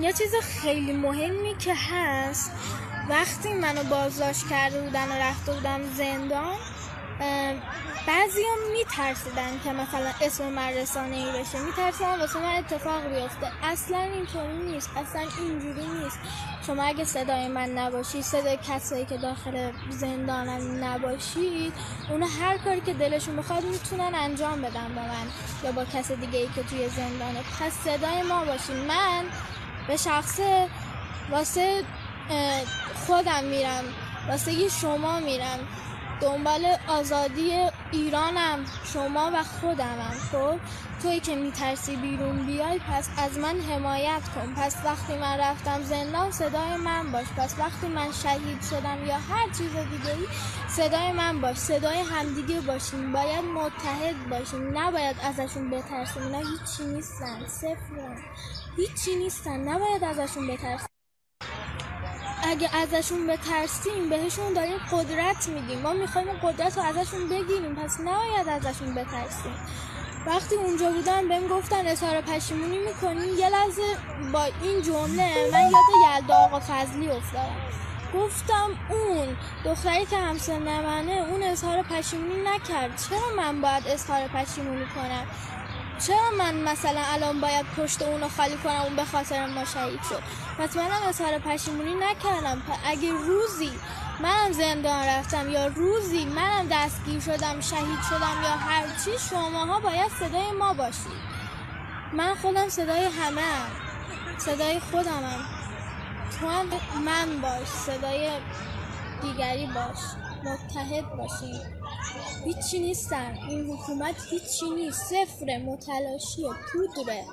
یه چیز خیلی مهمی که هست وقتی منو بازداشت کرده بودن و رفته بودم زندان بعضی هم میترسیدن که مثلا اسم من رسانه ای بشه. میترسیدن واسه من اتفاق بیفته. اصلا اینطوری نیست. اصلا اینجوری نیست. شما اگه صدای من نباشید صدای کسایی که داخل زندانم نباشید اونا هر کاری که دلشون بخواد می‌تونن انجام بدن با من. یا با کس دیگه ای که توی زندانه. پس صدای ما باشین. من به شخص واسه خودم میرم واسه شما میرم. دنبال آزادی ایرانم شما و خودمم. خب؟ توی که میترسی بیرون بیای پس از من حمایت کن. پس وقتی من رفتم زندان صدای من باش. پس وقتی من شهید شدم یا هر چیز دیگه ای صدای من باش. صدای همدیگه باشیم. باید متحد باشیم. نباید ازشون بترسیم. اینا هیچی نیستن. صفرن هیچی نیستن. نباید ازشون بترسیم. اگه ازشون بترسیم بهشون داریم قدرت میدیم. ما می‌خوایم قدرت رو ازشون بگیریم. پس نباید ازشون بترسیم. وقتی اونجا بودم بهم گفتن اظهار پشیمونی می‌کنی. یه لحظه با این جمله من یاد یلدا آقا فضلی افتادم. گفتم اون دختری که همسن منه اون اظهار پشیمونی نکرد. چرا من باید اظهار پشیمونی کنم؟ چرا من مثلا الان باید پشت اونو خالی کنم اون به خاطر ما شهید شد؟ منم اظهار پشیمونی نکردم. اگه روزی منم زندان رفتم یا روزی منم دستگیر شدم شهید شدم یا هر چی شماها باید صدای ما باشید. من خودم صدای همه هم. صدای خودمم. تو هم من باش صدای دیگری باش. متحد باشیم. هیچی نیستن. این حکومت هیچی نیست. صفر متلاشی. پودره.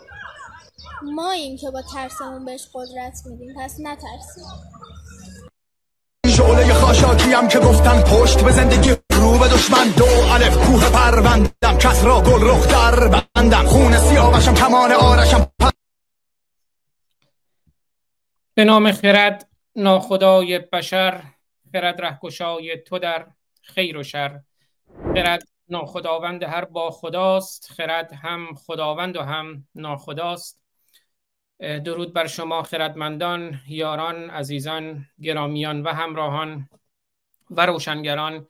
ما این که با ترسمون بهش قدرت میدیم. پس نترسیم. شعله خاشاکی هم که گفتن پشت به زندگی رو به دشمن. دو الف کوه پروندم. کس را گل رخ در بندم. خون سیاوشم کمان آرشم. به نام خرد ناخدای بشر. خرد رهگشای تو در خیر و شر. خرد ناخداوند هر با خداست خرد هم خداوند و هم ناخداست. درود بر شما خردمندان یاران عزیزان گرامیان و همراهان و روشنگران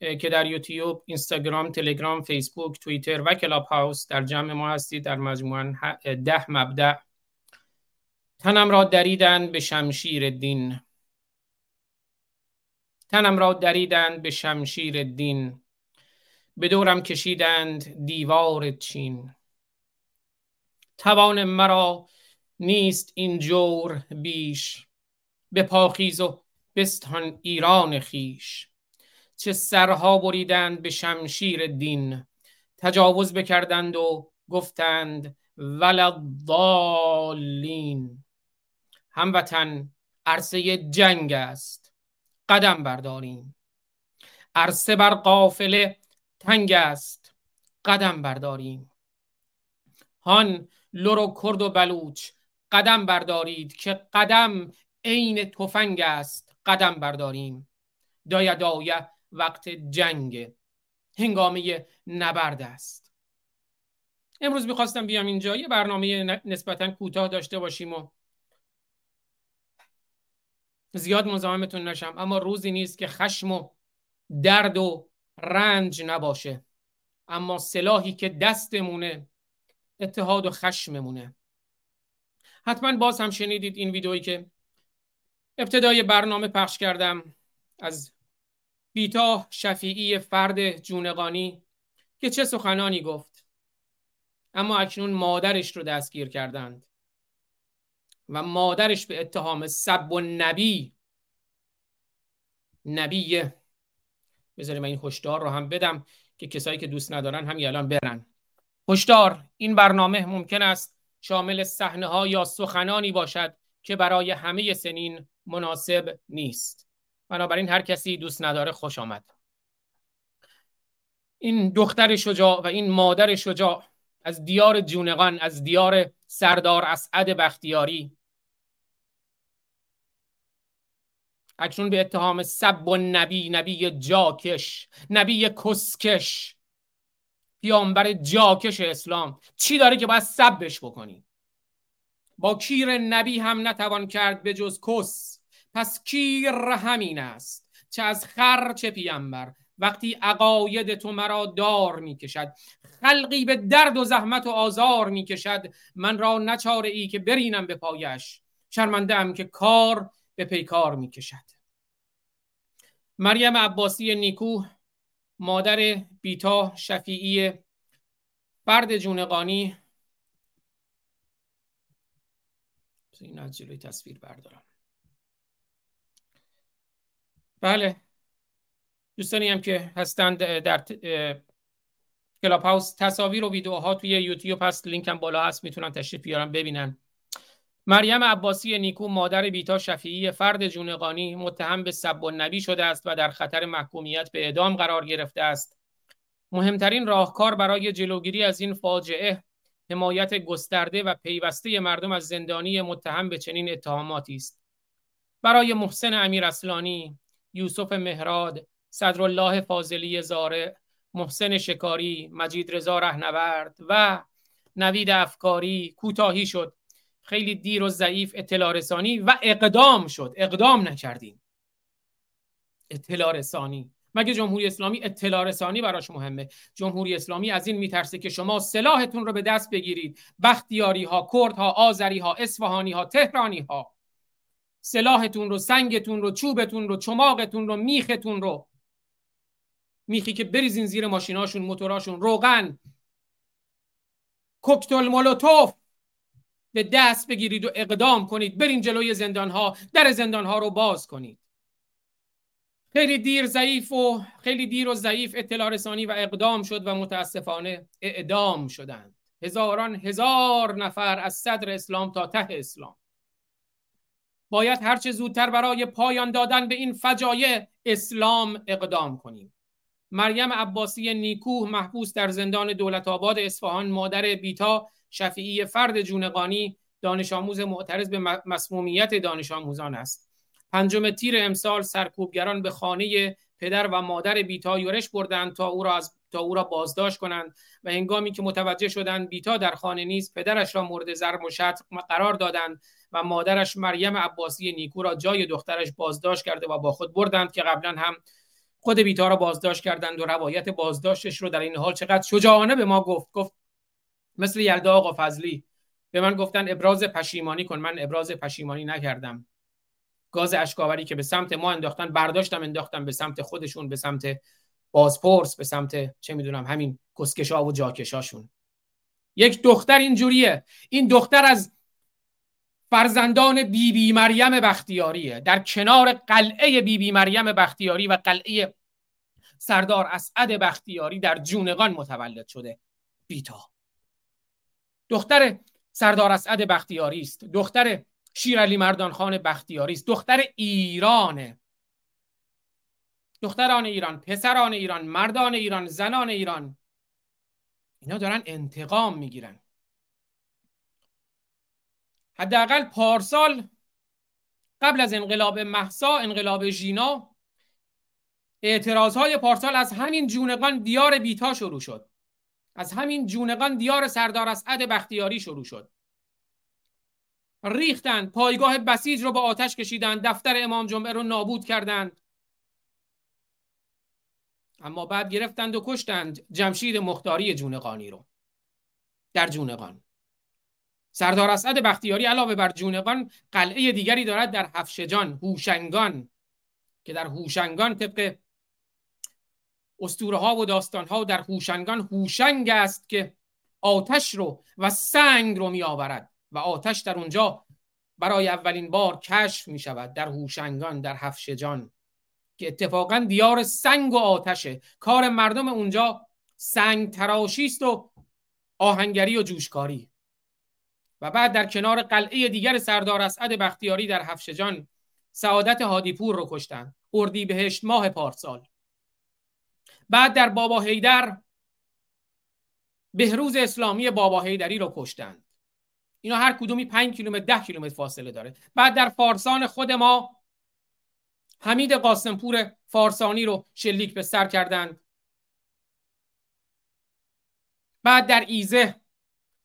که در یوتیوب اینستاگرام تلگرام فیسبوک توییتر و کلاب هاوس در جمع ما هستید در مجموعه ده مبدع تنم را دریدن به شمشیر دین. تنم را دریدند به شمشیر دین به دورم کشیدند دیوار چین. توان مرا نیست این جور بیش به پاخیز و بستان ایران خیش چه سرها بریدند به شمشیر دین تجاوز بکردند و گفتند ولضالین هموطن عرصه جنگ است. قدم برداریم. عرصه بر قافله تنگ است. قدم برداریم. هان لور و کرد و بلوچ قدم بردارید که قدم عین تفنگ است. قدم برداریم. دایه دایه وقت جنگ. هنگامه نبرد است. امروز می‌خواستم بیام اینجا. یه برنامه نسبتا کوتاه داشته باشیم و زیاد مزاحمتون نشم اما روزی نیست که خشم و درد و رنج نباشه. اما سلاحی که دستمونه اتحاد و خشممونه. حتما باز هم شنیدید این ویدئویی که ابتدای برنامه پخش کردم از بیتا شفیعی فرد جونقانی که چه سخنانی گفت. اما اکنون مادرش رو دستگیر کردند. و مادرش به اتهام سب و نبی نبیه بذاریم این هشدار رو هم بدم که کسایی که دوست ندارن هم الان برن. هشدار این برنامه ممکن است شامل صحنه ها یا سخنانی باشد که برای همه سنین مناسب نیست. بنابراین هر کسی دوست نداره خوش آمد. این دختر شجاع و این مادر شجاع از دیار جونقان از دیار سردار اسعد بختیاری اکنون به اتهام سب و نبی نبی جاکش نبی کسکش. پیامبر جاکش اسلام چی داره که باید سبش بکنی؟ با کیر نبی هم نتوان کرد به جز کس. پس کیر همین است چه از خر چه پیامبر. وقتی عقاید تو مرا دار می کشد خلقی به درد و زحمت و آزار می کشد من را نچاره ای که برینم به پایش. شرمنده که کار به پیکار می کشد مریم عباسی نیکو مادر بیتا شفیعی فرد جونقانی. این از جلوی تصویر بردارم. بله. دوستانی هم که هستند در کلاب هاوس تصاویر و ویدیوها توی یوتیوب هست. لینک هم بالا هست. می‌تونن تشریف بیارن ببینن. مریم عباسی نیکو مادر بیتا شفیعی فرد جونقانی متهم به سب نبی شده است و در خطر محکومیت به اعدام قرار گرفته است. مهمترین راهکار برای جلوگیری از این فاجعه حمایت گسترده و پیوسته مردم از زندانی متهم به چنین اتهاماتی است. برای محسن امیر اصلانی یوسف مهراد صدرالله فاضلی زاره محسن شکاری مجید رضا رهنورد و نوید افکاری کوتاهی شد. خیلی دیر و ضعیف اطلاع رسانی و اقدام شد. اقدام نکردیم. اطلاع رسانی. مگه جمهوری اسلامی اطلاع رسانی براش مهمه؟ جمهوری اسلامی از این میترسه که شما سلاحتون رو به دست بگیرید. بختیاری ها کرد ها آذری ها اصفهانی ها تهرانی ها سلاحتون رو سنگتون رو چوبتون رو چماقتون رو میختون رو. میخی که بریزین زیر ماشیناشون موتوراشون. روغن. کوکتل مولوتوف. به دست بگیرید و اقدام کنید. برین جلوی زندان ها در زندان ها رو باز کنید. خیلی دیر ضعیف و خیلی دیر و ضعیف اطلاع رسانی و اقدام شد و متاسفانه اعدام شدند. هزاران هزار نفر از صدر اسلام تا ته اسلام. باید هرچه زودتر برای پایان دادن به این فجایع اسلام اقدام کنیم. مریم عباسی نیکوه محبوس در زندان دولت آباد اصفهان مادر بیتا شفیعی فرد جونقانی دانش آموز معترض به مسمومیت دانش آموزان است. پنجم تیر امسال سرکوبگران به خانه پدر و مادر بیتا یورش بردند تا او را از تا او را بازداشت کنند و هنگامی که متوجه شدند بیتا در خانه نیست پدرش را مورد ضرب و شتم قرار دادند و مادرش مریم عباسی نیکو را جای دخترش بازداشت کرده و با خود بردند که قبلا هم خود بیتا را بازداشت کردند و روایت بازداشتش رو در این حال چقدر شجاعانه به ما گفت. گفت مثل یلدا آقا فضلی. به من گفتن ابراز پشیمانی کن. من ابراز پشیمانی نکردم. گاز اشکاوری که به سمت ما انداختن برداشتم انداختم به سمت خودشون به سمت بازپرس به سمت چه می‌دونم همین کسکشا و جاکشاشون یک دختر اینجوریه. این دختر از فرزندان بیبی بی مریم بختیاریه. در کنار قلعه بیبی بی مریم بختیاری و قلعه سردار اسعد بختیاری در جونقان متولد شده. بیتا. دختر سردار اسعد بختیاری است. دختر شیرعلی مردانخان بختیاری است. دختر ایرانه دختران ایران پسران ایران مردان ایران زنان ایران. اینا دارن انتقام می‌گیرن. حداقل پارسال قبل از انقلاب محسا انقلاب ژینا اعتراض های پارسال از همین جونقان دیار بیتا شروع شد. از همین جونقان دیار سردار اسعد بختیاری شروع شد. ریختند پایگاه بسیج رو با آتش کشیدند دفتر امام جمعه رو نابود کردند. اما بعد گرفتند و کشتند جمشید مختاری جونقانی رو در جونقان. سردار اسعد بختیاری علاوه بر جونقان قلعه دیگری دارد در هفشجان هوشنگان که در هوشنگان طبق اسطوره ها و داستان ها در هوشنگان هوشنگ است که آتش رو و سنگ رو می آورد و آتش در اونجا برای اولین بار کشف می شود در هوشنگان در هفشجان که اتفاقا دیار سنگ و آتشه کار مردم اونجا سنگ تراشی است و آهنگری و جوشکاری. و بعد در کنار قلعه دیگر سردار اسعد بختیاری در هفشجان سعادت هادیپور رو کشتن اردی بهشت ماه پارسال. بعد در بابا هیدر بهروز اسلامی بابا هیدری رو کشتند. اینا هر کدومی 5 کیلومتر 10 کیلومتر فاصله داره. بعد در فارسان خود ما حمید قاسمپور فارسانی رو شلیک به سر کردند. بعد در ایزه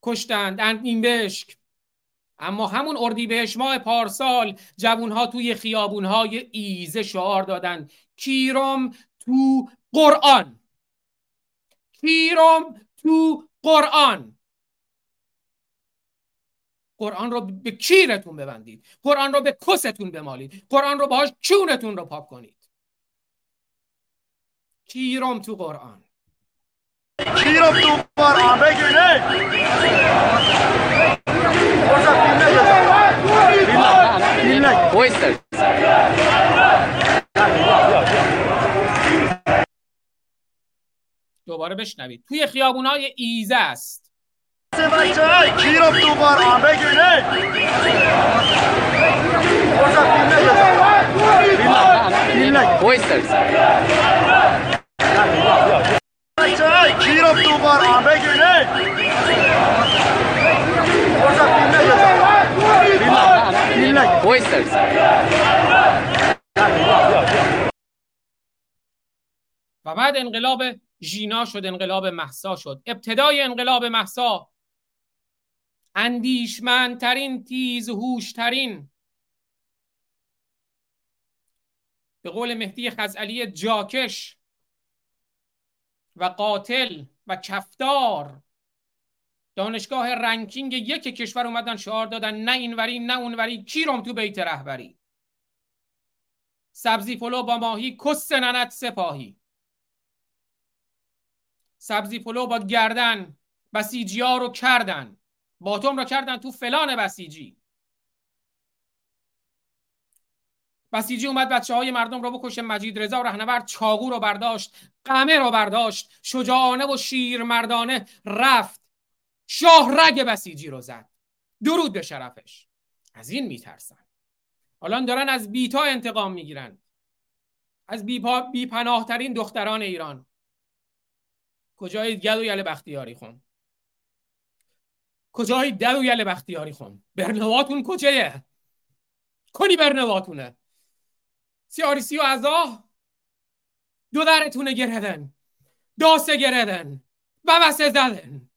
کشتند. این بشک. اما همون اردیبهشت ماه پارسال جوونها توی خیابونهای ایزه شعار دادند. کیرم تو قرآن. کیرم تو قرآن. قرآن رو به کیرتون ببندید. قرآن رو به کستون بمالید. قرآن رو باهاش چونتون رو پاک کنید. کیرم تو قرآن. کیرم تو قرآن. بگیره دوباره بشنوید. توی خیابونای ایزه است. و بعد انقلاب ژینا شد انقلاب محسا شد. ابتدای انقلاب محسا اندیشمندترین تیز هوشترین. به قول مهدی خزعلی جاکش و قاتل و کفدار دانشگاه رنکینگ یک کشور اومدن شعار دادن نه اینوری نه اونوری. کیرم تو بیت رهبری؟ سبزی پلو با ماهی کس ننت سپاهی. سبزی پلو با گردن بسیجی ها رو کردن. باتوم رو کردن تو فلان بسیجی. بسیجی اومد بچه های مردم رو بکشه مجید رضا رهنورد. چاقو رو برداشت قمه رو برداشت شجاعانه و شیر مردانه رفت شاهرگ بسیجی رو زد. درود به شرفش. از این میترسن. حالا دارن از بیتا انتقام می‌گیرن. از بیپناهترین دختران ایران. کجای و یل بختیاری خون؟ کجای و یل بختیاری خون؟ برنواتون کجایه؟ کنی برنواتونه. سیاریسی و ازا دو درتونه گردن داسه گردن ببسه زدن.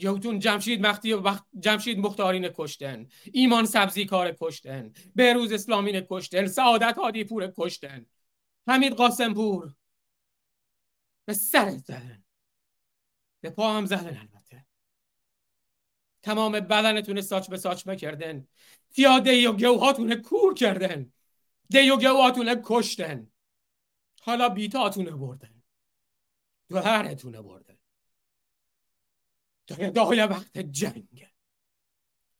گوتون جمشید مختی و جمشید مختارین کشتن ایمان سبزی کار کشتن بهروز اسلامین کشتن سعادت هادی پور کشتن. حمید قاسم پور به سرت زدن. به پا هم زدن البته. تمام بدنتون ساچ به ساچ کردن فیاده و گوهاتون کور کردن. دی و کشتن. حالا بیتاتونه بردن. دوهرتونه بردن. دای وقت جنگ.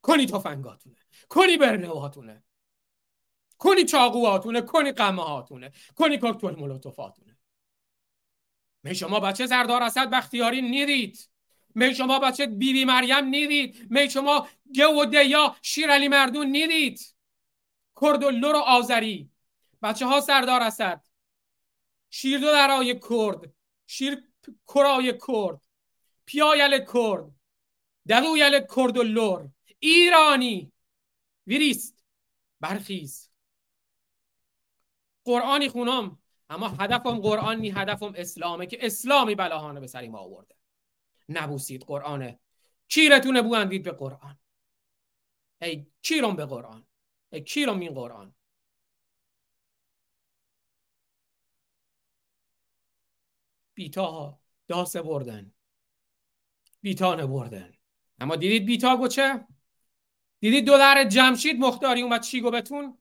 کنی تفنگاتونه. کنی برنواتونه کنی چاقوهاتونه. کنی قمه هاتونه کنی کوکتل مولوتوفاتونه می شما بچه زردار اسد بختیاری نیدید؟ می شما بچه بیبی بی مریم نیدید؟ می شما گو و دیا شیرالی مردون نیدید؟ کرد و لور و آذری. بچه ها سردار اسد شیر دو درای کرد. شیر کرای کرد. پیایل کرد. دلویل کرد و لور ایرانی. ویریست. برخیز. قرآنی خونم اما هدفم قرآن نی هدفم اسلامه که اسلامی بلاهانه به سری ما آورده. نبوسید قرآنه کیرتونه بو به قرآن؟ ای کیرم به قرآن؟ ای کیرم این قرآن؟ بیتا داسه بردن. بیتا نبردن اما دیدید بیتا گو چه؟ دیدید دو در جمشید مختاری اومد چی گو بتون؟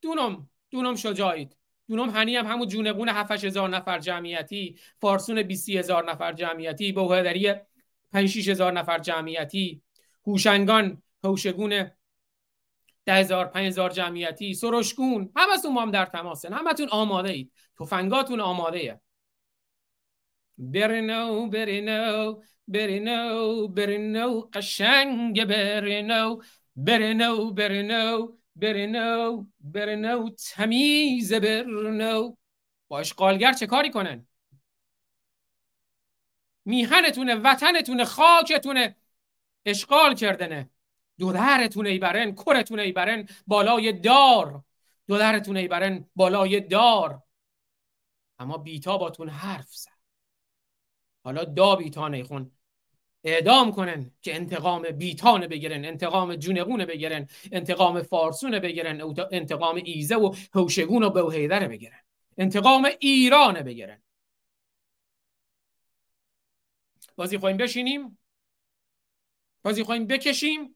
دونم دونم شجایید دونم هنی هم همون جونقون 7 هزار نفر جمعیتی فارسون 20 هزار نفر جمعیتی بوهدری 5 هزار نفر جمعیتی هوشنگان هوشگون ده هزار پنج هزار جمعیتی سرشگون همتون ما هم در تماسن. همتون آماده اید تفنگاتون آماده برنو برنو برنو برنو قشنگ برنو برنو برنو. برنو برنو تمیز برنو با اشغالگر چه کاری کنن؟ میهنتونه وطنتونه خاکتونه. اشغال کردنه. دودرتون ایبرن کرتون ایبرن بالای دار. دودرتون ایبرن بالای دار. اما بیتا باتون حرف زد حالا دا بیتا نیخون اعدام کنن که انتقام بیتانه بگیرن انتقام جونقونه بگیرن انتقام فارسونه بگیرن انتقام ایزه و هوشگون و بوهیدره بگیرن انتقام ایرانه بگیرن. بازی خواهیم بشینیم؟ بازی خواهیم بکشیم؟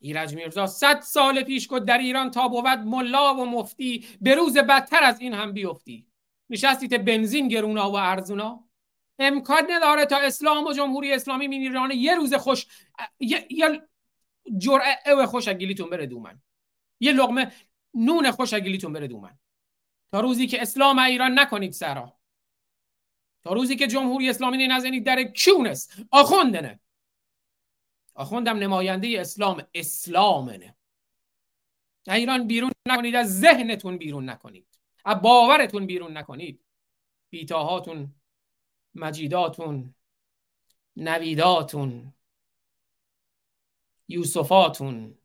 ایرج میرزا صد سال پیش کد در ایران تا بود ملا و مفتی به روز بدتر از این هم بیفتی. نشستید بنزین گرونا و ارزونا امکان نداره تا اسلام و جمهوری اسلامی مین ایران یه روز خوش یه, جرعه خوش اگیلیتون بره دومن. یه لغمه نون خوش اگیلیتون بره دومن. تا روزی که اسلام ایران نکنید سرا. تا روزی که جمهوری اسلامی نزنید در کیونس. آخوندنه. آخوندم نماینده اسلام اسلامنه. ایران بیرون نکنید از ذهنتون بیرون نکنید. از باورتون بیرون نکنید. بیتاهاتون مجیداتون نویداتون یوسفاتون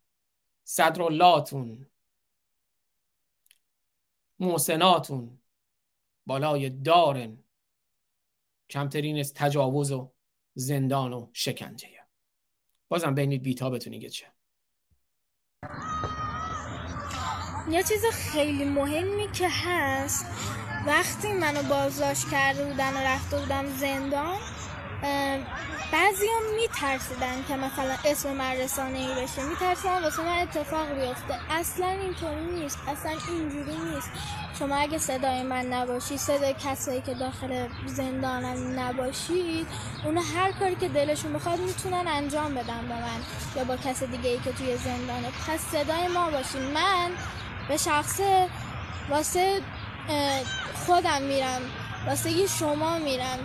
صدراللهتون محسناتون بالای دارن کمترین از تجاوز و زندان و شکنجه. بازم بینید بیتا بتونی چه یه چیز خیلی مهمی که هست وقتی منو بازداشت کرده بودن و رفته بودم زندان بعضی هم میترسیدن که مثلا اسم من ای بشه. میترسیدن واسه من اتفاق بیفته. اصلا اینطوری نیست. اصلا اینجوری نیست. شما اگه صدای من نباشید صدای کسایی که داخل زندانم نباشید اونا هر کاری که دلشون بخواد می‌تونن انجام بدن به من. یا با کس دیگه ای که توی زندانه. پس صدای ما باشید من به شخصه واسه خودم میرم. واسه شما میرم.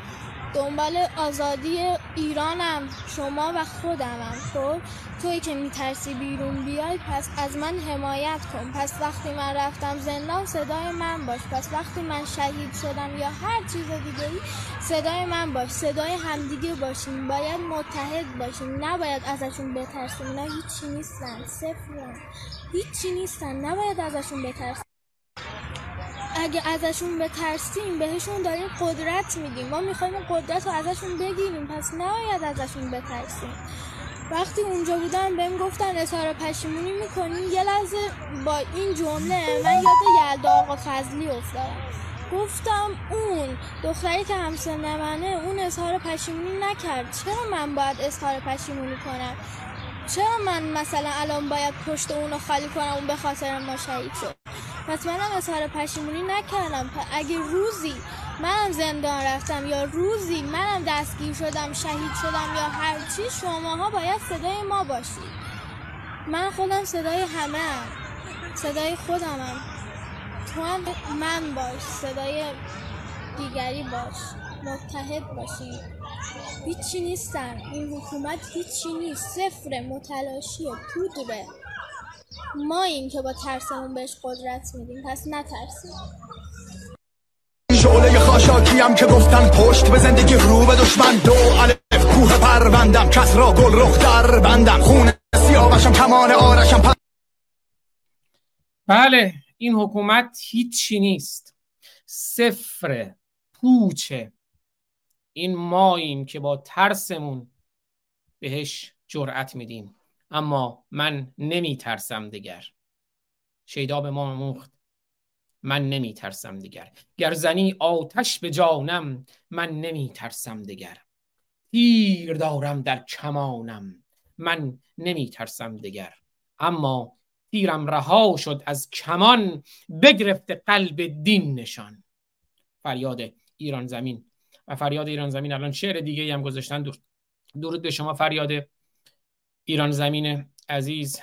دنبال آزادی ایرانم. شما و خودمم. خب؟ توی که میترسی بیرون بیای پس از من حمایت کن. پس وقتی من رفتم زندان صدای من باش. پس وقتی من شهید شدم یا هر چیز دیگه ای صدای من باش. صدای همدیگه باشیم. باید متحد باشیم. نباید ازشون بترسیم. اینا هیچی نیستن. صفر هیچی نیستن. نباید ازشون بترسیم. اگه ازشون بترسیم بهشون داریم قدرت میدیم. ما می‌خوایم قدرت رو ازشون بگیریم. پس نباید ازشون بترسیم. وقتی اونجا بودم بهم گفتن اظهار پشیمونی می‌کنیم یه لحظه با این جمله من یاد یلدا آقا فضلی افتادم. گفتم اون دختری که همسن منه اون اظهار پشیمونی نکرد. چرا من باید اظهار پشیمونی کنم؟ چرا من مثلا الان باید پشت اونو خالی کنم اون به خاطر ما شهید شد؟ پس منم اظهار پشیمونی نکردم. اگه روزی منم زندان رفتم یا روزی منم دستگیر شدم شهید شدم یا هرچی شماها باید صدای ما باشید. من خودم صدای همه هم. صدای خودمم تو هم من باش صدای دیگری باش متحد باشید هیچی نیستن این حکومت هیچی نیست. صفر متلاشیه پودره. ما این که با ترسمون بهش قدرت میدیم پس نترسیم. شعله خاشاکی هم که گفتن پشت به زندگی رو به دشمن. دو الف کوه پروندم کس را گل رخ در بندم. خون سیاوشم کمان آرشم. بله این حکومت هیچی نیست. صفر پوچه. این ماییم که با ترسمون بهش جرأت میدیم. اما من نمی ترسم دیگر. شیدا به ما موخت من نمی ترسم دیگر. گر زنی آتش به جانم من نمی ترسم دیگر. تیر دارم در کمانم من نمی ترسم دیگر. اما تیرم رها شد از کمان بگرفت قلب دین نشان. فریاد ایران زمین. و فریاد ایران زمین الان شعر دیگه هم گذاشتن. درود به شما فریاد ایران زمین عزیز.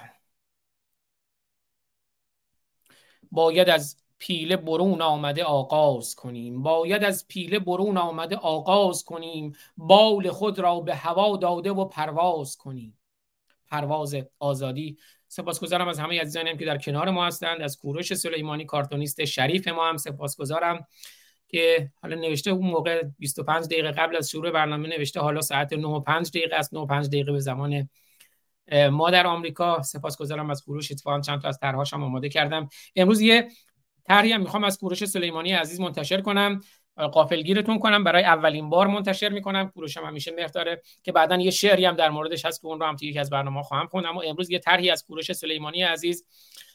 باید از پیله برون آمده آغاز کنیم. باید از پیله برون آمده آغاز کنیم. بال خود را به هوا داده و پرواز کنیم. پرواز آزادی. سپاسگزارم از همه عزیزانم که در کنار ما هستند. از کوروش سلیمانی کارتونیست شریف ما هم سپاسگزارم که حالا نوشته اون موقع 25 دقیقه قبل از شروع برنامه نوشته حالا ساعت 9 و 5 دقیقه است. 9 و 5 دقیقه به زمان ما در آمریکا سپاسگزارم از کوروش اتفاقا چند تا از طرحهاشم آماده کردم. امروز یه طرحی هم می‌خوام از کوروش سلیمانی عزیز منتشر کنم. قافلگیرتون کنم برای اولین بار منتشر می‌کنم. کوروش هم همیشه مهر داره که بعدا یه شعری هم در موردش هست که اون رو هم توی یکی از برنامه خواهم خوند. اما امروز یه طرحی از کوروش سلیمانی عزیز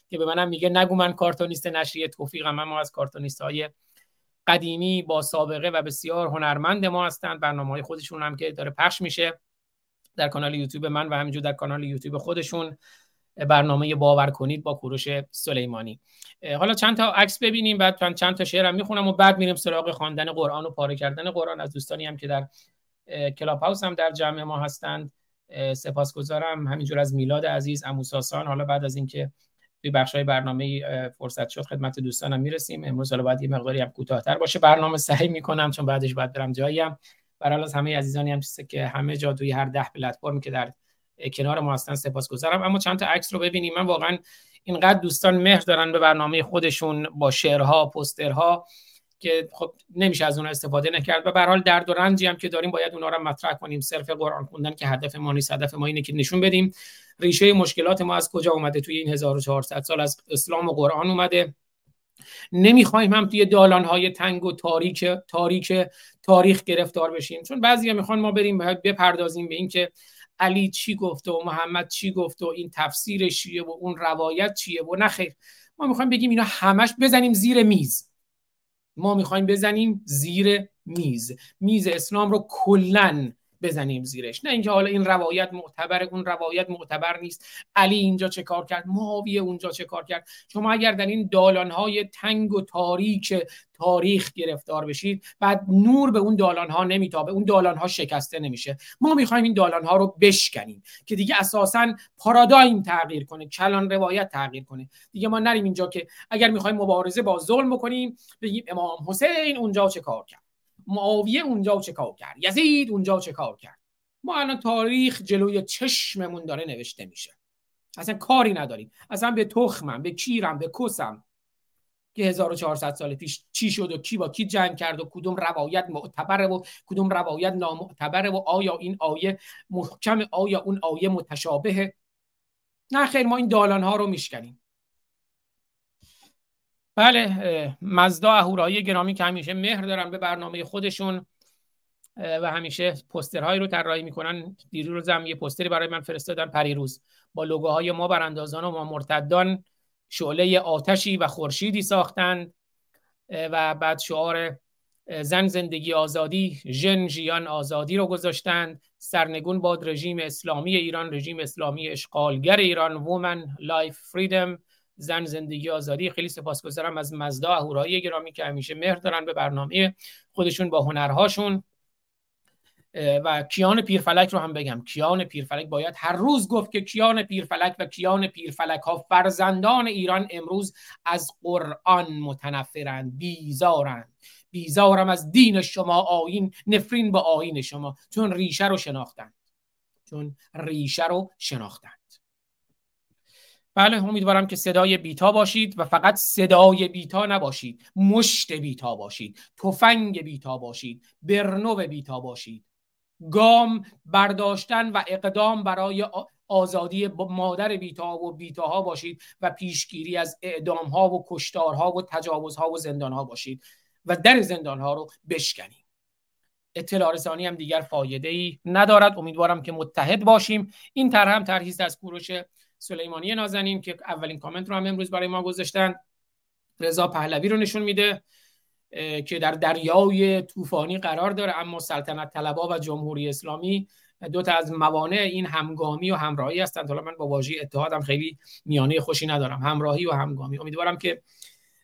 که به منم میگه نگو من کارتونیست نشریه توفیقم من ما از کارتونیست های قدیمی با سابقه و بسیار هنرمند ما هستند. برنامه های خودشون هم که داره پخش میشه. در کانال یوتیوب من و همینجور در کانال یوتیوب خودشون برنامه باور کنید با کوروش سلیمانی. حالا چند تا عکس ببینیم بعد چند تا شعرم می‌خونم و بعد میریم سراغ خواندن قرآن و پاره کردن قرآن. از دوستانی هم که در کلاب هاوس هم در جمع ما هستند. سپاسگزارم. همینجور از میلاد عزیز اموساسان حالا بعد از اینکه توی بخش های برنامه فرصت شد خدمت دوستانم می‌رسیم. امروز حالا باید یه مقداری هم کوتاهتر باشه. برنامه سعی می‌کنم چون بعدش باید برم جاییم. برای همه عزیزانی هم که همه جا توی هر ده پلتفرمی که در کنار ما هستن سپاسگزارم. اما چند تا عکس رو ببینیم. من واقعا اینقدر دوستان مهر دارن به برنامه خودشون با شعرها پوسترها که خب نمیشه از اون استفاده نکرد و به حال درد و رنجی هم که داریم باید اونها رو مطرح کنیم. صرف قرآن خوندن که هدف ما نیست هدف ما اینه که نشون بدیم. ریشه مشکلات ما از کجا اومده؟ توی این 1400 سال از اسلام و قرآن اومده. نمی‌خوایم هم توی های تنگ و تاریک تاریک تاریخ گرفتار بشیم. چون بعضیا می‌خوان ما بریم بپردازیم به اینکه علی چی گفته و محمد چی گفته و این تفسیرش چیه و اون روایت چیه و نخیر ما می‌خوایم بگیم اینا همش بزنیم زیر میز. ما می‌خوایم بزنیم زیر میز. میز اسلام رو کلا بزنیم زیرش. نه اینکه حالا این روایت معتبر اون روایت معتبر نیست. علی اینجا چه کار کرد؟ معاویه اونجا چه کار کرد؟ شما اگر در این دالانهای تنگ و تاریک تاریخ گرفتار بشید بعد نور به اون دالانها نمیتابه. اون دالانها شکسته نمیشه. ما می‌خوایم این دالانها رو بشکنیم که دیگه اساسا پارادایم تغییر کنه کلان روایت تغییر کنه. دیگه ما نریم اینجا که اگر می‌خوایم مبارزه با ظلم بکنیم بگیم امام حسین اونجا چه کار کرد؟ معاویه اونجا چه کار کرد؟ یزید اونجا چه کار کرد؟ ما الان تاریخ جلوی چشممون داره نوشته میشه. اصلا کاری نداریم. اصلا به تخمم به کیرم به کسم که 1400 سال پیش چی شد و کی با کی جنگ کرد و کدوم روایت معتبره و کدوم روایت نامعتبره و آیا این آیه محکم آیا اون آیه متشابهه؟ نه خیر ما این دالان ها رو میشکنیم. بله مزدا اهورایی گرامی که همیشه مهر دارن به برنامه خودشون و همیشه پوسترهایی رو طراحی می‌کنن. دیروز هم یه پوستری برای من فرستادن پریروز. با لوگوهای ما براندازان و ما مرتدان شعله آتشی و خورشیدی ساختند و بعد شعار زن زندگی آزادی ژن ژیان آزادی رو گذاشتند سرنگون باد رژیم اسلامی ایران رژیم اسلامی اشغالگر ایران Woman Life Freedom زن زندگی آزادی خیلی سپاسگزارم از مزدا اهورایی گرامی که همیشه مهر دارن به برنامه خودشون با هنرهاشون. و کیان پیرفلک رو هم بگم. کیان پیرفلک باید هر روز گفت که کیان پیرفلک و کیان پیرفلک ها فرزندان ایران امروز از قرآن متنفرند بیزارند. بیزارم از دین شما آین نفرین با آین شما. چون ریشه رو شناختند. چون ریشه رو شناختند. بله امیدوارم که صدای بیتا باشید و فقط صدای بیتا نباشید. مشت بیتا باشید. تفنگ بیتا باشید. برنو بیتا باشید. گام برداشتن و اقدام برای آزادی مادر بیتا و بیتاها باشید و پیشگیری از اعدام ها و کشتارها و تجاوزها و زندان ها باشید و در زندان ها رو بشکنید اطلاع رسانی هم دیگر فایده ای ندارد. امیدوارم که متحد باشیم. این طرح هم طرحی از کوروش سلیمانی نازنین که اولین کامنت رو هم امروز برای ما گذاشتن. رضا پهلوی رو نشون میده که در دریای طوفانی قرار داره اما سلطنت طلبا و جمهوری اسلامی دو تا از موانع این همگامی و همراهی هستند. حالا من با واژه اتحادم خیلی میانه خوشی ندارم. همراهی و همگامی. امیدوارم که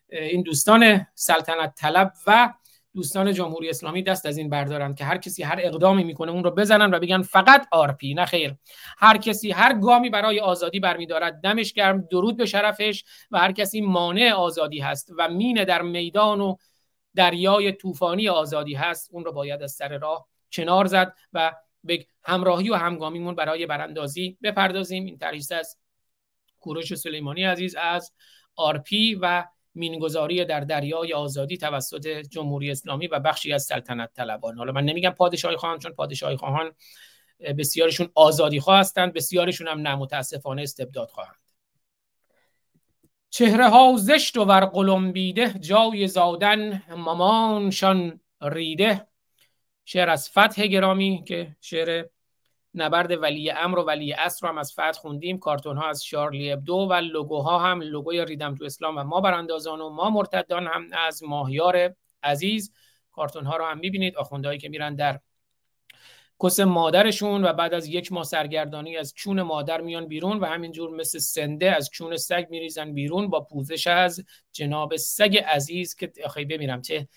این دوستان سلطنت طلب و دوستان جمهوری اسلامی دست از این بردارن که هر کسی هر اقدامی می‌کنه اون رو بزنن و بگن فقط RP نه خیر. هر کسی هر گامی برای آزادی برمیدارد. دمش گرم. درود به شرفش و هر کسی مانع آزادی هست و مینه در میدان و دریای طوفانی آزادی هست. اون رو باید از سر راه کنار زد و به همراهی و همگامیمون برای براندازی بپردازیم. این تریست از کوروش سلیمانی عزیز از آرپی و مینگذاری در دریای آزادی توسط جمهوری اسلامی و بخشی از سلطنت طلبان. حالا من نمیگم پادشاهی خواهان چون پادشاهی خواهان بسیارشون آزادی خواه هستند بسیارشون هم نه متاسفانه استبداد خواهند. چهره ها زشت و ور قلمبیده جای زادن مامانشان ریده. شعر از فتح گرامی که شعر نبرد ولی امر و ولی اصر رو هم از فتح خوندیم کارتون ها از شارلی ابدو و لوگوها هم لوگوی ریدم تو اسلام و ما براندازان و ما مرتدان هم از ماهیار عزیز. کارتون ها رو هم می‌بینید آخوندهایی که میرن در کس مادرشون و بعد از یک ماه سرگردانی از چون مادر میان بیرون و همینجور مثل سنده از چون سگ میریزن بیرون با پوزش از جناب سگ عزیز که آخه بمیرم چه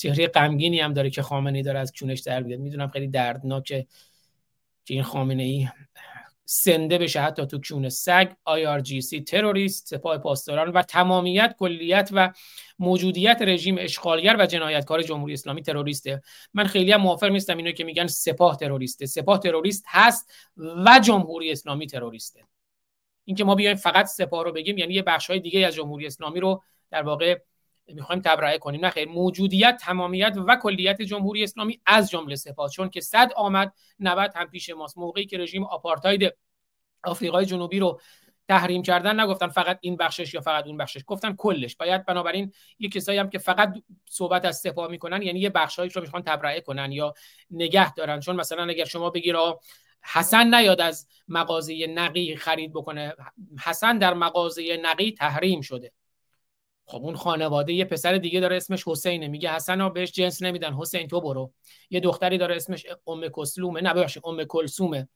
چهره غمگینی هم داره که خامنه داره از چونش در بیاد. می‌دونم خیلی دردناکه که این خامنه ای سنده بشه حتی تو کون سگ. IRGC تروریست سپاه پاسداران و تمامیت کلیت و موجودیت رژیم اشغالگر و جنایتکار جمهوری اسلامی تروریسته. من خیلی هم موافق نیستم اینو که میگن سپاه تروریسته. سپاه تروریست هست و جمهوری اسلامی تروریسته. اینکه ما بیایم فقط سپاه رو بگیم یعنی یه بخش های دیگه از جمهوری اسلامی رو در واقع می‌خوایم تبرئه کنیم. نه خیر موجودیت تمامیت و کلیت جمهوری اسلامی از جمله سپاه چون که صد آمد 90 هم پیش ماست. موقعی که رژیم آپارتاید آفریقای جنوبی رو تحریم کردن نگفتن فقط این بخشش یا فقط اون بخشش. گفتن کلش. باید بنابراین یه کسایی هم که فقط صحبت از سپاه می‌کنن یعنی یه بخشایش رو می‌خوان تبرئه کنن یا نگه دارن. چون مثلا اگر شما بگیر حسن نیاد از مغازه نقی خرید بکنه. حسن در مغازه نقی تحریم شده. خب اون خانواده یه پسر دیگه داره اسمش حسینه. میگه حسن ها بهش جنس نمیدن. حسین تو برو. یه دختری داره اسمش ام کسلومه. نه ببخشید ام کلسومه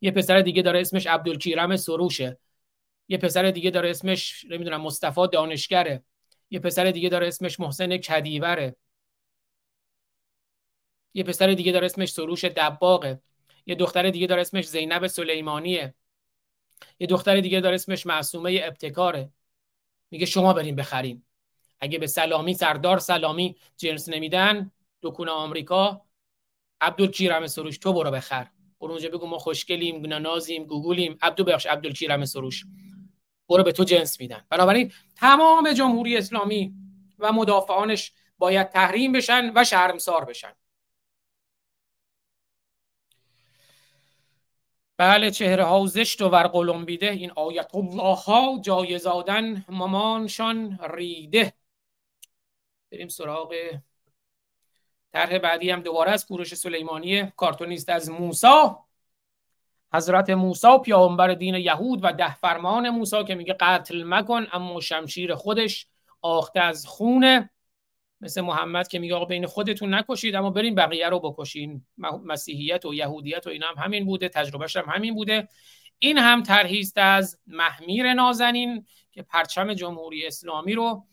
یه پسر دیگه داره اسمش عبدالکیرم سروشه. یه پسر دیگه داره اسمش نمی‌دونم مصطفی دانشگره. یه پسر دیگه داره اسمش محسن کدیوره. یه پسر دیگه داره اسمش سروش دباغه. یه دختر دیگه داره اسمش زینب سلیمانیه. یه دختر دیگه داره اسمش معصومه ابتکاره. میگه شما بریم بخریم. اگه به سلامی سردار سلامی جنس نمیدن دکون آمریکا عبدالکیرم سروش تو برو بخر. برو اونجا بگو ما خوشگلیم نازیم گوگولیم. عبدو بخش عبدالکیرم سروش. برو به تو جنس میدن. بنابراین تمام جمهوری اسلامی و مدافعانش باید تحریم بشن و شرمسار بشن. بله چهره ها زشت و ورقلمبیده این آیت الله ها جای زادن مامانشان ریده. بریم سراغ طرح بعدی هم دوباره از کوروش سلیمانی کارتونیست از موسا حضرت موسا پیامبر دین یهود و ده فرمان موسا که میگه قتل مکن اما شمشیر خودش آخته از خونه مثل محمد که میگه آقا بین خودتون نکشید اما بریم بقیه رو بکشین. مسیحیت و یهودیت و اینا هم همین بوده تجربهش هم همین بوده. این هم ترهیست از محمیر نازنین که پرچم جمهوری اسلامی رو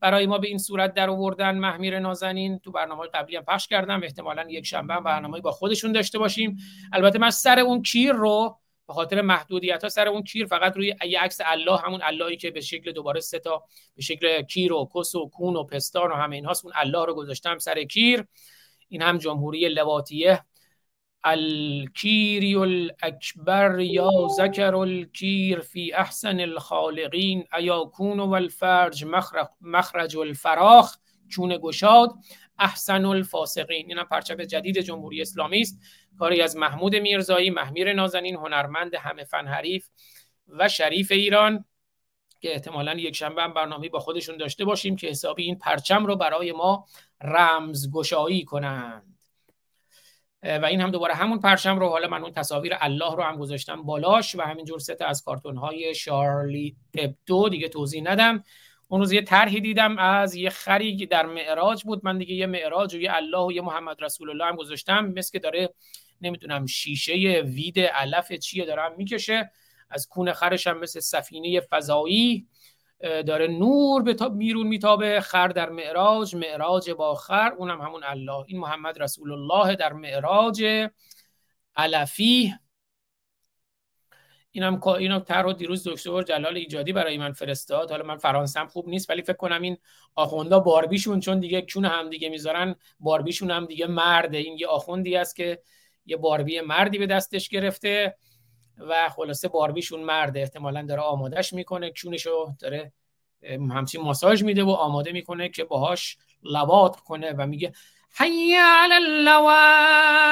برای ما به این صورت در آوردن محمیر نازنین. تو برنامه قبلی هم پخش کردم احتمالا یک شنبه برنامه با خودشون داشته باشیم. البته من سر اون کیر رو به خاطر محدودیت ها سر اون کیر فقط روی یه عکس الله همون اللهی که به شکل دوباره سه تا به شکل کیر و کس و کون و پستان و همه اینهاست اون الله رو گذاشتم سر کیر. این هم جمهوری لواتیه الکیری الاکبر یا ذکر الکیر فی احسن الخالقین ایاکون و الفرج مخرج الفراخ؟ چون گشاد. احسن الفاسقین. این هم پرچم جدید جمهوری اسلامی است. کاری از محمود میرزایی محمیر نازنین هنرمند همه فن حریف و شریف ایران که احتمالا یک شنبه هم برنامه با خودشون داشته باشیم که حسابی این پرچم رو برای ما رمزگشایی کنند. و این هم دوباره همون پرچم رو حالا من اون تصاویر الله رو هم گذاشتم بالاش و همینجور سه از کارتون های شارلی ابدو. دیگه توضیح ندم. اون روز یه طرحی دیدم از یه خری در معراج بود. من دیگه یه معراج و یه الله و یه محمد رسول الله هم گذاشتم. مثل که داره نمی‌دونم شیشه وید علف چیه دارم می‌کشه. از کون خرش هم مثل سفینه فضایی داره نور به تا بیرون میتابه. خر در معراج معراج با خر. اونم همون الله. این محمد رسول الله در معراج علفی. اینم اینم طرح دیروز دکتر جلال ایجادی برای من فرستاد. حالا من فرانسم خوب نیست ولی فکر کنم این آخوندا باربیشون چون دیگه کون هم دیگه می‌ذارن باربیشون هم دیگه مرده. این یه آخوندی است که یه باربی مردی به دستش گرفته و خلاصه باربیشون مرده احتمالا داره آمادهش می‌کنه کونشو داره همچین ماساژ میده و آماده می‌کنه که باهاش لواط کنه و میگه حی علی اللواط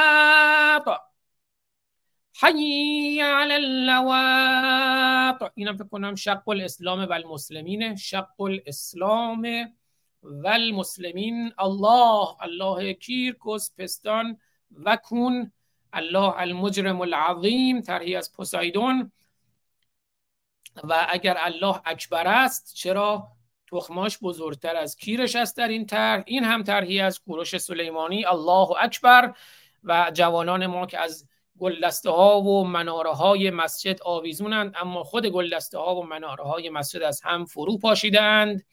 حی علی اللواط. اینم فکر کنم شق الاسلام و المسلمین شق الاسلام و المسلمین الله الله کیرکوس پستان و کون. الله المجرم العظیم ترهی از پوسایدون و اگر الله اکبر است چرا؟ تخماش بزرگتر از کیرش است در این طرح. این هم طرحی از کوروش سلیمانی الله اکبر. و جوانان ما که از گلدسته ها و مناره های مسجد آویزونند اما خود گلدسته ها و مناره های مسجد از هم فرو پاشیدند.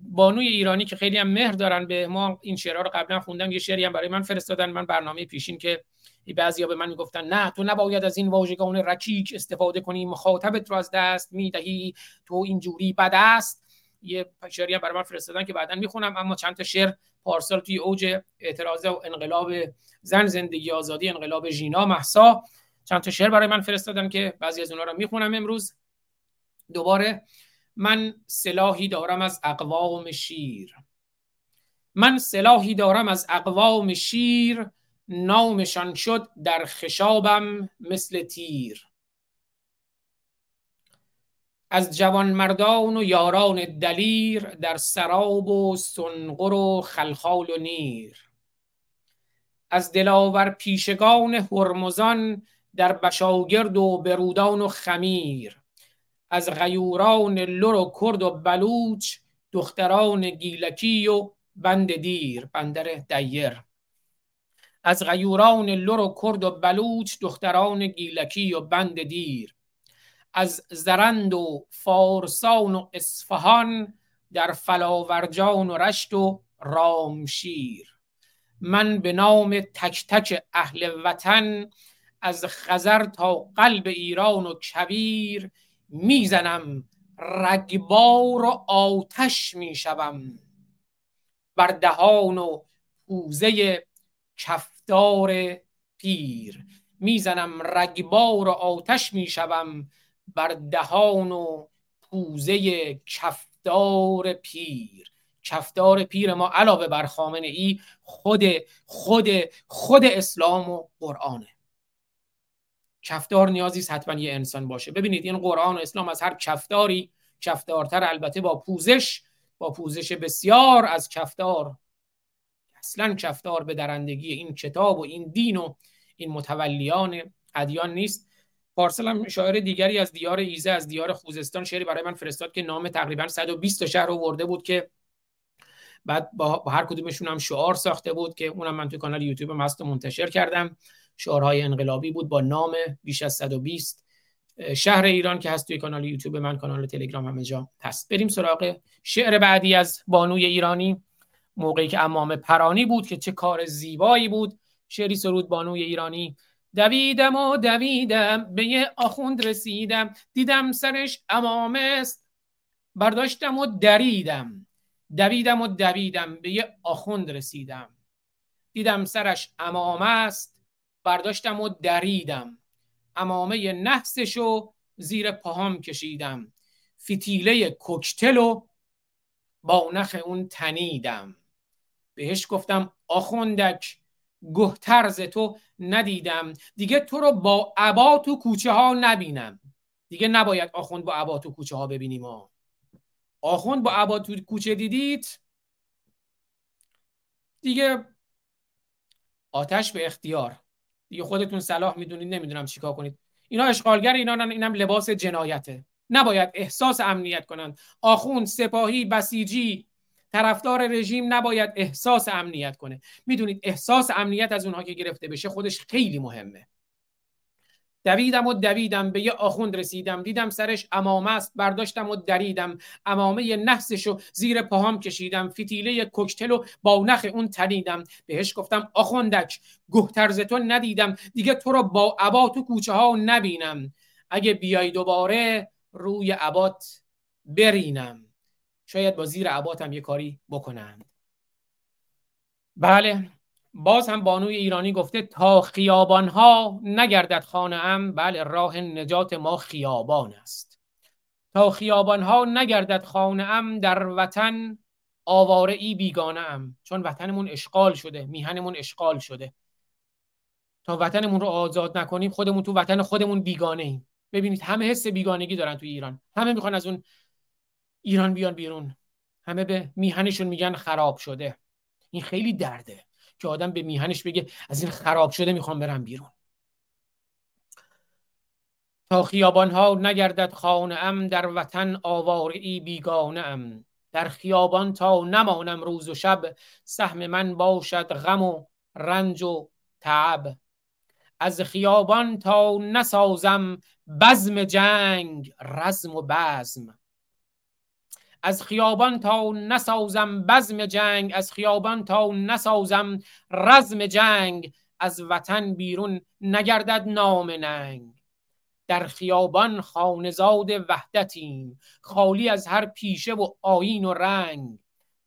بانوی ایرانی که خیلی هم مهر دارن به ما این شعرها رو قبلا خوندم یه شعری هم برای من فرستادن من برنامه پیشین که بعضیا به من می‌گفتن نه تو نباید از این واژگان رکیک استفاده کنی مخاطبت رو از دست می‌دهی تو اینجوری بد است. یه شعری هم برای من فرستادن که بعدا می‌خونم اما چند تا شعر پارسال توی اوج اعتراض و انقلاب زن زندگی آزادی انقلاب ژینا محسا چند تا شعر برای من فرستادن که بعضی از اونها رو می‌خونم امروز. دوباره من سلاحی دارم از اقوام شیر. من سلاحی دارم از اقوام شیر نامشان شد در خشابم مثل تیر. از جوان مردان و یاران دلیر در سراب و سنقر و خلخال و نیر. از دلاور پیشگان هرمزان در بشاگرد و برودان و خمیر. از غیوران لر و کرد و بلوچ دختران گیلکی و بند دیر بندر دیر. از غیوران لر و کرد و بلوچ دختران گیلکی و بند دیر. از زرند و فارسان و اصفهان در فلاورجان و رشت و رامشیر. من به نام تک تک اهل وطن از خزر تا قلب ایران و کبیر می‌زنم. رگبار و آتش می‌شوم. بر دهان و پوزه کفدار پیر. می‌زنم رگبار و آتش می‌شوم. بر دهان و پوزه کفدار پیر. کفدار پیر ما علاوه بر خامنه ای خود خود خود اسلام و قرآنه. کفدار نیازی حتما یه انسان باشه. ببینید این قرآن و اسلام از هر کفداری کفدارتر البته با پوزش با پوزش بسیار از کفدار اصلا کفدار به درندگی این کتاب و این دین و این متولیان ادیان نیست. پارسل هم شاعر دیگری از دیار ایزه از دیار خوزستان شعری برای من فرستاد که نام تقریبا 120 شهر آورده بود که بعد با هر کدومشون هم شعار ساخته بود که اونم من تو کانال یوتیوب مست منتشر کردم. شعارهای انقلابی بود با نام بیش از 120 شهر ایران که هست توی کانال یوتیوب من کانال تلگرام همه جا هست. بریم سراغ شعر بعدی از بانوی ایرانی موقعی که امام پرانی بود که چه کار زیبایی بود. شعری سرود بانوی ایرانی دویدم و دویدم به یه آخوند رسیدم دیدم سرش امام است. برداشتم و دریدم دویدم و دویدم به یه آخوند رسیدم. دیدم سرش امام است. برداشتم و دریدم. امامه نحسشو زیر پاهام کشیدم. فتیله کوکتل و با نخ اون تنیدم. بهش گفتم آخوندک گهترز تو ندیدم. دیگه تو رو با عبا تو کوچه ها نبینم. دیگه نباید آخوند با عبا تو کوچه ها ببینیم ها آخوند با عبا تو کوچه دیدید دیگه آتش به اختیار. دیگه خودتون صلاح می‌دونید نمی‌دونم چیکار کنید. اینا اشغالگر اینا اینم لباس جنایته. نباید احساس امنیت کنند. آخوند سپاهی بسیجی طرفدار رژیم نباید احساس امنیت کنه. می‌دونید احساس امنیت از اونها که گرفته بشه خودش خیلی مهمه. دویدم و دویدم به یه آخوند رسیدم. دیدم سرش امامه است برداشتم و دریدم. امامه نحسش و زیر پاهام کشیدم. فتیله کوکتل و با نخ اون تنیدم. بهش گفتم آخوندک گهترز تو ندیدم. دیگه تو رو با عبا تو کوچه ها نبینم. اگه بیای دوباره روی عبات برینم. شاید با زیر عباتم یه کاری بکنند. بله. باز هم بانوی ایرانی گفته تا خیابان ها نگردد خانه ام بله راه نجات ما خیابان است. تا خیابان ها نگردد خانه ام در وطن آواره ای بیگانه ام. چون وطنمون اشغال شده میهنمون اشغال شده. تا وطنمون رو آزاد نکنیم خودمون تو وطن خودمون بیگانه ایم. ببینید همه حس بیگانگی دارن تو ایران. همه می‌خوان از اون ایران بیان بیرون. همه به میهنشون میگن خراب شده. این خیلی درده. که آدم به میهنش بگه از این خراب شده می‌خوام برم بیرون. تا خیابان ها نگردد خانه در وطن آواره بیگانه ام در خیابان تا نمانم روز و شب سهم من باشد غم و رنج و تعب. از خیابان تا نسازم بزم جنگ رزم و بزم. از خیابان تا نسازم بزم جنگ از خیابان تا نسازم رزم جنگ از وطن بیرون نگردد نام ننگ. در خیابان خانزاد وحدتیم خالی از هر پیشه و آین و رنگ.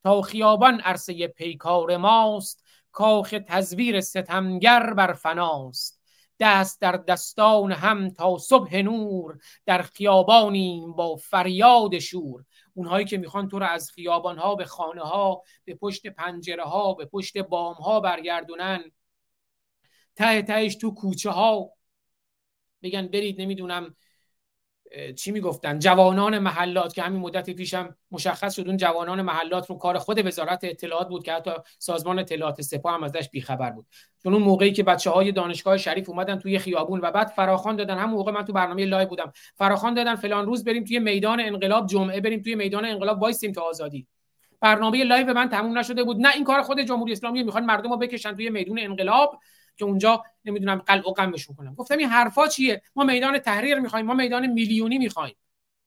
تا خیابان عرصه پیکار ماست کاخ تزویر ستمگر بر فناست. دست در دستان هم تا صبح نور در خیابانیم با فریاد شور. اونهایی که می‌خوان تو رو از خیابان ها به خانه ها به پشت پنجره ها به پشت بام ها برگردونن. ته تهش تو کوچه ها بگن برید نمی‌دونم چی می‌گفتن؟ جوانان محلات که همین مدت پیشم مشخص شد اون جوانان محلات رو کار خود وزارت اطلاعات بود که حتی سازمان اطلاعات سپاه هم ازش بیخبر بود. چون اون موقعی که بچه های دانشگاه شریف اومدن توی خیابون و بعد فراخوان دادن هم موقع من تو برنامه live بودم. فراخوان دادن فلان روز بریم توی میدان انقلاب جمعه بریم توی میدان انقلاب وایسیم تا آزادی. برنامه live من تموم نشده بود. نه این کار خود جمهوری اسلامی می‌خوان مردم رو بکشن توی میدون انقلاب. که اونجا نمی‌دونم قلع و قمعشون کنم. گفتم این حرفا چیه؟ ما میدان تحریر می‌خوایم ما میدان میلیونی می‌خوایم.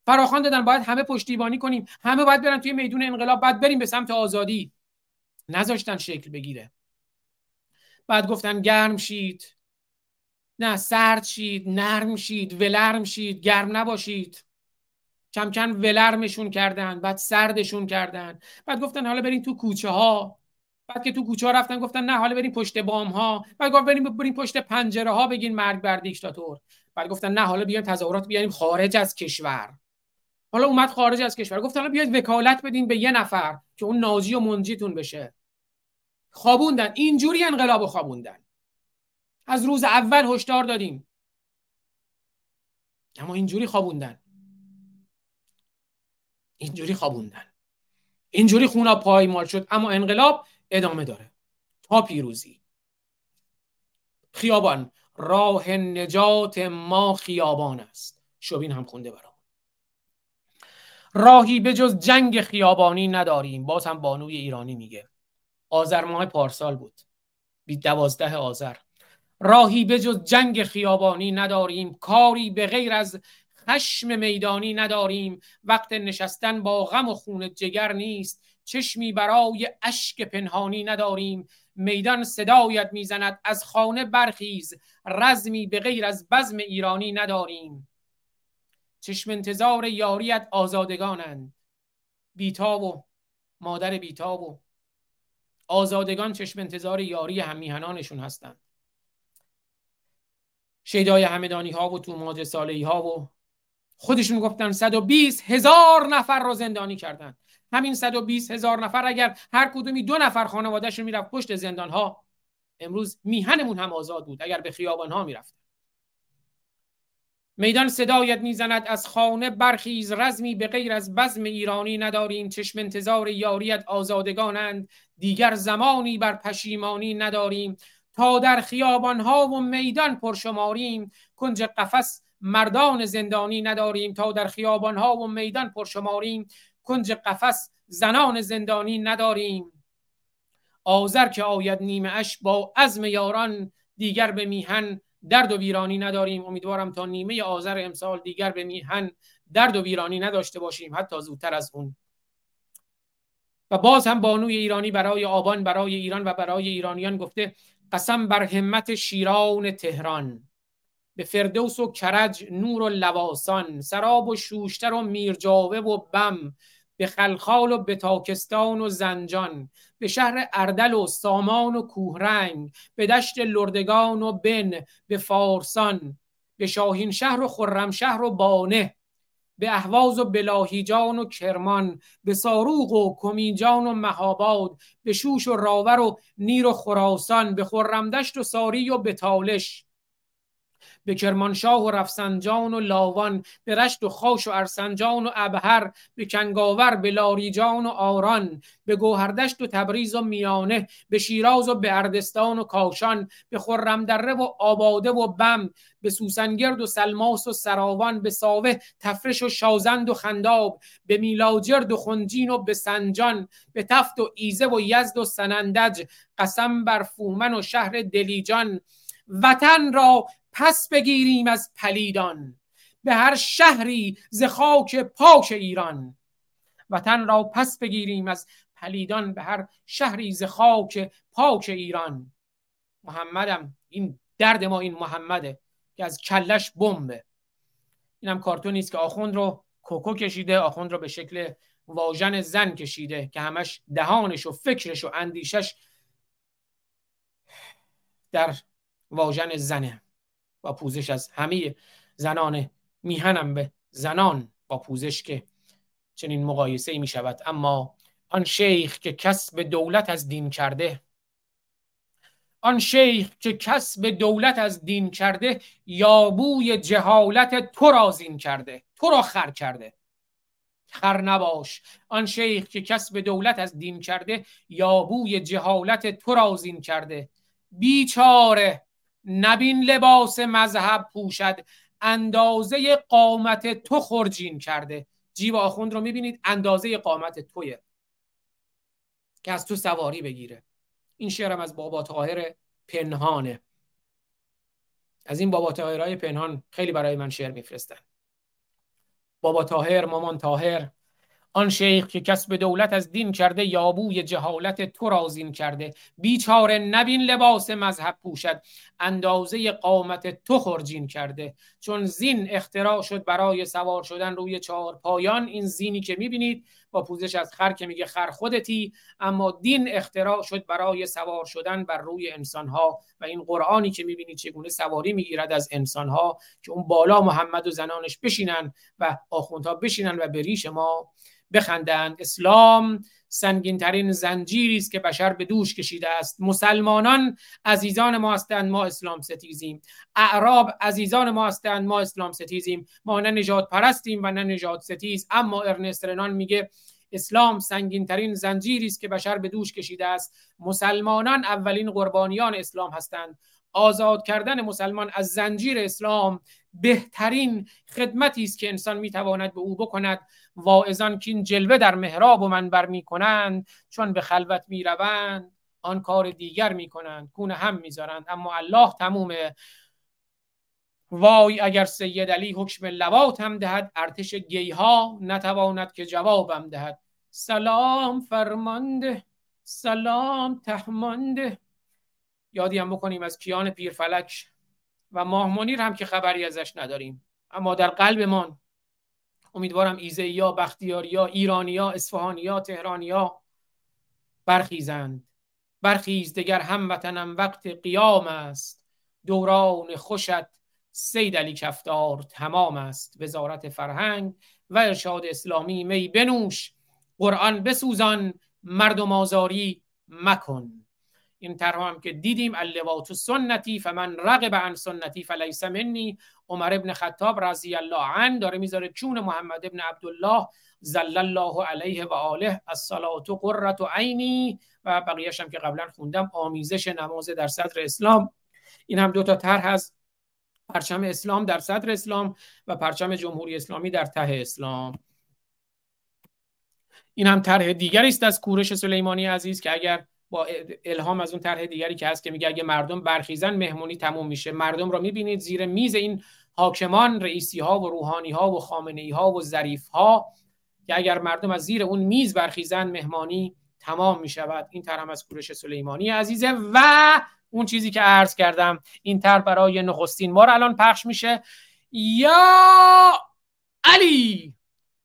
فراخوان دادن باید همه پشتیبانی کنیم. همه باید برن توی میدون انقلاب بعد بریم به سمت آزادی. نذاشتن شکل بگیره. بعد گفتن گرم شید. نه سرد شید نرم شید ولرم شید گرم نباشید. کم کم ولرمشون کردن بعد سردشون کردن. بعد گفتن حالا بریم تو کوچه ها بعد که تو کوچه رفتن گفتن نه حالا بریم پشت بام ها بعد گفت بریم بریم پشت پنجره ها بگین مرگ بر دیکتاتور. بعد گفتن نه حالا بیایم تظاهرات بیاریم خارج از کشور. حالا اومد خارج از کشور. گفتن حالا بیاید وکالت بدین به یه نفر که اون ناجی و منجیتون بشه. خوابوندن. اینجوری انقلاب خوابوندن. از روز اول هشدار دادیم. اما اینجوری خوابوندن. اینجوری خوابوندن. اینجوری خونا پایمال شد. اما انقلاب ادامه داره. تا پیروزی. خیابان. راه نجات ما خیابان است. شوین هم خونده برام راهی به جز جنگ خیابانی نداریم. باز هم بانوی ایرانی میگه. آذر ماه پارسال بود. بی دوازده آذر. راهی به جز جنگ خیابانی نداریم. کاری به غیر از خشم میدانی نداریم. وقت نشستن با غم و خون جگر نیست. چشمی برای اشک پنهانی نداریم. میدان صدایت می‌زند از خانه برخیز. رزمی به غیر از بزم ایرانی نداریم. چشم انتظار یاریت آزادگانند. بیتاب و مادر بیتاب و آزادگان چشم انتظار یاری همیهنانشون هستند. شیدای همدانی ها و تو سالهی ها و خودشون گفتن 120 هزار نفر رو زندانی کردن همین 120 هزار نفر اگر هر کدومی دو نفر خانوادهشون می‌رفت پشت زندان ها امروز میهنمون هم آزاد بود اگر به خیابان ها می‌رفت میدان صدایت می‌زند از خانه برخیز رزمی به غیر از بزم ایرانی نداریم. چشم انتظار یاریت آزادگانند. دیگر زمانی بر پشیمانی نداریم. تا در خیابان ها و میدان پرشماریم. کنج قفس مردان زندانی نداریم. تا در خیابانها و میدان پرشماریم. کنج قفس زنان زندانی نداریم. آذر که آید نیمه اش با عزم یاران دیگر به میهن درد و ویرانی نداریم. امیدوارم تا نیمه آذر امسال دیگر به میهن درد و ویرانی نداشته باشیم حتی زودتر از اون. و باز هم بانوی ایرانی برای آبان برای ایران و برای ایرانیان گفته قسم بر همت شیران تهران. به فردوس و کرج نور و لواسان سراب و شوشتر و میرجاوه و بم به خلخال و به تاکستان و زنجان به شهر اردل و سامان و کوهرنگ به دشت لردگان و بن به فارسان به شاهین شهر و خرم شهر و بانه به اهواز و بلاهیجان و کرمان به ساروق و کمیجان و مهاباد به شوش و راور و نیر و خراسان به خرمدشت و ساری و به تالش به کرمانشاه و رفسنجان و لاوان به رشت و خاش و ارسنجان و ابهر به کنگاور به لاریجان و آران به گوهردشت و تبریز و میانه به شیراز و به اردستان و کاشان به خرمدره و آباده و بم به سوسنگرد و سلماس و سراوان به ساوه تفرش و شازند و خنداب به میلاجرد و خنجین و به سنجان به تفت و ایزه و یزد و سنندج قسم بر فومن و شهر دلیجان. وطن را پس بگیریم از پلیدان به هر شهری ز خاک پاک ایران. وطن را پس بگیریم از پلیدان به هر شهری ز خاک پاک ایران. محمدم این درد ما این محمده که از کلش بمبه. اینم کارتونی است که آخوند رو کوکو کشیده آخوند رو به شکل واژن زن کشیده که همش دهانش و فکرش و اندیشش در واژن زنه. با پوزش از همه زنان میهنم به زنان با پوزش که چنین مقایسه می شود اما آن شیخ که کسب دولت از دین کرده آن شیخ که کسب دولت از دین کرده یابوی جهالت تو را زین کرده تو را خر کرده. خر نباش. آن شیخ که کسب دولت از دین کرده یابوی جهالت تو را زین کرده. بیچاره نبین لباس مذهب پوشد. اندازه قامت تو خرجین کرده. جیب آخوند رو می‌بینید اندازه قامت تویه. که از تو سواری بگیره. این شعرم از بابا طاهر پنهانه. از این بابا طاهرهای پنهان خیلی برای من شعر میفرستن. بابا طاهر مامان طاهر. آن شیخ که کسب دولت از دین کرده یابوی جهالت تو رازین کرده. بیچاره نبین لباس مذهب پوشد اندازه قامت تو خرجین کرده. چون زین اختراع شد برای سوار شدن روی چهار پایان این زینی که می‌بینید با پوزش از خر که میگه خر خودتی اما دین اختراع شد برای سوار شدن بر روی انسانها. و این قرآنی که می‌بینید چگونه سواری می‌گیرد از انسانها که اون بالا محمد و زنانش بشینن و آخوندها بشینن و به ریش ما بخندند. اسلام سنگین ترین زنجیری است که بشر به دوش کشیده است. مسلمانان عزیزان ما هستند ما اسلام ستیزیم. اعراب عزیزان ما هستند ما اسلام ستیزیم. ما نه نجات پرستیم و نه نجات ستیز. اما ارنست رنان میگه اسلام سنگین ترین زنجیری است که بشر به دوش کشیده است. مسلمانان اولین قربانیان اسلام هستند. آزاد کردن مسلمان از زنجیر اسلام بهترین خدمتی است که انسان می‌تواند به او بکند. واعظان که این جلوه در محراب و منبر می‌کنند چون به خلوت می‌روند آن کار دیگر می‌کنند کون هم می‌ذارند اما الله تمومه. وای اگر سید علی حکم لوات هم دهد ارتش گیها نتواند که جوابم دهد. سلام فرمانده سلام تهمانده. یادی هم بکنیم از کیان پیرفلک و ماه منیر هم که خبری ازش نداریم. اما در قلبمان امیدوارم ایزیا بختیاریا ایرانیا اصفهانیا تهرانیا برخیزند. برخیز دگر هموطنم وقت قیام است. دوران خوشت سید علی کفتار تمام است. وزارت فرهنگ و ارشاد اسلامی می بنوش. قرآن بسوزان مردم آزاری مکن. این طرح هم که دیدیم اللوات سنتی فمن رغب عن سنتی فلیس منی عمر ابن خطاب رضی الله عنه داره می‌ذاره چون محمد ابن عبدالله زل الله علیه و آله. الصلاه قرة عینی و بقیهش هم که قبلا خوندم آمیزش نماز در صدر اسلام. این هم دو تا طرح از پرچم اسلام در صدر اسلام و پرچم جمهوری اسلامی در ته اسلام. این هم طرح دیگری است از کورش سلیمانی عزیز که اگر با الهام از اون طرح دیگری که هست که میگه اگه مردم برخیزن مهمونی تموم میشه. مردم رو می‌بینید زیر میز این حاکمان رئیسی ها و روحانی ها و خامنه ها و ظریف ها که اگر مردم از زیر اون میز برخیزن مهمانی تمام می شود این طرح از کورش سلیمانی عزیزه. و اون چیزی که عرض کردم این تر برای نخستین بار الان پخش میشه. یا علی!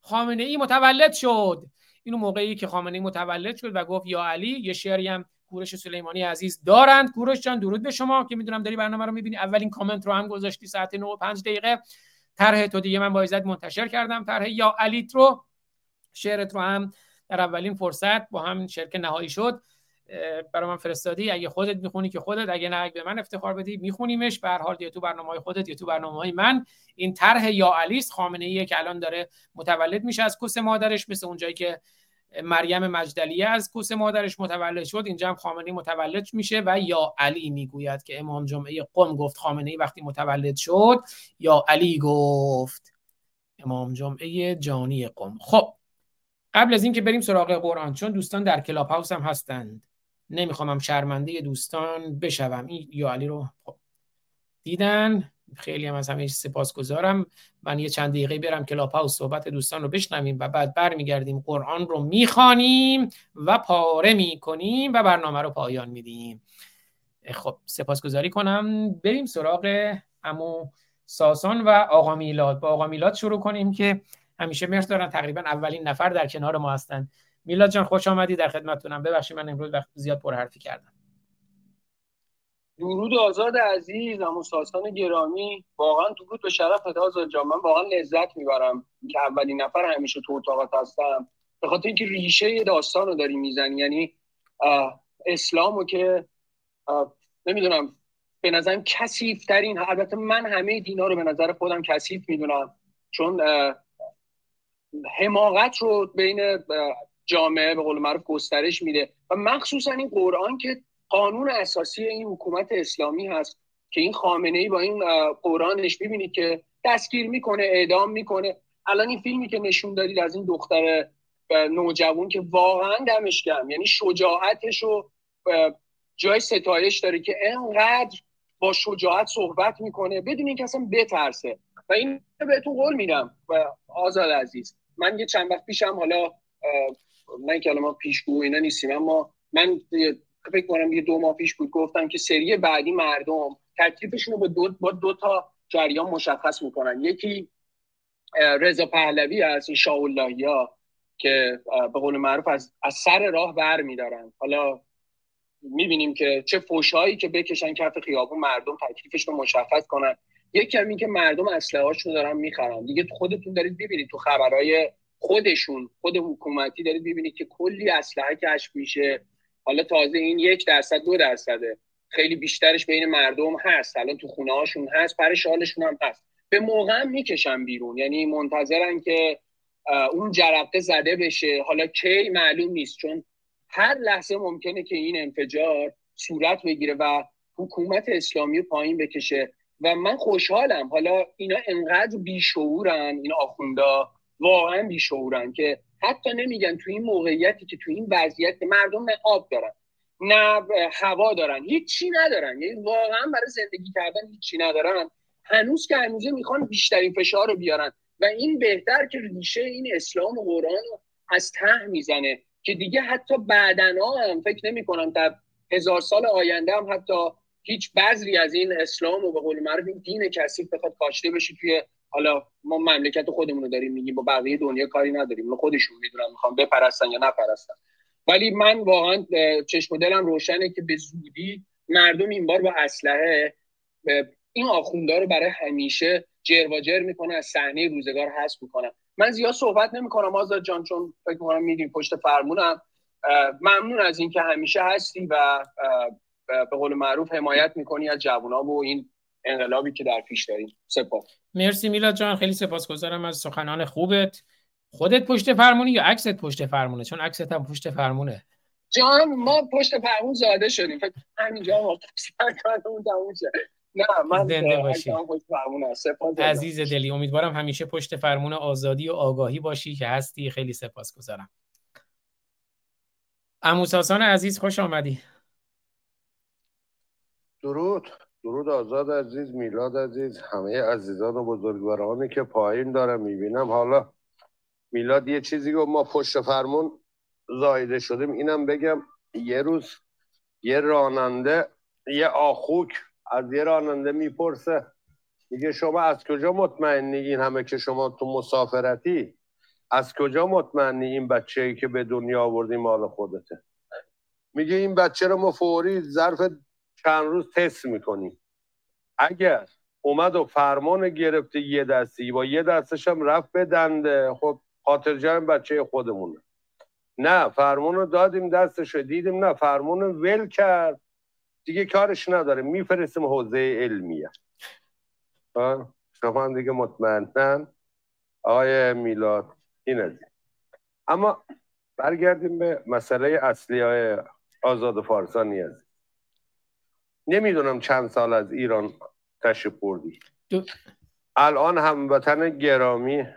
خامنه ای متولد شد. اینو موقعی که خامنه متولد شد و گفت یا علی یه شعری هم کورش سلیمانی عزیز دارند. کورش جان درود به شما که می‌دونم داری برنامه رو می‌بینی. اولین کامنت رو هم گذاشتی ساعت 9 و 5 دقیقه. طرح تو دیگه من با منتشر کردم. طرح یا علی رو شعرت رو هم در اولین فرصت با هم شرکت نهایی شد. برای من فرستادی اگه خودت می‌خونی که خودت اگه نه به من افتخار بدی میخونیمش. به هر حال یا تو برنامه خودت یا تو برنامه های من این طرح یا علیس خامنه ای که الان داره متولد میشه از کوس مادرش مثل اونجایی که مریم مجدلیه از کوس مادرش متولد شد اینجا هم خامنه متولد میشه و یا علی می‌گوید که امام جمعه قم گفت خامنه ای وقتی متولد شد یا علی گفت امام جمعه جانی قم. خب قبل از اینکه بریم سراغ قرآن چون دوستان در کلاب هاوس هم هستند. نمی‌خوام شرمنده دوستان بشوم. این یا علی رو خب. دیدن. خیلی هم از همه سپاسگزارم. من یه چند دقیقه برم کلاب هاوس صحبت دوستان رو بشنویم و بعد برمیگردیم. قرآن رو می‌خوانیم و پاره می‌کنیم و برنامه رو پایان میدیم. خب سپاسگزاری کنم. بریم سراغ امو ساسان و آقا میلاد. با آقا میلاد شروع کنیم که همیشه مرس دارن تقریبا اولین نفر در کنار ما هستن. میلاد جان خوش آمدی در خدمتتونم. ببخشید من امروز وقت زیاد پرحرفی کردم. درود آزاد عزیز اما ساسان گرامی. واقعا درود به شرف آزاد جان. من واقعا لذت می‌برم که اولین نفر همیشه تو اتاقات هستم. به خاطر اینکه ریشه داستان رو داری می‌زنی. یعنی اسلامو که نمی‌دونم به نظرم کثیف ترین البته من همه دینا رو به نظر خودم کثیف می‌دونم. چون حماقت رو بین جامعه به قول معروف گسترش میده. و مخصوصا این قرآن که قانون اساسی این حکومت اسلامی هست که این خامنه ای با این قرآنش ببینید که دستگیر می‌کنه اعدام می‌کنه. الان این فیلمی که نشون دادید از این دختر نوجوان که واقعا دمش گرم. یعنی شجاعتش رو جای ستایش داره که انقدر با شجاعت صحبت می‌کنه بدون اینکه اصلا بترسه. و این بهتون قول میدم آزاد عزیز. من یه چند وقت پیشم حالا من که ما پیشگو اینا نیستیم اما من فکر کنم یه دو ماه پیش بود گفتم که سری بعدی مردم تکلیفشون رو با دو, با دو تا جریان مشخص می‌کنن. یکی رضا پهلوی از این شاه ها که به قول معروف از, از سر راه بر میدارن حالا می‌بینیم که چه فوشهایی که بکشن کف خیابون مردم تکلیفش رو مشخص کنن. یک کمی که مردم اسلحه رو دارن می‌خرن. دیگه خودتون دارید ببینید تو خبرهای خودشون خود حکومتی دارید ببینید که کلی اسلحه کشف میشه. حالا تازه این یک درصد دو درصده. خیلی بیشترش بین مردم هست. الان تو خونه هاشون هست پر شالشون هم هست. به موقع می‌کشن بیرون. یعنی منتظرن که اون جرقه زده بشه. حالا کی معلوم نیست. چون هر لحظه ممکنه که این انفجار صورت بگیره و حکومت اسلامی پایین بکشه. و من خوشحالم. حالا اینا انقدر بیشعورن این آخوندا. واقعا بیشعورن که حتی نمیگن تو این موقعیتی که تو این وضعیت مردم نه آب دارن نه هوا دارن هیچی ندارن. یعنی واقعا برای زندگی کردن هیچی ندارن. هنوز که هنوزه می‌خوان بیشترین فشار رو بیارن. و این بهتر که ریشه این اسلام و قرآن رو از ته می‌زنه که دیگه حتی بعدنا هم فکر نمی در هزار سال آینده هم حتی هیچ بذری از این اسلام و به قول معروف دین کثیف بخواد کاشته بشه توی حالا ما مملکت خودمون رو داریم میگیم با بقیه دنیا کاری نداریم. ما خودشون می‌دونن می‌خوام بپرستن یا نپرستن. ولی من واقعا چشم دلم روشنه که به زودی مردم این بار با اسلحه این آخونده رو برای همیشه جر و جر می‌کنه از صحنه روزگار حذف می‌کنن. من زیاد صحبت نمی‌کنم آزاد جان چون فکر کنم میدیم پشت فرمونم. ممنون از اینکه همیشه هستی و به قول معروف حمایت می‌کنی از جوونا و این انقلابی که در پیش داریم. سپاس. مرسی میلاد جان. خیلی سپاسگزارم از سخنان خوبت. خودت پشت فرمونی یا عکست پشت فرمونه؟ چون عکست هم پشت فرمونه. جان ما پشت فرمون زاده شدیم. فکر همینجا ما نه من زنده باشی. عکسم پشت فرمون هست. سپاس عزیز دلی امیدوارم همیشه پشت فرمون آزادی و آگاهی باشی که هستی. خیلی سپاسگزارم. عمو ساسان عزیز خوش آمدی. درود. درود آزاد عزیز میلاد عزیز همه عزیزان و بزرگوارانی که پایین دارم می‌بینم. حالا میلاد یه چیزی که ما پشت فرمون زایده شدیم. اینم بگم یه روز یه راننده یه آخوک از یه راننده می‌پرسه میگه شما از کجا مطمئنی این همه که شما تو مسافرتی؟ از کجا مطمئنی این بچه ای که به دنیا آوردی مال خودته؟ میگه این بچه رو ما فوری ظرف چند روز تست می‌کنیم اگر اومد و فرمان گرفته یه دستی با یه دستش هم رفت به دنده. خب خاطر جمع بچه خودمونه. نه فرمان رو دادیم دستش رو دیدیم نه فرمان ول کرد. دیگه کارش نداره میفرستیم حوزه علمیه. شما هم دیگه مطمئنن؟ آقای میلاد این. اما برگردیم به مسئله اصلی های آزاد فارسانی از نمی‌دونم چند سال از ایران تشریف بردی. الان هموطن گرامی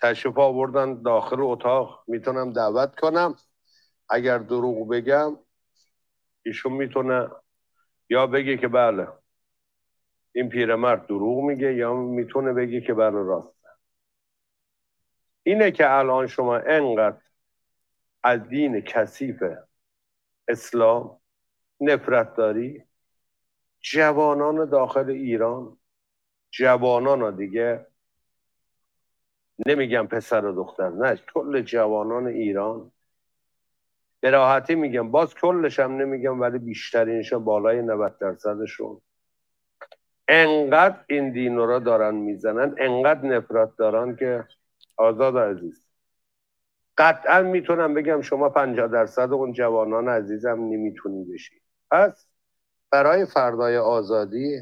تشریف آوردن داخل اتاق. می‌تونم دعوت کنم. اگر دروغ بگم ایشون می‌تونه یا بگه که بله این پیرمرد دروغ میگه یا می‌تونه بگه که بله راست. اینه که الان شما انقدر از دین کثیف اسلام نفرت داری جوانان داخل ایران جوانان دیگه نمیگم پسر و دختر نه کل جوانان ایران. به راحتی میگم باز کلش هم نمیگم ولی بیشترینش بالای 90 درصدشون. انقدر این دین را دارن می‌زنن انقدر نفرت دارن که آزاد عزیز. قطعا می‌تونم بگم شما 50 درصد اون جوانان عزیزم نمی‌تونی بشی. پس برای فردای آزادی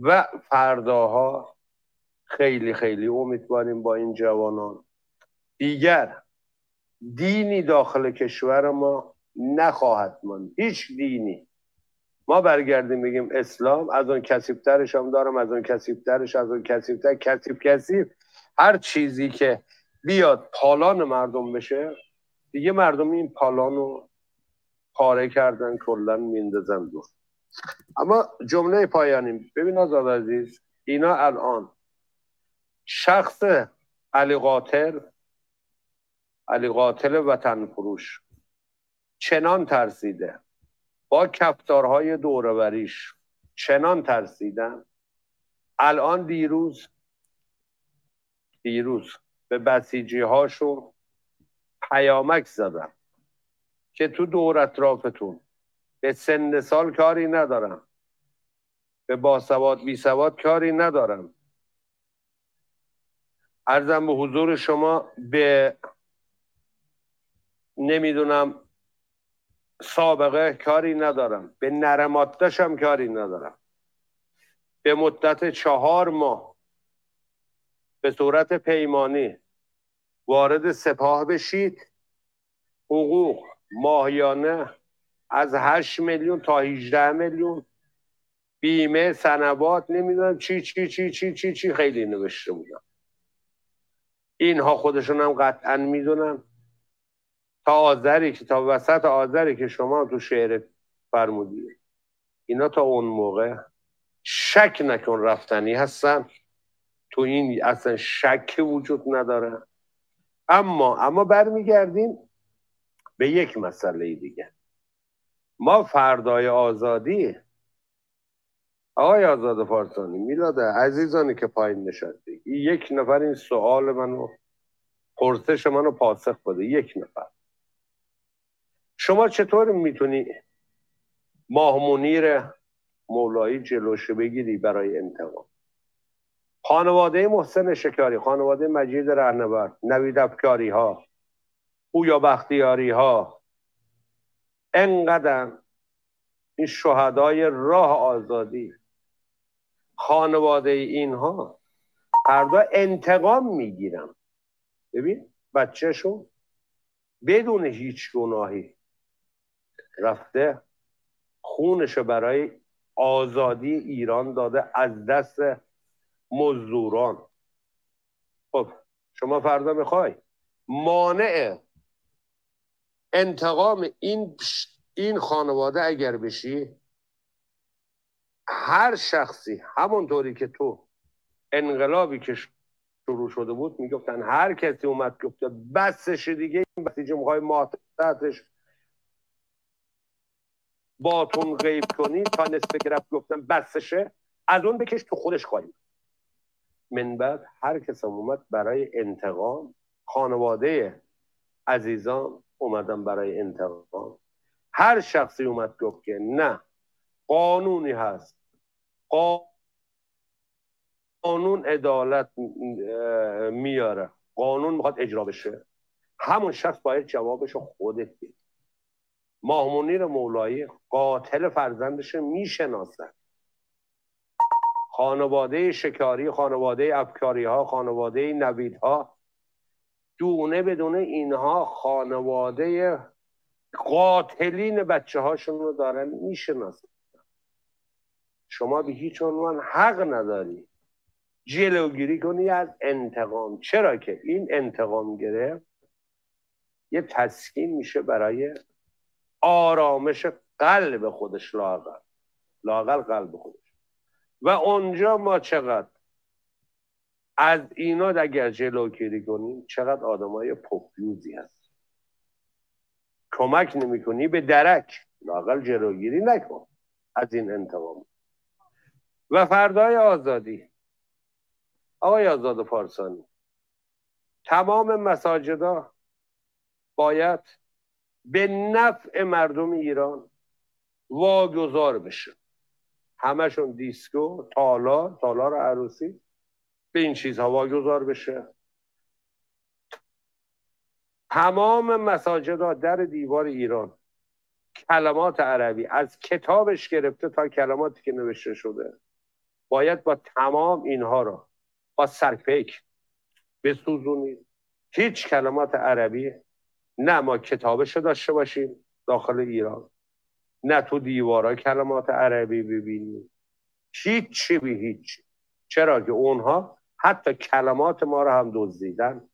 و فرداها خیلی خیلی امیدواریم با این جوانان. دیگر دینی داخل کشور ما نخواهد ماند. هیچ دینی. ما برگردیم بگیم اسلام از اون کسیبترش هم دارم از اون کسیبترش از اون کسیبتر کسیب کسیب هر چیزی که بیاد پالان مردم بشه دیگه مردم این پالان رو پاره کردن کلا میندازن دور اما جمله پایانی ببین آزاد عزیز اینا الان شخص علی قاتل علی قاتل وطن فروش چنان ترسیده. با کفتارهای دوروریش چنان ترسیدن. الان دیروز دیروز به بسیجی هاشون پیامک زدن. که تو دور اطرافتون به سن سال کاری ندارم. به باسواد بی سواد کاری ندارم. ارزم به حضور شما به نمی‌دونم سابقه کاری ندارم. به نرماتش هم کاری ندارم. به مدت چهار ماه به صورت پیمانی وارد سپاه بشید. حقوق ماهیانه از 8 میلیون تا 18 میلیون. بیمه سنوات نمی‌دونم چی چی چی چی چی چی خیلی نوشته بودم اینها خودشون هم قطعا می‌دونن. تا آذری که تا وسط آذری که شما تو شعر فرمودید اینا تا اون موقع شک نکن رفتنی هستن. تو این اصلا شک وجود نداره. اما اما برمیگردیم به یک مسئله دیگه. ما فردای آزادی آقای آزاد فارسانی میلاده عزیزانی که پایین نشسته یک نفر این سوال منو پرسش منو پاسخ بده. یک نفر. شما چطور می‌تونی ماه منیر مولایی جلوش بگیری برای انتقام؟ خانواده محسن شکاری خانواده مجید رهنورد نوید افکاری ها یا بختیاری ها انقدر این شهدای راه آزادی. خانواده اینها فردا انتقام می‌گیرن. ببین بچهشون بدون هیچ گناهی رفته خونشو برای آزادی ایران داده از دست مزدوران. خب شما فردا می‌خوای مانع انتقام این این خانواده اگر بشی هر شخصی همونطوری که تو انقلابی که شروع شده بود می‌گفتن هر کسی اومد گفته بسش دیگه این بسیجه می‌خوای ماتحتش باتون غیب کنی تا نصف گرفت گفتن بسشه از اون بکش تو خودش خواهی من بعد هر کس اومد برای انتقام خانواده عزیزان اومدن برای انتقام. هر شخصی اومد گفت که نه قانونی هست. قانون عدالت میاره. قانون می‌خواد اجرا بشه. همون شخص باید جوابشو خودت بدی ماهمونیر مولایی قاتل فرزندش می‌شناسن خانواده شکاری خانواده افکاری ها خانواده نوید ها دونه بدونه اینها خانواده قاتلین بچه هاشون رو دارن می‌شناسن. شما به هیچ عنوان حق نداری جلوگیری کنی از انتقام. چرا که این انتقام گرفت؟ یه تسکین میشه برای آرامش قلب خودش لاغل لاغل قلب خودش. و اونجا ما چقدر از اینا اگر جلوگیری کنیم چقدر آدمای پفیوزی هست کمک نمی به درک. لاغل جلوگیری نکن. از این انتقام. و فردای آزادی. آقای آزاد پارسانی تمام مساجدا باید به نفع مردم ایران واگذار بشه. همشون دیسکو تالار تالار عروسی. به این چیزها واگذار بشه. تمام مساجد در دیوار ایران کلمات عربی از کتابش گرفته تا کلماتی که نوشته شده. باید با تمام اینها را با سرپیک بسوزونید هیچ کلمات عربی نه ما کتابش داشته باشیم داخل ایران نه تو دیوارا کلمات عربی ببینیم. هیچی به هیچ چرا که اونها حتی کلمات ما رو هم دزدیدن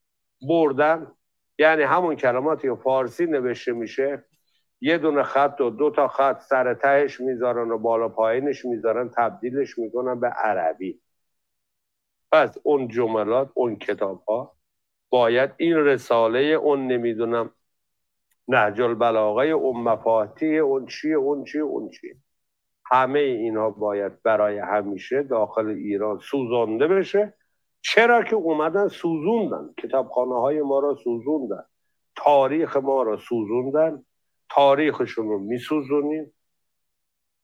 بردن. یعنی همون کلماتی که فارسی نوشته میشه یه دونه خط و دو تا خط سر تهش می‌ذارن و بالا پایینش می‌ذارن تبدیلش می‌کنن به عربی. پس اون جملات اون کتاب ها باید این رساله اون نمی‌دونم نهج البلاغه اون مفاتی اون چیه اون چیه اون چیه همه اینها باید برای همیشه داخل ایران سوزانده بشه. چرا که اومدن سوزوندن. کتابخانه های ما را سوزوندن. تاریخ ما را سوزوندن. تاریخشون رو میسوزونیم.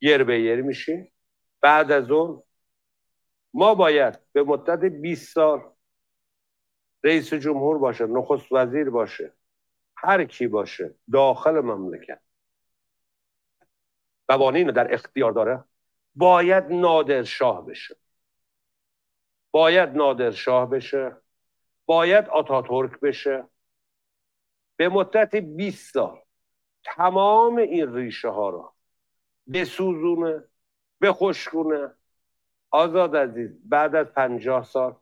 یر به یر میشه بعد از اون ما باید به مدت 20 سال رئیس جمهور باشه نخست وزیر باشه هر کی باشه داخل مملکت. قوانین در اختیار داره. باید نادر شاه بشه. باید نادر شاه بشه باید آتاتورک بشه. به مدت 20 سال تمام این ریشه ها را بسوزونه بخشکونه. آزاد عزیز بعد از پنجاه سال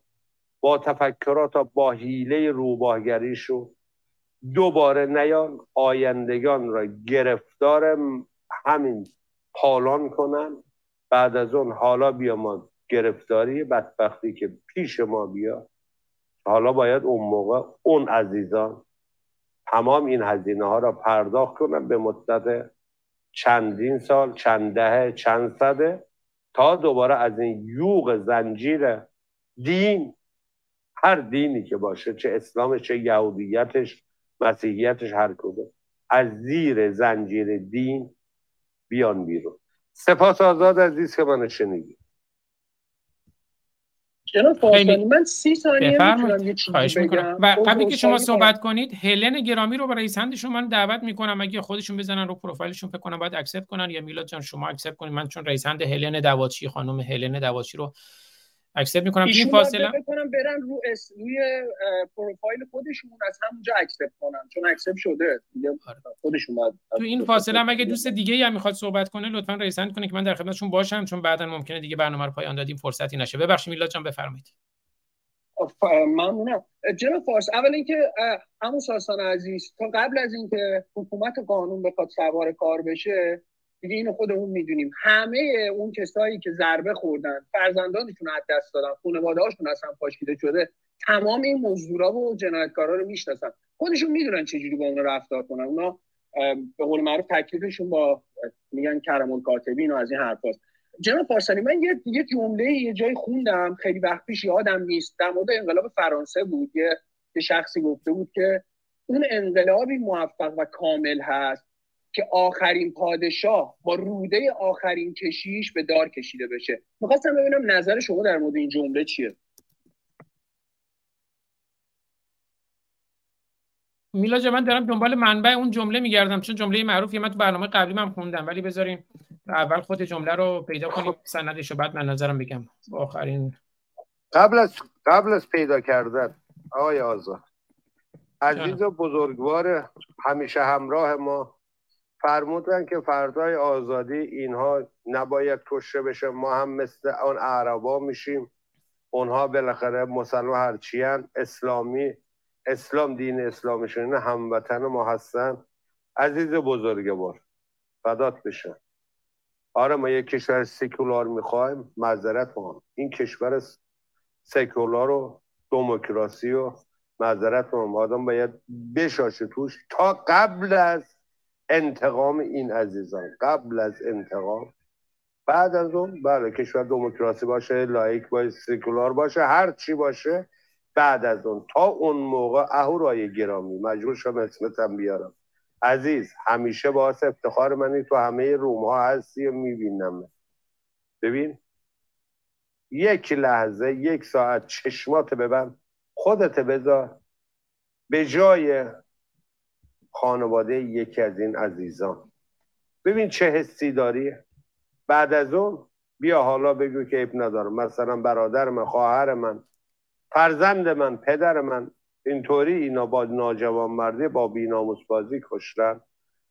با تفکرات با حیله روباهگریشو دوباره نیان آیندگان را گرفتار همین پالان کنن. بعد از اون حالا بیا ما گرفتاری بدبختی که پیش ما بیا حالا باید اون موقع اون عزیزان تمام این هزینه ها را پرداخت کنن به مدت چندین سال چند دهه چند صده تا دوباره از این یوغ زنجیر دین هر دینی که باشه چه اسلامش چه یهودیتش مسیحیتش هر کدوم از زیر زنجیر دین بیان بیرون. سپاس آزاد عزیز که من شنیدید. جناب من سی ثانیه می‌تونم یه چیزی بگم. و قبلی که شما صحبت کنید هلن گرامی رو برای hand شون من دعوت می‌کنم. اگه خودشون بزنن رو پروفایلشون فکر کنم باید accept کنن. یا میلاد جان شما accept کنید. من چون raise hand هلن دواچی خانم هلن دواچی رو accept می‌کنم این فاصله. بکنم برن رو اس... روی پروفایل خودشون از همونجا accept کنم چون accept شده. آره. خودشون باید تو این فاصله هم اگه دوست دیگه هم می‌خواد صحبت کنه لطفا raise hand کنه که من در خدمتشون باشم چون بعدا ممکنه دیگه برنامه رو پایان دادیم فرصتی نشه. ببخشید میلاد جان بفرمایید. ممنونم. جناب فارس اول اینکه همون ساسان عزیز تا قبل از اینکه حکومت قانون بخواد سوار کار بشه دیگه اینو خودمون می‌دونیم. همه اون کسایی که ضربه خوردن فرزندانشون از دست دادن خانواده‌هاشون اصلا پاشیده شده تمام این مزدورا و جنایتکارا رو می‌شناسن. خودشون می‌دونن چجوری با اونا رفتار کنن. اونا به قول معروف تکلیفشون با میگن کرم الکاتبین و از این حرفاست. جناب پارسانی من یه یه جمله یه جای خوندم. خیلی وقت پیش یادم نیست. در مورد انقلاب فرانسه بود. یه شخصی گفته بود که اون انقلابی موفق و کامل هست. که آخرین پادشاه با روده آخرین کشیش به دار کشیده بشه. می‌خواستم ببینم نظر شما در مورد این جمله چیه. میلا من دارم دنبال منبع اون جمله میگردم چون جمله معروفی من تو برنامه قبلی من خوندم ولی بذارین اول خود جمله رو پیدا کنیم سندش رو بعد من نظرم بگم. آخرین قبل از قبل از پیدا کردن آقای آزاد. عزیز و بزرگوار همیشه همراه ما فرمودن که فردای آزادی اینها نباید کشته بشه. ما هم مثل آن عربا میشیم. اونها بالاخره مسلمان هرچی اسلامی اسلام دین اسلامشون هموطن ما هستن. عزیز بزرگوار فدات بشه آره ما یک کشور سکولار می‌خوایم. معذرت ما این کشور سکولار و دموکراسی و معذرت ما آدم باید بشاشه توش تا قبل از انتقام این عزیزان. قبل از انتقام بعد از اون بله کشور دموکراسی باشه لایک باشه سکولار باشه هر چی باشه بعد از اون. تا اون موقع اهورای گرامی مجبور شدم اسمتم بیارم. عزیز همیشه باعث افتخار منی تو همه روم ها هستی و می‌بینم. ببین یک لحظه یک ساعت چشمات ببند خودت بذار به جای خانواده یکی از این عزیزان. ببین چه حسی داری؟ بعد از اون بیا حالا بگو که اب ندارم مثلا برادر من خواهر من فرزند من پدر من. اینطوری اینا با ناجوان مردی با بیناموس بازی کشتن.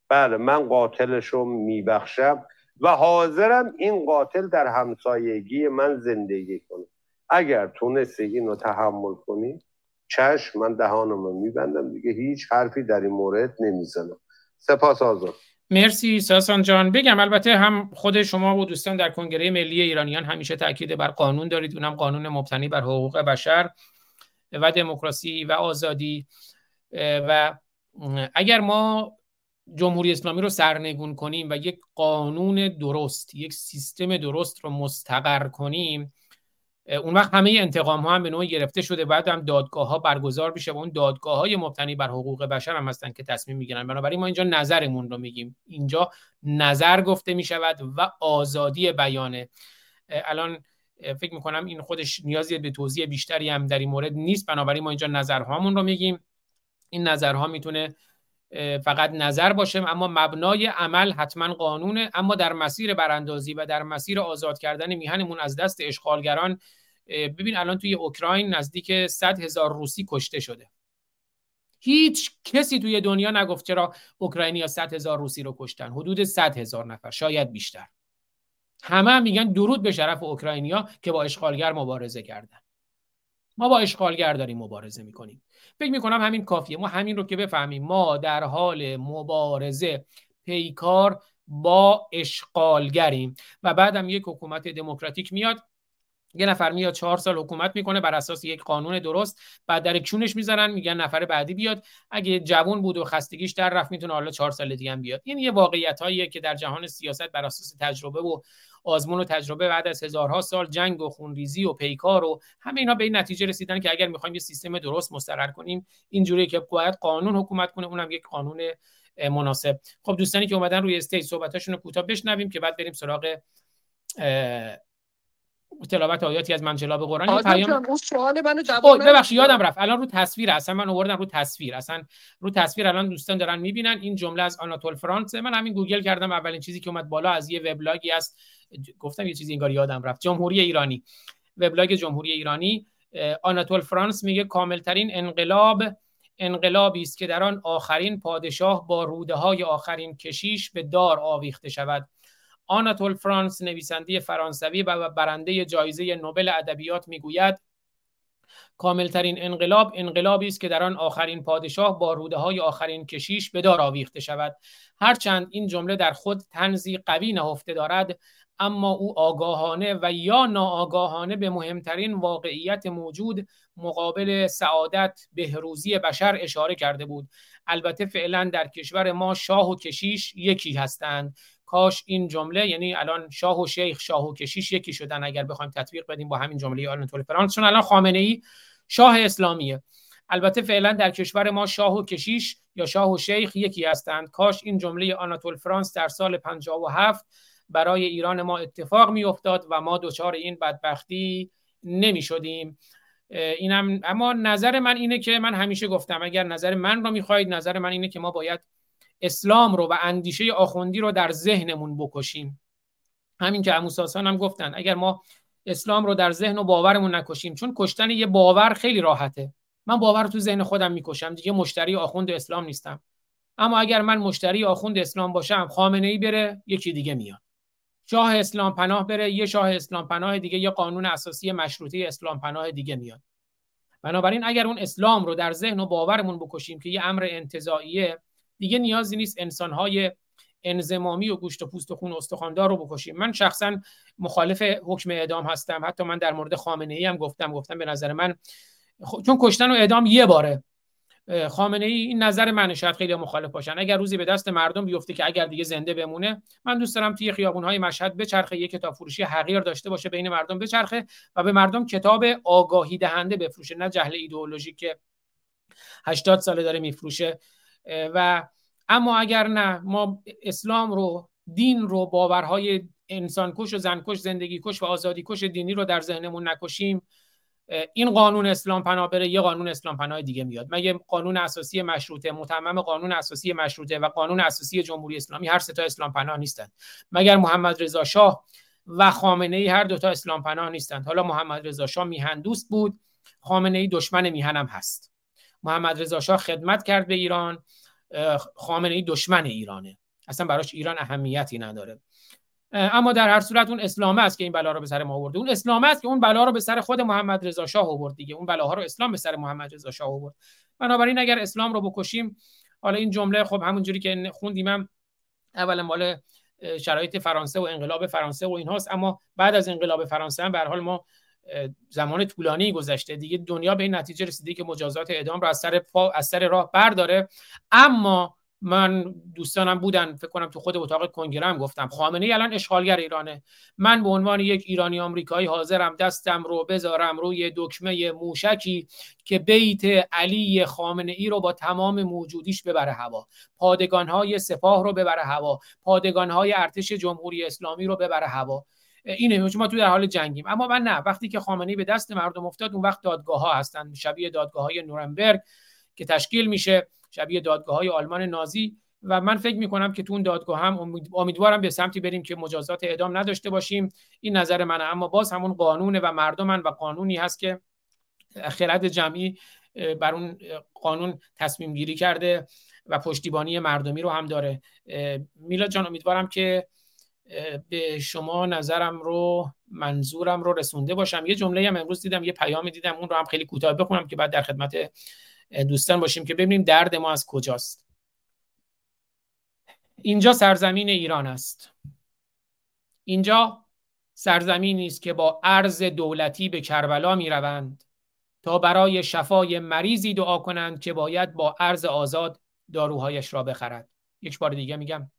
بله من قاتلش رو میبخشم و حاضرم این قاتل در همسایگی من زندگی کنه. اگر تونستی اینو تحمل کنی چشم من دهانمو میبندم دیگه هیچ حرفی در این مورد نمی‌زنم. سپاس آزاد. مرسی ساسان جان. بگم البته هم خود شما و دوستان در کنگره ملی ایرانیان همیشه تاکید بر قانون دارید. اونم قانون مبتنی بر حقوق بشر و دموکراسی و آزادی. و اگر ما جمهوری اسلامی رو سرنگون کنیم و یک قانون درست یک سیستم درست رو مستقر کنیم اون وقت همه انتقام ها هم به نوعی گرفته شده. بعد هم دادگاه ها برگزار میشه و اون دادگاه های مبتنی بر حقوق بشر هم هستن که تصمیم می‌گیرن. بنابراین ما اینجا نظرمون رو میگیم. اینجا نظر گفته می‌شود و آزادی بیانه. الان فکر می‌کنم این خودش نیازی به توضیح بیشتری هم در این مورد نیست. بنابراین ما اینجا نظرهامون رو میگیم. این نظرها می‌تونه فقط نظر باشه اما مبنای عمل حتما قانونه. اما در مسیر براندازی و در مسیر آزاد کردن میهنمون از دست اشغالگران ببین الان توی اوکراین نزدیک 100 هزار روسی کشته شده. هیچ کسی توی دنیا نگفت چرا اوکراینی 100 هزار روسی رو کشتن. حدود 100 هزار نفر شاید بیشتر. همه هم میگن درود به شرف اوکراینیا که با اشغالگر مبارزه کردن. ما با اشغالگر داریم مبارزه می‌کنیم. فکر می‌کنم همین کافیه. ما همین رو که بفهمیم. ما در حال مبارزه پیکار با اشغالگریم و بعدم یک حکومت دموکراتیک میاد. یه نفر میاد چهار سال حکومت می‌کنه بر اساس یک قانون درست. بعد در کشونش می‌زنن میگن نفر بعدی بیاد. اگه جوون بود و خستگیش در رفت می‌تونه حالا چهار سال دیگه هم بیاد. این یه واقعیت هاییه که در جهان سیاست بر اساس تجربه و آزمون و تجربه بعد از هزارها سال جنگ و خونریزی و پیکار و همه اینا به این نتیجه رسیدن که اگر می‌خوایم یه سیستم درست مستقر کنیم اینجوری که باید قانون حکومت کنه اونم یک قانون مناسب. خب دوستانی که اومدن روی stage صحبتاشون رو کوتاه بشنویم که بعد بریم سراغ تلاوت آیاتی از منجلاب قرآن. پیام اون سوال منو جواب ببخشید یادم رفت. الان رو تصویر اصلا من آوردم رو تصویر. اصلا رو تصویر الان دوستان دارن می‌بینن. این جمله از آناتول فرانس. من همین گوگل کردم. اولین چیزی که اومد بالا از یه وبلاگی است. گفتم یه چیزی انگار یادم رفت. جمهوری ایرانی. وبلاگ جمهوری ایرانی. آناتول فرانس میگه کاملترین انقلاب انقلابی است که در آن آخرین پادشاه با روده های آخرین کشیش به دار آویخته شود. آناتول فرانس نویسنده فرانسوی و برنده جایزه نوبل ادبیات می‌گوید کاملترین انقلاب انقلابی است که در آن آخرین پادشاه با روده های آخرین کشیش به دار آویخته شود. هرچند این جمله در خود تنزی قوی نهفته دارد اما او آگاهانه و یا ناآگاهانه به مهمترین واقعیت موجود مقابل سعادت بهروزی بشر اشاره کرده بود. البته فعلا در کشور ما شاه و کشیش یکی هستند. کاش این جمله یعنی الان شاه و شیخ شاه و کشیش یکی شدن اگر بخوایم تطبیق بدیم با همین جمله آناتول فرانس چون الان خامنه ای شاه اسلامیه. البته فعلا در کشور ما شاه و کشیش یا شاه و شیخ یکی هستند. کاش این جمله آناتول فرانس در سال 57 برای ایران ما اتفاق می افتاد و ما دچار این بدبختی نمی شدیم اینم اما نظر من اینه که من همیشه گفتم اگر نظر من رو می‌خواهید نظر من اینه که ما باید اسلام رو و اندیشه آخوندی رو در ذهنمون بکشیم. همین که اموساسان هم گفتن اگر ما اسلام رو در ذهن و باورمون نکشیم چون کشتن یه باور خیلی راحته. من باور تو ذهن خودم می‌کشم دیگه مشتری آخوند اسلام نیستم. اما اگر من مشتری آخوند اسلام باشم خامنه ای بره یکی دیگه میاد. شاه اسلام پناه بره یه شاه اسلام پناه دیگه یه قانون اساسی مشروطه اسلام پناه دیگه میاد. بنابراین اگر اون اسلام رو در ذهن و باورمون بکشیم که یه امر انتزاعیه دیگه نیازی نیست انسانهای انزمامی و گوشت و پوست و خون و استخواندار رو بکشیم. من شخصا مخالف حکم اعدام هستم. حتی من در مورد خامنه ای هم گفتم گفتم به نظر من چون کشتن و اعدام یه باره. خامنه ای این نظر من شاید خیلی مخالف باشن. اگر روزی به دست مردم بیفته که اگر دیگه زنده بمونه من دوست دارم توی خیابون های مشهد بچرخه یک کتاب فروشی حقیر داشته باشه بین مردم بچرخه و به مردم کتاب آگاهی دهنده بفروشه. نه جهل ایدئولوژی که 80 ساله داره میفروشه. و اما اگر نه ما اسلام رو دین رو باورهای انسان کش و زن کش زندگی کش و آزادی کش دینی رو در ذهنمون نکشیم این قانون اسلام پناه بره یه قانون اسلام پناه دیگه میاد. مگه قانون اساسی مشروطه متمم قانون اساسی مشروطه و قانون اساسی جمهوری اسلامی هر سه تا اسلام پناه نیستند مگر محمد رضا شاه و خامنه ای هر دو تا اسلام پناه نیستند حالا محمد رضا شاه میهن دوست بود خامنه ای دشمن میهنم هست. محمد رضا شاه خدمت کرد به ایران خامنه ای دشمن ایرانه. اصلا براش ایران اهمیتی نداره. اما در هر صورت اون اسلامه است که این بلا رو به سر ما آورده. اون اسلامه است که اون بلا رو به سر خود محمد رضا شاه آورد دیگه. اون بلاها رو اسلام به سر محمد رضا شاه آورد. بنابراین اگر اسلام رو بکشیم حالا این جمله خب همونجوری که خوندیم هم اولا مال شرایط فرانسه و انقلاب فرانسه و اینهاست. اما بعد از انقلاب فرانسه هم به حال ما زمان طولانی گذشته. دیگه دنیا به این نتیجه رسیده که مجازات اعدام رو از سر از سر راه برداره. اما من دوستانم بودن فکر کنم تو خود اتاق کنگره هم گفتم خامنه ای الان اشغالگر ایرانه. من به عنوان یک ایرانی آمریکایی حاضرم دستم رو بذارم روی دکمه موشکی که بیت علی خامنه ای رو با تمام موجودیش ببره هوا. پادگان های سپاه رو ببره هوا. پادگان های ارتش جمهوری اسلامی رو ببره هوا. اینه ما تو در حال جنگیم. اما من نه. وقتی که خامنه به دست مردم افتاد اون وقت دادگاه ها هستن. شبیه دادگاه های نورنبرگ که تشکیل میشه شبیه دادگاه های آلمان نازی. و من فکر می کنم که تو اون دادگاه هم امیدوارم به سمتی بریم که مجازات اعدام نداشته باشیم. این نظر منه اما باز همون قانونه و مردمن و قانونی هست که خرد جمعی بر اون قانون تصمیم گیری کرده و پشتیبانی مردمی رو هم داره. میلاد جان امیدوارم که به شما نظرم رو منظورم رو رسونده باشم. یه جمله هم امروز دیدم یه پیامی دیدم اون رو هم خیلی کوتاه بخونم که بعد در خدمت دوستان باشیم که ببینیم درد ما از کجاست. اینجا سرزمین ایران است. اینجا سرزمینی است که با عرض دولتی به کربلا می روند تا برای شفای مریضی دعا کنند که باید با عرض آزاد داروهایش را بخرد. یک بار دیگه میگم.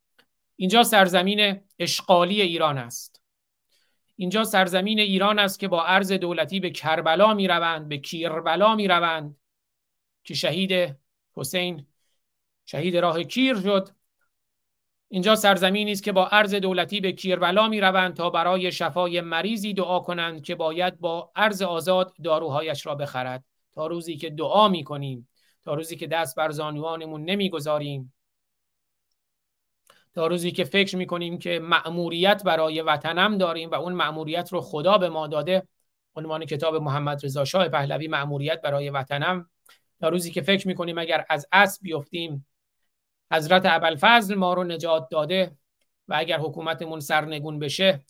اینجا سرزمین اشغالی ایران است. اینجا سرزمین ایران است که با عرض دولتی به کربلا می روند به کیربلا می روند که شهید حسین شهید راه کیر شد. اینجا سرزمینی است که با عرض دولتی به کیربلا می روند تا برای شفای مریضی دعا کنند که باید با عرض آزاد داروهایش را بخرد. تا روزی که دعا می کنیم تا روزی که دست بر زانوانمون نمی‌گذاریم. تا روزی که فکر می‌کنیم که مأموریت برای وطنم داریم و اون مأموریت رو خدا به ما داده عنوان کتاب محمد رضا شاه پهلوی مأموریت برای وطنم تا روزی که فکر می‌کنیم اگر از اسب بیفتیم حضرت ابوالفضل ما رو نجات داده و اگر حکومتمون سرنگون بشه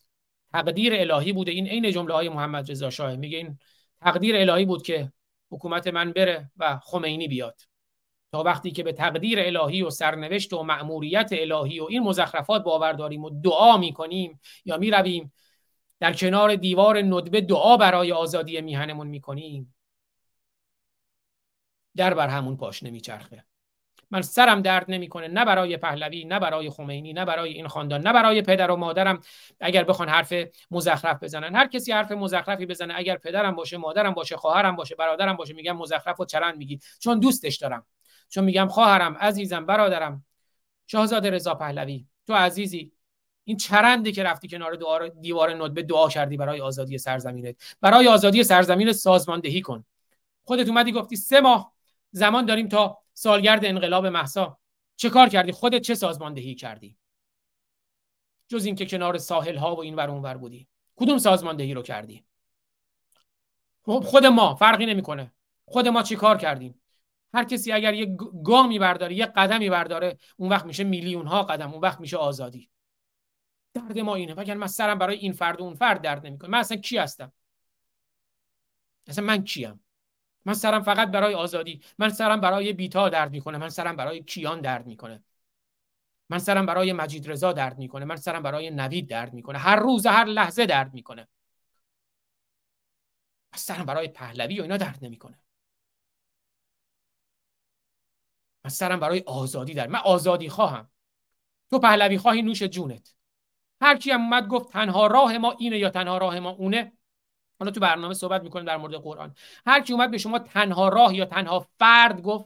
تقدیر الهی بوده. این عین جمله های محمد رضا شاه. میگه این تقدیر الهی بود که حکومت من بره و خمینی بیاد. تا وقتی که به تقدیر الهی و سرنوشت و مأموریت الهی و این مزخرفات باور داریم و دعا می‌کنیم یا می‌رویم در کنار دیوار ندبه دعا برای آزادی میهنمون می‌کنیم. در بر همون پاش نمیچرخه. من سرم درد نمی‌کنه نه برای پهلوی نه برای خمینی نه برای این خاندان نه برای پدر و مادرم اگر بخوان حرف مزخرف بزنن. هر کسی حرف مزخرفی بزنه اگر پدرم باشه مادرم باشه خواهرم باشه برادرم باشه میگم مزخرف و چرند میگی. چون دوستش دارم. چون میگم خواهرم عزیزم برادرم شاهزاده رضا پهلوی تو عزیزی این چرندی که رفتی کنار دیوار ندبه دعا کردی برای آزادی سرزمینت. برای آزادی سرزمین سازماندهی کن. خودت اومدی گفتی سه ماه زمان داریم تا سالگرد انقلاب محسا. چه کار کردی؟ خودت چه سازماندهی کردی؟ جز اینکه کنار ساحل ها و این ور اونور بودی. کدوم سازماندهی رو کردی؟ خب خود ما فرقی نمی‌کنه. خود ما چی کار کردیم؟ هر کسی اگر یه گامی برداره یه قدمی برداره اون وقت میشه میلیون ها قدم اون وقت میشه آزادی. درد ما اینه. وگر من سرم برای این فرد و اون فرد درد نمی‌کنه. من اصلا کی هستم؟ اصلا من کیم؟ من سرم فقط برای آزادی. من سرم برای بیتا درد می‌کنه. من سرم برای کیان درد می‌کنه. من سرم برای مجید رضا درد می‌کنه. من سرم برای نوید درد می‌کنه. هر روز هر لحظه درد می‌کنه. من سرم برای پهلوی و اینا درد نمی‌کنه. من سرم برای آزادی درد من آزادی خواهم. تو پهلوی خواهی نوش جونت. هر کی هم اومد گفت تنها راه ما اینه یا تنها راه ما اونه. حالا تو برنامه صحبت می‌کنیم در مورد قرآن. هر کی اومد به شما تنها راه یا تنها فرد گفت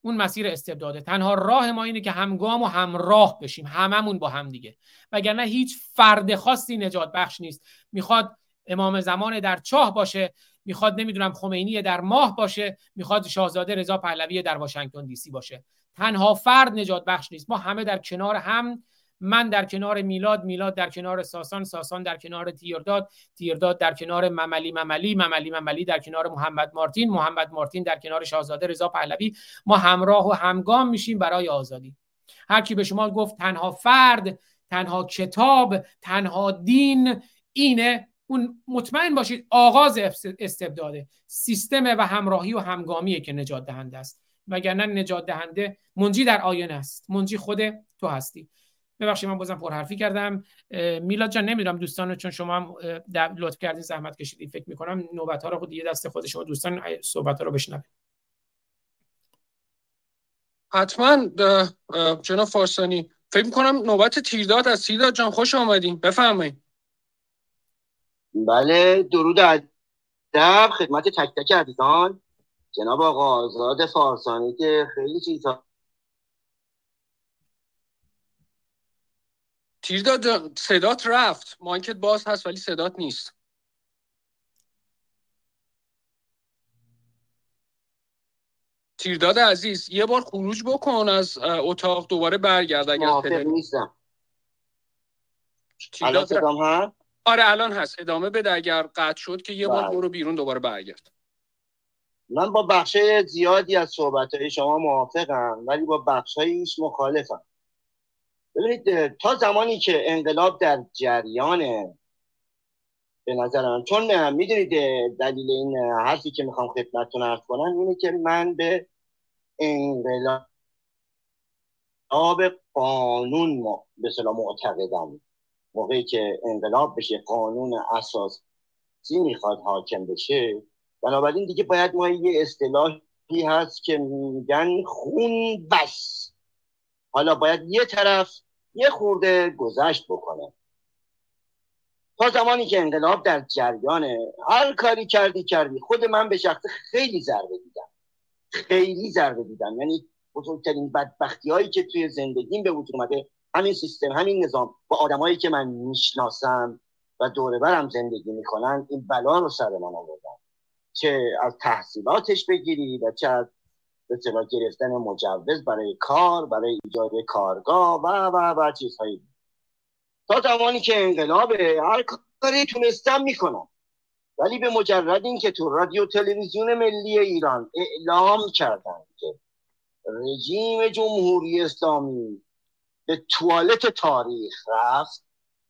اون مسیر استبداده. تنها راه ما اینه که همگام و همراه بشیم. هممون با هم دیگه. وگرنه هیچ فرد خاصی نجات بخش نیست. می‌خواد امام زمان در چاه باشه. می‌خواد نمی‌دونم خمینی در ماه باشه می‌خواد شاهزاده رضا پهلوی در واشنگتن دی سی باشه. تنها فرد نجات بخش نیست. ما همه در کنار هم من در کنار میلاد میلاد در کنار ساسان ساسان در کنار تیرداد تیرداد در کنار مملی مملی مملی مملی در کنار محمد مارتین محمد مارتین در کنار شاهزاده رضا پهلوی. ما همراه و همگام میشیم برای آزادی. هر کی به شما گفت تنها فرد تنها کتاب تنها دین اینه اون مطمئن باشید آغاز استبداده سیستم و همراهی و همگامیه که نجات دهنده است. وگرنه نجات دهنده منجی در آینه است. منجی خود تو هستی. ببخشید من بازم پرحرفی کردم. میلاد جان نمی‌دونم دوستان چون شما هم لطف کردین زحمت کشیدین فکر می‌کنم نوبت ها رو دیگه دست خود شما دوستان صحبت ها رو بشنوید حتما جناب فارسانی. فکر می‌کنم نوبت تیرداد از تیرداد جان خوش آمدین. بفرمایید. بله درود ادب. خدمت تک تک عزیزان. جناب آقا آزاد فارسانی که خیلی چیزا تیرداد صدات رفت. مایکت باز هست ولی صدات نیست. تیرداد عزیز یه بار خروج بکن از اتاق دوباره برگرد اگر نیستم. صدام هست؟ آره الان هست. ادامه بده اگر قطع شد که یه بار بله. برو بیرون دوباره برگرد. من با بخش زیادی از صحبت های شما موافقم ولی با بخش هایش مخالفم. ببینید تا زمانی که انقلاب در جریانه به نظر من چون می‌دونید دلیل این حرفی که می‌خوام خدمتتون عرض کنم اینه که من به انقلاب قانون به صلاح معتقدم. موقعی که انقلاب بشه قانون اساسی می‌خواد حاکم بشه. بنابراین دیگه باید ما یه اصطلاحی هست که میگن خون بس. حالا باید یه طرف یه خورده گذشت بکنه. تا زمانی که انقلاب در جریانه هر کاری کردی کردی. خود من به شخص خیلی ضربه دیدم. خیلی ضربه دیدم. یعنی بزرگترین بدبختی هایی که توی زندگیم به وجود اومده همین سیستم همین نظام با آدمایی که من می‌شناسم و دوره برم زندگی می‌کنن این بلا رو سر من آوردن چه از تحصیلاتش بگیری و چه از به گرفتن مجوز برای کار برای ایجاد کارگاه و و و چیزهایی. تا زمانی که انقلاب هر کاری تونستم می‌کنم. ولی به مجرد اینکه تو رادیو تلویزیون ملی ایران اعلام کردن که رژیم جمهوری اسلامی به توالت تاریخ رفت.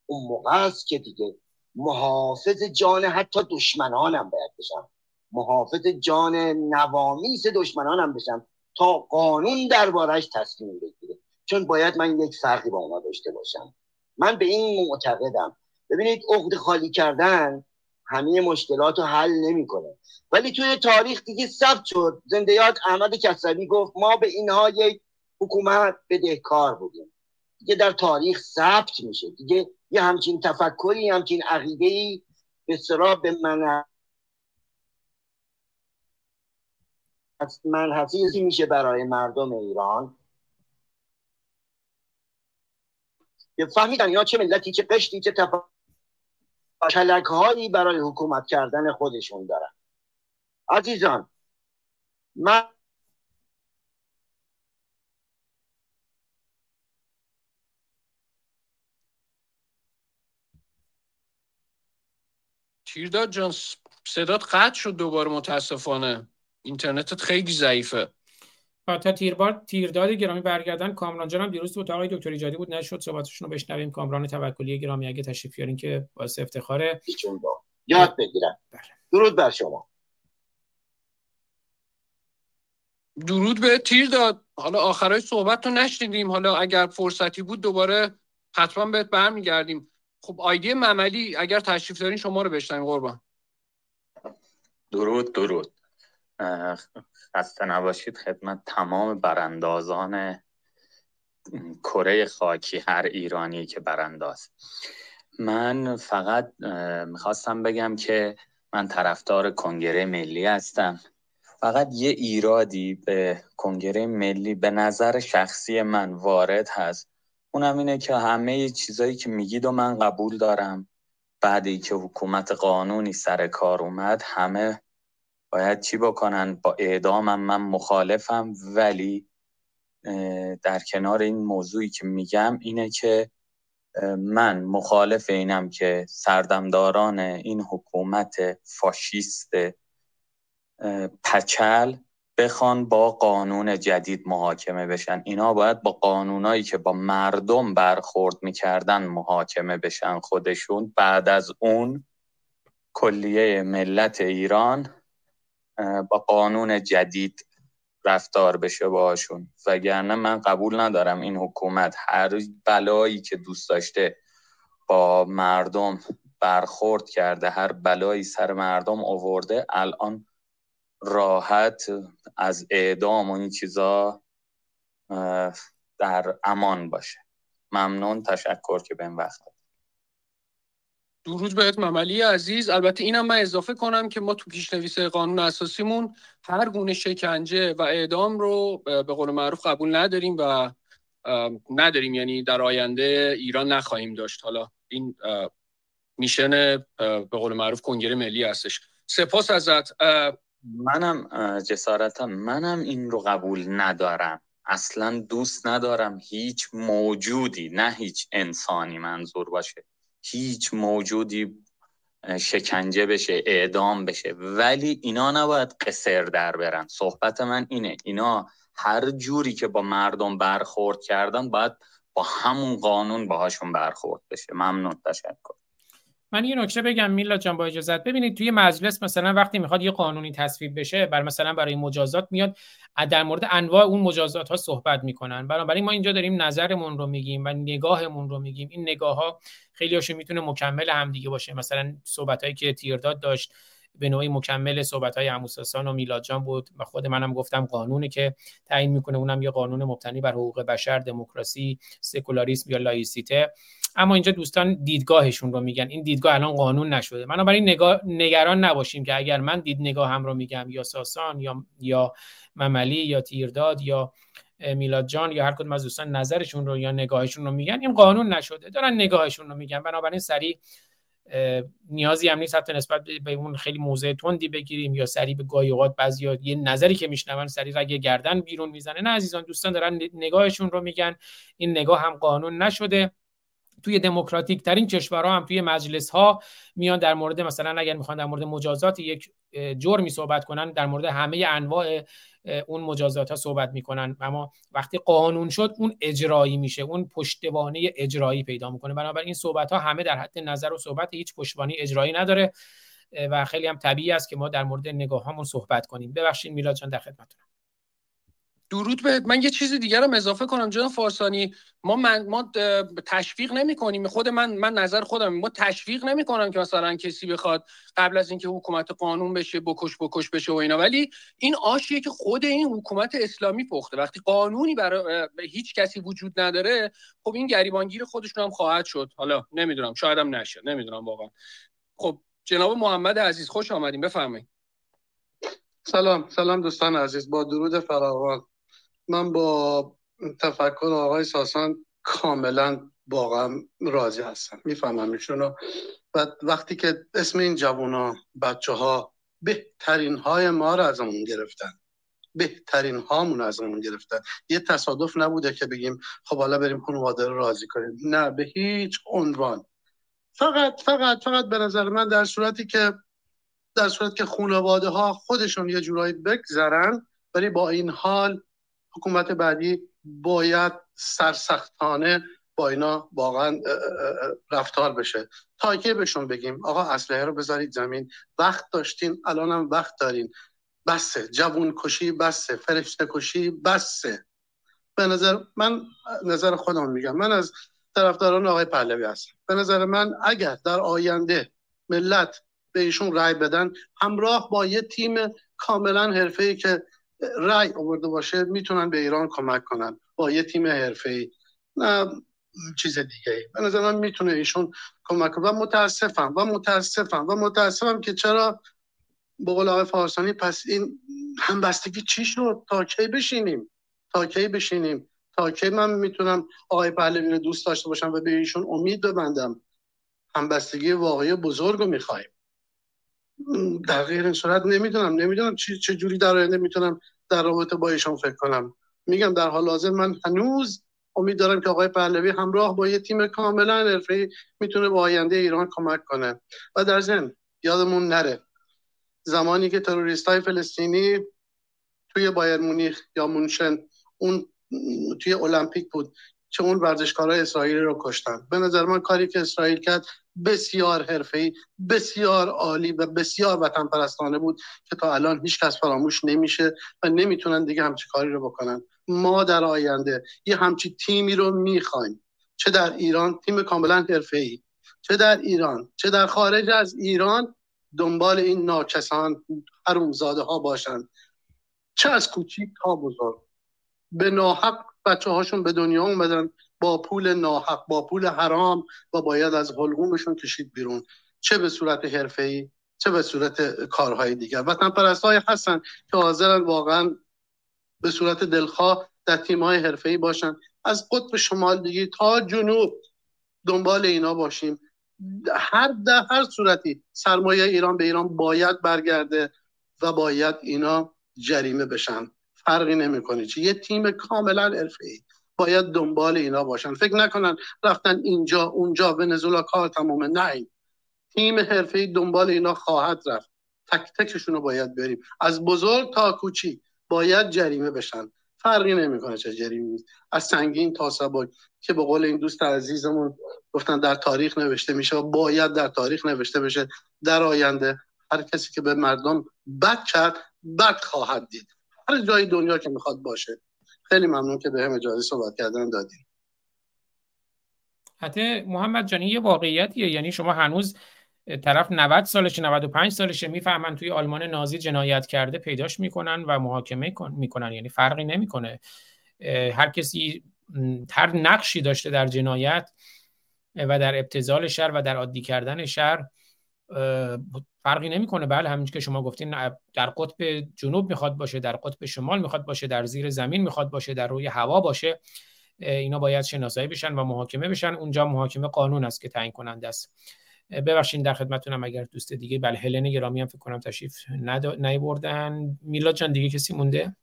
اون موقع است که دیگه محافظ جان حتی دشمنانم باید بشم. محافظ جان نوامیس دشمنانم بشم تا قانون دربارش تصمیم بگیره. چون باید من یک فرقی با اونا داشته باشم. من به این معتقدم. ببینید عقد خالی کردن همه مشکلات رو حل نمی‌کنه. ولی توی تاریخ دیگه ثبت شد. زنده یاد احمد کسروی گفت ما به اینها یک حکومت بدهکار بودیم. دیگه در تاریخ ثبت میشه. دیگه یه همچین تفکری همچین عقیده به سرا به من من حسیزی میشه برای مردم ایران. فهمیدن یا چه ملتی چه قشتی چه کلک هایی برای حکومت کردن خودشون دارن. عزیزان من تیرداد جان صدات قطع شد دوباره متاسفانه. اینترنتت خیلی ضعیفه. تا تیربار تیرداد گرامی برگردن کامران جانم دیروز تو اتاق دکتر ایجادی بود. نشد صحبتشون رو بشنویم. کامران توکلی گرامی اگه تشریف بیارین که باعث افتخاره. یاد بگیرم. بله. درود بر شما. درود به تیر داد حالا آخرای صحبت رو نشنیدیم. حالا اگر فرصتی بود دوباره حتما بهت برمیگردیم. خب آیدی مملی اگر تشریف دارین شما رو بشنویم قربان. درود درود. خسته نباشید. خدمت تمام براندازان کره خاکی هر ایرانی که برانداز. من فقط می‌خواستم بگم که من طرفدار کنگره ملی هستم. فقط یه ایرادی به کنگره ملی به نظر شخصی من وارد هست. اونم اینه که همه چیزایی که میگید و من قبول دارم. بعدی که حکومت قانونی سر کار اومد همه باید چی بکنن؟ با اعدامم من مخالفم ولی در کنار این موضوعی که میگم اینه که من مخالف اینم که سردمداران این حکومت فاشیست پچل بخوان با قانون جدید محاکمه بشن. اینا باید با قانونایی که با مردم برخورد می‌کردن محاکمه بشن خودشون. بعد از اون کلیه ملت ایران با قانون جدید رفتار بشه باشون وگرنه من قبول ندارم این حکومت هر بلایی که دوست داشته با مردم برخورد کرده هر بلایی سر مردم آورده الان راحت از اعدام و این چیزا در امان باشه. ممنون تشکر که این وقت درود بهت مملی عزیز. البته اینم من اضافه کنم که ما تو پیشنویس قانون اساسیمون هر گونه شکنجه و اعدام رو به قول معروف قبول نداریم و نداریم. یعنی در آینده ایران نخواهیم داشت. حالا این میشن به قول معروف کنگره ملی هستش. سپاس ازت. منم جسارتم منم این رو قبول ندارم. اصلا دوست ندارم هیچ موجودی نه هیچ انسانی منظور باشه. هیچ موجودی شکنجه بشه اعدام بشه. ولی اینا نباید قصر در برن. صحبت من اینه اینا هر جوری که با مردم برخورد کردن باید با همون قانون باهاشون برخورد بشه. ممنون تشکر. من یه نکته بگم میلا جان با اجازت ببینید توی مجلس مثلا وقتی می‌خواد یه قانونی تصویب بشه بر مثلا برای مجازات میاد در مورد انواع اون مجازات ها صحبت می‌کنن. بنابراین ما اینجا داریم نظرمون رو میگیم و نگاهمون رو میگیم. این نگاه ها خیلی هاشون می‌تونه مکمل همدیگه باشه. مثلا صحبت هایی که تیرداد داشت به نوعی مکمل صحبت های عموساسان و میلاد جان بود و خود منم گفتم قانونی که تعیین می‌کنه. اونم یه قانون مبتنی بر حقوق بشر دموکراسی سکولاریسم یا لایسیته. اما اینجا دوستان دیدگاهشون رو میگن. این دیدگاه الان قانون نشده. بنابراین نگاه نگران نباشیم که اگر من دید نگاه هم رو میگم یا ساسان یا یا مملی یا تیرداد یا میلاد جان یا هر کدوم از دوستان نظرشون رو یا نگاهشون رو میگن این قانون نشده. دارن نگاهشون رو میگن. بنابراین سریع نیازی هم نیست حتی نسبت به اون خیلی موضع تندی بگیریم یا سریع به گاهی اوقات بعضی یه نظری که میشنون سریع رگ گردن بیرون می‌زنه. نه عزیزان دوستان دارن نگاهشون رو میگن. این نگاه هم قانون نشده. توی دموکراتیک ترین کشورها هم توی مجلس ها میان در مورد مثلا اگر می‌خوان در مورد مجازات یک جرمی صحبت کنن در مورد همه انواع اون مجازات ها صحبت می‌کنن. اما وقتی قانون شد اون اجرایی میشه اون پشتوانه اجرایی پیدا می‌کنه. بنابراین این صحبت ها همه در حد نظر و صحبت هیچ پشتوانه اجرایی نداره. و خیلی هم طبیعی است که ما در مورد نگاه همون صحبت کنیم. ببخشید میلاد جان در خدمتتونم درود به من یه چیز دیگر رو اضافه کنم جناب فارسانی. ما من ما تشویق نمی کنیم. خود من من نظر خودم. ما تشویق نمی کنم که مثلا کسی بخواد قبل از اینکه حکومت قانون بشه بکش بکش بشه و اینا. ولی این آشیه که خود این حکومت اسلامی پخته. وقتی قانونی برای هیچ کسی وجود نداره خب این گریبانگیر خودشون هم خواهد شد. حالا نمی‌دونم. شاید هم نشه. نمی‌دونم واقعا. خب جناب محمد عزیز خوش آمدیم بفرمایید. سلام. سلام دوستان عزیز. با درود فراوان. من با تفکر آقای ساسان کاملا واقعا راضی هستم. می‌فهمم ایشونو. و وقتی که اسم این جوونا بچه ها بهترین های ما رو ازمون گرفتن بهترین هامون ازمون گرفتن. یه تصادف نبوده که بگیم خب حالا بریم خانواده رو راضی کنیم. نه به هیچ عنوان. فقط فقط فقط به نظر من در صورتی که در صورت که خانواده ها خودشون یه جورایی بگذرن ولی با این حال حکومت بعدی باید سرسختانه با اینا واقعا رفتار بشه. تا که بهشون بگیم؟ آقا اسلحه رو بذارید زمین. وقت داشتین الان هم وقت دارین. بسه. جوون کشی بسه. فرشته کشی بسه. به نظر من نظر خودم میگم. من از طرفداران آقای پهلوی هستم. به نظر من اگر در آینده ملت به ایشون رای بدن همراه با یه تیم کاملا حرفه‌ای که رای آورده باشه می‌تونن به ایران کمک کنن. با یه تیم ای نه چیز دیگه ای به نظر می‌تونه ایشون کمک و متاسفم و متاسفم و متاسفم که چرا به قول آقای فارسانی پس این همبستگی چی شد؟ تا کی بشینیم؟ تا کی بشینیم؟ تا کی من می‌تونم آقای پهلوی رو دوست داشته باشم و به ایشون امید ببندم؟ همبستگی واقعی بزرگ رو می‌خوایم در غیر این صورت نمی‌دونم نمی‌دونم چی چه جوری در آینده می‌تونم در رابطه با ایشان فکر کنم. میگم در حال حاضر من هنوز امید دارم که آقای پهلوی همراه با یه تیم کاملا حرفه‌ای می‌تونه با آینده ایران کمک کنه. و در ضمن یادمون نره زمانی که تروریست های فلسطینی توی بایر مونیخ یا مونشن اون توی المپیک بود که اون ورزشکارای اسرائیلی رو کشتن. به نظر من کاری که اسرائیل کرد بسیار حرفه‌ای بسیار عالی و بسیار وطن پرستانه بود که تا الان هیچ کس فراموش نمیشه و نمی‌تونن دیگه همچی کاری رو بکنن. ما در آینده یه همچی تیمی رو می‌خوایم. چه در ایران تیم کاملا حرفه‌ای. چه در ایران چه در خارج از ایران دنبال این ناکسان حرومزاده ها باشن. چه از کوچیک تا بزرگ. به ناحق بچه هاشون به دنیا اومدن با پول ناحق با پول حرام و باید از حلقومشون کشید بیرون. چه به صورت حرفه‌ای چه به صورت کارهای دیگر. وطن پرست های هستن که حاضرن واقعا به صورت دلخواه در تیم های حرفه‌ای باشن. از قطب شمال دیگه تا جنوب دنبال اینا باشیم. هر در هر صورتی سرمایه ایران به ایران باید برگرده و باید اینا جریمه بشن. فرقی نمی‌کنه چه یه تیم کاملا حرفه‌ای. باید دنبال اینا باشن. فکر نکنن رفتن اینجا اونجا. ونزولا کار تمومه. نه. تیم حرفه‌ای دنبال اینا خواهد رفت. تک تکشون رو باید بریم. از بزرگ تا کوچی باید جریمه بشن. فرقی نمی‌کنه چه جریمه نیست. از سنگین تا سبک که به قول این دوست عزیزمون گفتن در تاریخ نوشته میشه و باید در تاریخ نوشته بشه. در آینده هر کسی که به مردم بد کرد بد خواهد دید. هر جای دنیا که می‌خواد باشه. خیلی ممنون که به هم اجازه صحبت کردن دادیم حتی محمد جانی یه واقعیتیه. یعنی شما هنوز طرف 90 سالشه 95 سالشه می‌فهمن توی آلمان نازی جنایت کرده پیداش می‌کنن و محاکمه می‌کنن. یعنی فرقی نمی‌کنه. هر کسی هر نقشی داشته در جنایت و در ابتزال شهر و در عادی کردن شهر فرقی نمی‌کنه. بله همین که شما گفتین در قطب جنوب می‌خواد باشه در قطب شمال می‌خواد باشه در زیر زمین می‌خواد باشه در روی هوا باشه. اینا باید شناسایی بشن و محاکمه بشن. اونجا محاکمه قانون است که تعیین کننده است. ببخشید در خدمتتونم اگر دوست دیگه بله هلن گرامی هم فکر کنم تشریف نیوردن میلاد جان دیگه کسی مونده؟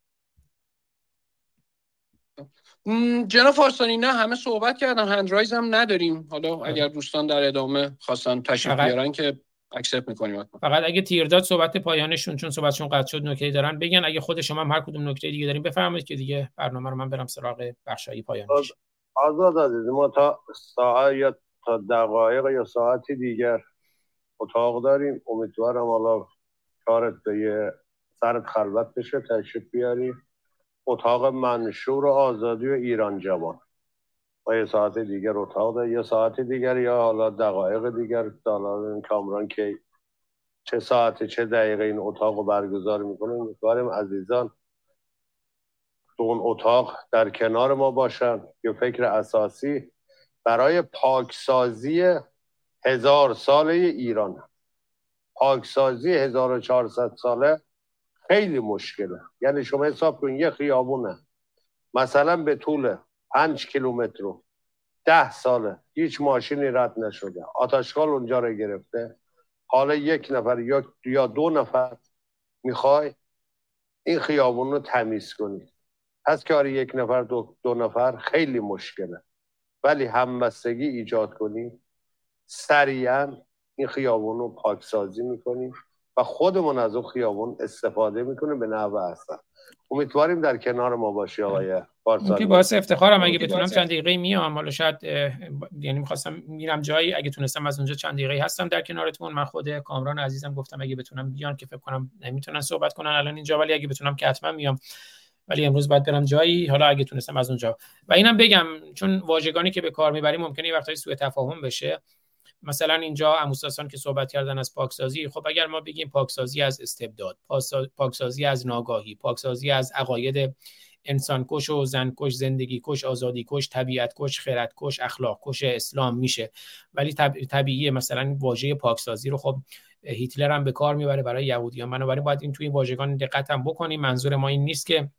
جناب فارسانی نه همه صحبت کردن. hand raise هم نداریم. حالا اگر دوستان در ادامه خواستن تشریف بیارن که accept می‌کنیم. فقط اگه تیرداد صحبت پایانشون چون صحبتشون قطع شد نکته دارن بگن اگه خود شما هم هر کدوم نکته دیگه داریم بفرمایید که دیگه برنامه رو من برم سراغ بخشایی پایانش. آزاد عزیز ما تا ساعت یا تا دقایق یا ساعتی دیگر اتاق داریم. امیدوارم حالا کارت به یه سرت خلوت بشه تشریف بیاری اتاق منشور و آزادی و ایران جوان. ما یه ساعت دیگر اتاق یه ساعت دیگر یا حالا دقایق دیگر حالا کامران که چه ساعت چه دقیقه این اتاق رو برگزار می‌کنه. امیدواریم عزیزان تو اون اتاق در کنار ما باشن. یه فکر اساسی برای پاکسازی هزار ساله ایران. پاکسازی 1400 ساله خیلی مشکله. یعنی شما حساب کن یه خیابونه. مثلا به طول پنج کیلومتر رو. ده ساله. هیچ ماشینی رد نشده. آتشکال اونجا رو گرفته. حالا یک نفر یا دو نفر می‌خوای این خیابون رو تمیز کنید پس کاری یک نفر دو, دو نفر خیلی مشکله. ولی همبستگی ایجاد کنیم سریعا این خیابون رو پاکسازی می‌کنیم و خودمون از اون خیابون استفاده می‌کنیم به نحو اصلا امیدواریم در کنار ما باشی آقای بارسانی باعث افتخارم اگه بتونم چند دقیقه میام حالا شاید یعنی می‌خواستم میرم جایی اگه تونستم از اونجا چند دقیقه هستم در کنارتون. من خود کامران عزیزم گفتم اگه بتونم بیان که فکر کنم نمی‌تونن صحبت کنن الان اینجا ولی اگه بتونم که حتما میام. ولی امروز باید برم جایی حالا اگه تونستم از اونجا. و اینم بگم چون واژگانی که به کار می‌بریم ممکنه وقتایی سوء تفاهم بشه. مثلا اینجا اموساسان که صحبت کردن از پاکسازی خب اگر ما بگیم پاکسازی از استبداد پاکسازی از ناگاهی پاکسازی از عقاید انسان کش و زن کش زندگی کش آزادی کش طبیعت کش خیرت کش اخلاق کش اسلام میشه. ولی طبیعیه مثلا واژه پاکسازی رو خب هیتلر هم به کار می‌بره برای یهودیان. بنابراین باید این توی واژگان دقت هم بکنیم. منظور ما این نیست که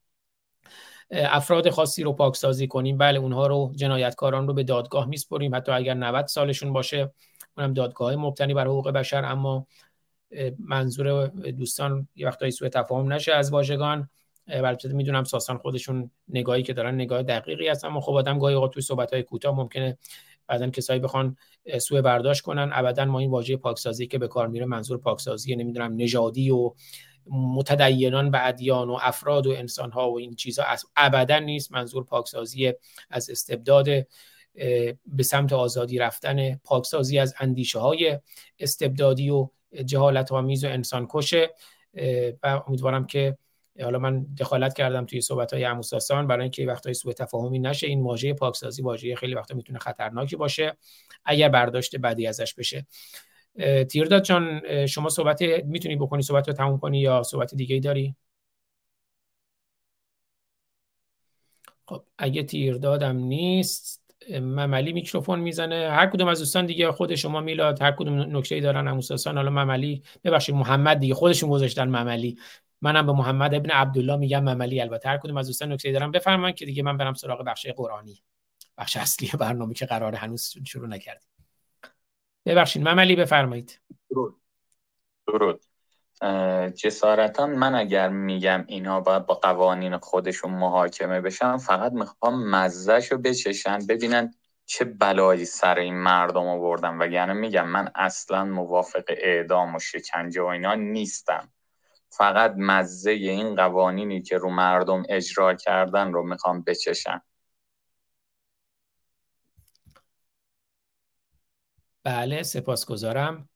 افراد خاصی رو پاکسازی کنیم. بله اونها رو جنایتکاران رو به دادگاه میسپریم. حتی اگر 90 سالشون باشه اونم دادگاه مبتنی بر حقوق بشر. اما منظور دوستان یه وقتایی سوء تفاهم نشه از واژگان. البته می‌دونم ساسان خودشون نگاهی که دارن نگاه دقیقی هست اما خب آدم گاهی اوقات توی صحبت های کوتاه ممکنه بعدا کسایی بخوان سوء برداشت کنن. ابدا ما این واژه پاکسازی که به کار میره منظور پاکسازی نمی‌دونم نژادی و متدینان و ادیان و افراد و انسان ها و این چیزها ابدا نیست. منظور پاکسازی از استبداد به سمت آزادی رفتن پاکسازی از اندیشه های استبدادی و جهالت آمیز و انسان کشه و امیدوارم که حالا من دخالت کردم توی صحبت های اموساسان برای اینکه وقتای سوء تفاهمی نشه این واژه پاکسازی واژه خیلی وقتا می‌تونه خطرناکی باشه اگر برداشت بدی ازش بشه. تیرداد جان شما صحبت می‌تونی بکنی صحبت رو تموم کنی یا صحبت دیگه ای داری؟ خب اگه تیردادم نیست مملی میکروفون می‌زنه. هر کدوم از دوستان دیگه خود شما میلاد هر کدوم نکته ای دارن اموساسان حالا مملی ببخشید محمد دیگه خودشون گذاشتن مملی منم به محمد ابن عبدالله میگم مملی البته هر کدوم از دوستان نکته دارن بفرمایید که دیگه من برم سراغ بخش قرآنی بخش اصلی برنامه که قرار هنوز شروع نکردیم. ببخشید مملی بفرمایید. درود. جسارتا من اگر میگم اینا باید با قوانین خودشون محاکمه بشن فقط می‌خوام مزهش رو بچشن ببینن چه بلایی سر این مردم آوردن. و یعنی میگم من اصلا موافق اعدام و شکنجه و اینا نیستم. فقط مزه این قوانینی که رو مردم اجرا کردن رو می‌خوام بچشن بله سپاسگزارم.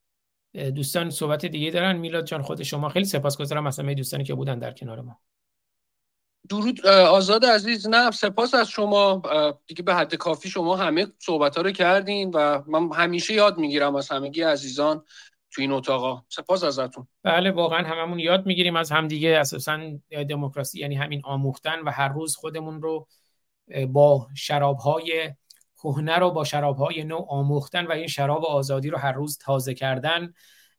دوستان صحبت دیگه دارن؟ میلاد جان خود شما. خیلی سپاسگزارم مثلا دوستانی که بودن در کنار ما. درود آزاد عزیز. نه سپاس از شما. دیگه به حد کافی شما همه صحبت ها رو کردین و من همیشه یاد می‌گیرم از همگی عزیزان. تو این اتاقا. سپاس ازتون. بله واقعا هممون یاد می‌گیریم از همدیگه اساسا دموکراسی یعنی همین آموختن و هر روز خودمون رو با شرابهای کهنه رو با شرابهای نو آموختن و این شراب آزادی رو هر روز تازه کردن.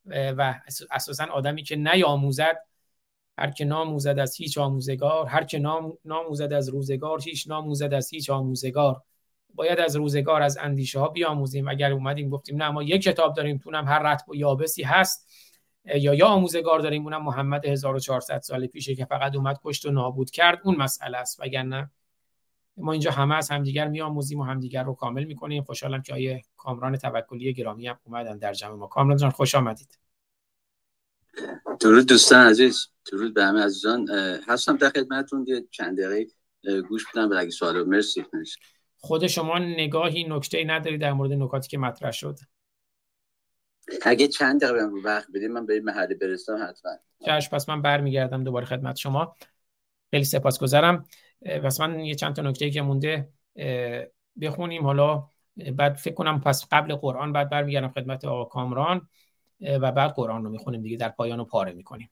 و اساسا آدمی که نیاموزد هر که ناموزد از هیچ آموزگار هر که نام ناموزد از روزگار هیچ ناموزد از هیچ آموزگار. باید از روزگار از اندیشه ها بیاموزیم. اگر اومدیم گفتیم نه ما یک کتاب داریم تونم هر رتب و یابسی هست یا یا آموزگار داریم. اونم محمد 1400 سال پیشه که فقط اومد کشت و نابود کرد. اون مسئله است. وگرنه ما اینجا همه از همدیگر میآموزیم و همدیگر رو کامل می‌کنیم. خوشحالم که آیه کامران توکلی گرامی هم اومدن در جمع ما. کامران جان خوش آمدید. درود دوستان عزیز. درود به همه عزیزان. هستم در خدمتتون. چند دقیقه گوش بدم به اگه سوال مرسی مرسی. خود شما نگاهی نکته نداری در مورد نکاتی که مطرح شد. اگه چند دقیقه وقت بدید من به این محله برسم حتما. چش پس من برمیگردم دوباره خدمت شما. خیلی سپاسگزارم. پس من یه چند تا نکته که مونده بخونیم. حالا بعد فکر کنم پس قبل قرآن بعد برمیگردم خدمت آقا کامران. و بعد قرآن رو می‌خونیم دیگه در پایان رو پاره می‌کنیم.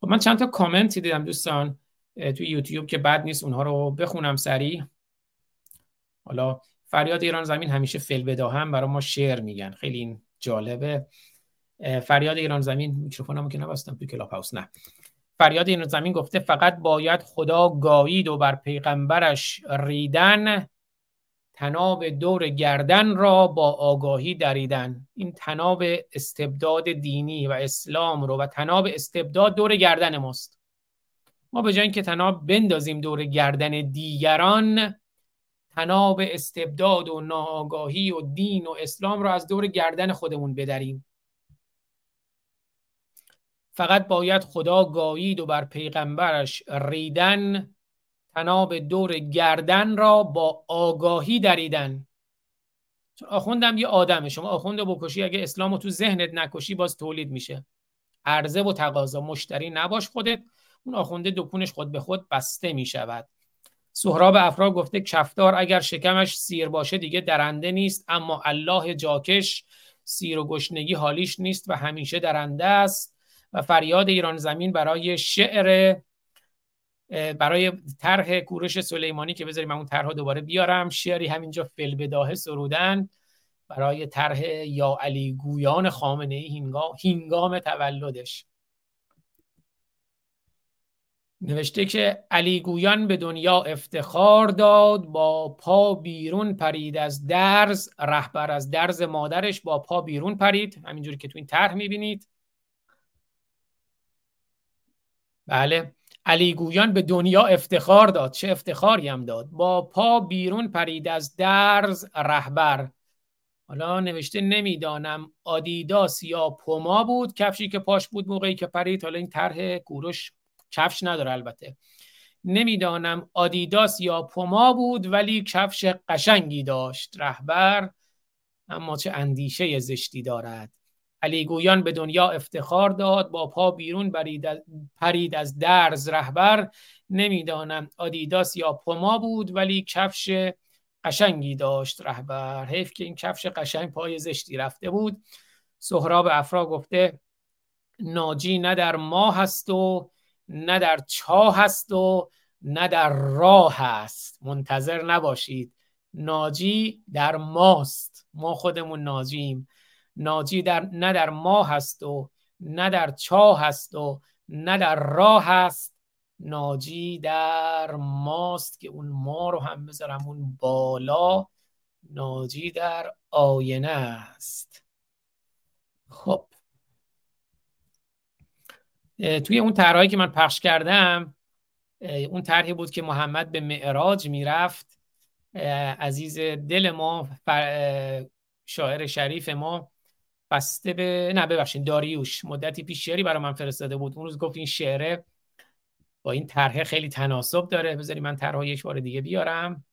خب من چند تا کامنتی دیدم دوستان تو یوتیوب که بد نیست اونها رو بخونم سریع. حالا فریاد ایران زمین همیشه فل هم برای ما شعر میگن. خیلی این جالبه. فریاد ایران زمین میکروفونمو که نبستم تو کلاب هاوس نه. فریاد ایران زمین گفته فقط باید خدا گایید و بر پیغمبرش ریدن تناب دور گردن را با آگاهی دریدن. این تناب استبداد دینی و اسلام رو و تناب استبداد دور گردن ماست. ما به جای که تناب بندازیم دور گردن دیگران تناب استبداد و ناآگاهی و دین و اسلام رو از دور گردن خودمون بدریم. فقط باید خدا گایید و بر پیغمبرش ریدن تناب دور گردن را با آگاهی دریدن. چون آخوندم یه آدمه شما آخوند بکشی اگه اسلام رو تو ذهنت نکشی باز تولید میشه. عرضه و تقاضا مشتری نباش خودت اون آخونده دکونش خود به خود بسته می‌شود. سهراب افرا گفته کفدار اگر شکمش سیر باشه دیگه درنده نیست اما الله جاکش سیر و گشنگی حالیش نیست و همیشه درنده است و فریاد ایران زمین برای شعر برای طرح کورش سلیمانی که بذاریم من اون طرح دوباره بیارم. شعری همینجا فل بداهه سرودن برای طرح یا علی گویان خامنه ای هنگام تولدش. نوشته که علی گویان به دنیا افتخار داد با پا بیرون پرید از درز رهبر از درز مادرش با پا بیرون پرید. همینجوری که تو این طرح می‌بینید. بله. علی گویان به دنیا افتخار داد. چه افتخاری هم داد؟ با پا بیرون پرید از درز رهبر. حالا نوشته نمی‌دانم آدیداس یا پوما بود کفشی که پاش بود موقعی که پرید. حالا این طرح کوروش کفش نداره البته. نمی‌دانم آدیداس یا پوما بود ولی کفش قشنگی داشت. رهبر اما چه اندیشه زشتی دارد. علی گویان به دنیا افتخار داد با پا بیرون پرید از درز. رهبر نمی‌دانم آدیداس یا پوما بود ولی کفش قشنگی داشت. رهبر حیف که این کفش قشنگ پای زشتی رفته بود. سهراب افرا گفته ناجی نه در ما هست و نه در چاه هست و نه در راه هست منتظر نباشید. ناجی در ماست. ما خودمون ناجیم. ناجی در نه در ما هست و نه در چاه هست و نه در راه هست ناجی در ماست که اون ما رو هم بذارم اون بالا. ناجی در آینه است. خب. توی اون طرحی که من پخش کردم اون طرحی بود که محمد به معراج می‌رفت. عزیز دل ما شاعر شریف ما بسته به نه ببخشید داریوش. مدتی پیش شعری برای من فرستاده بود. اون روز گفت این شعره با این طرح خیلی تناسب داره. بذاری من طرح یک بار دیگه بیارم.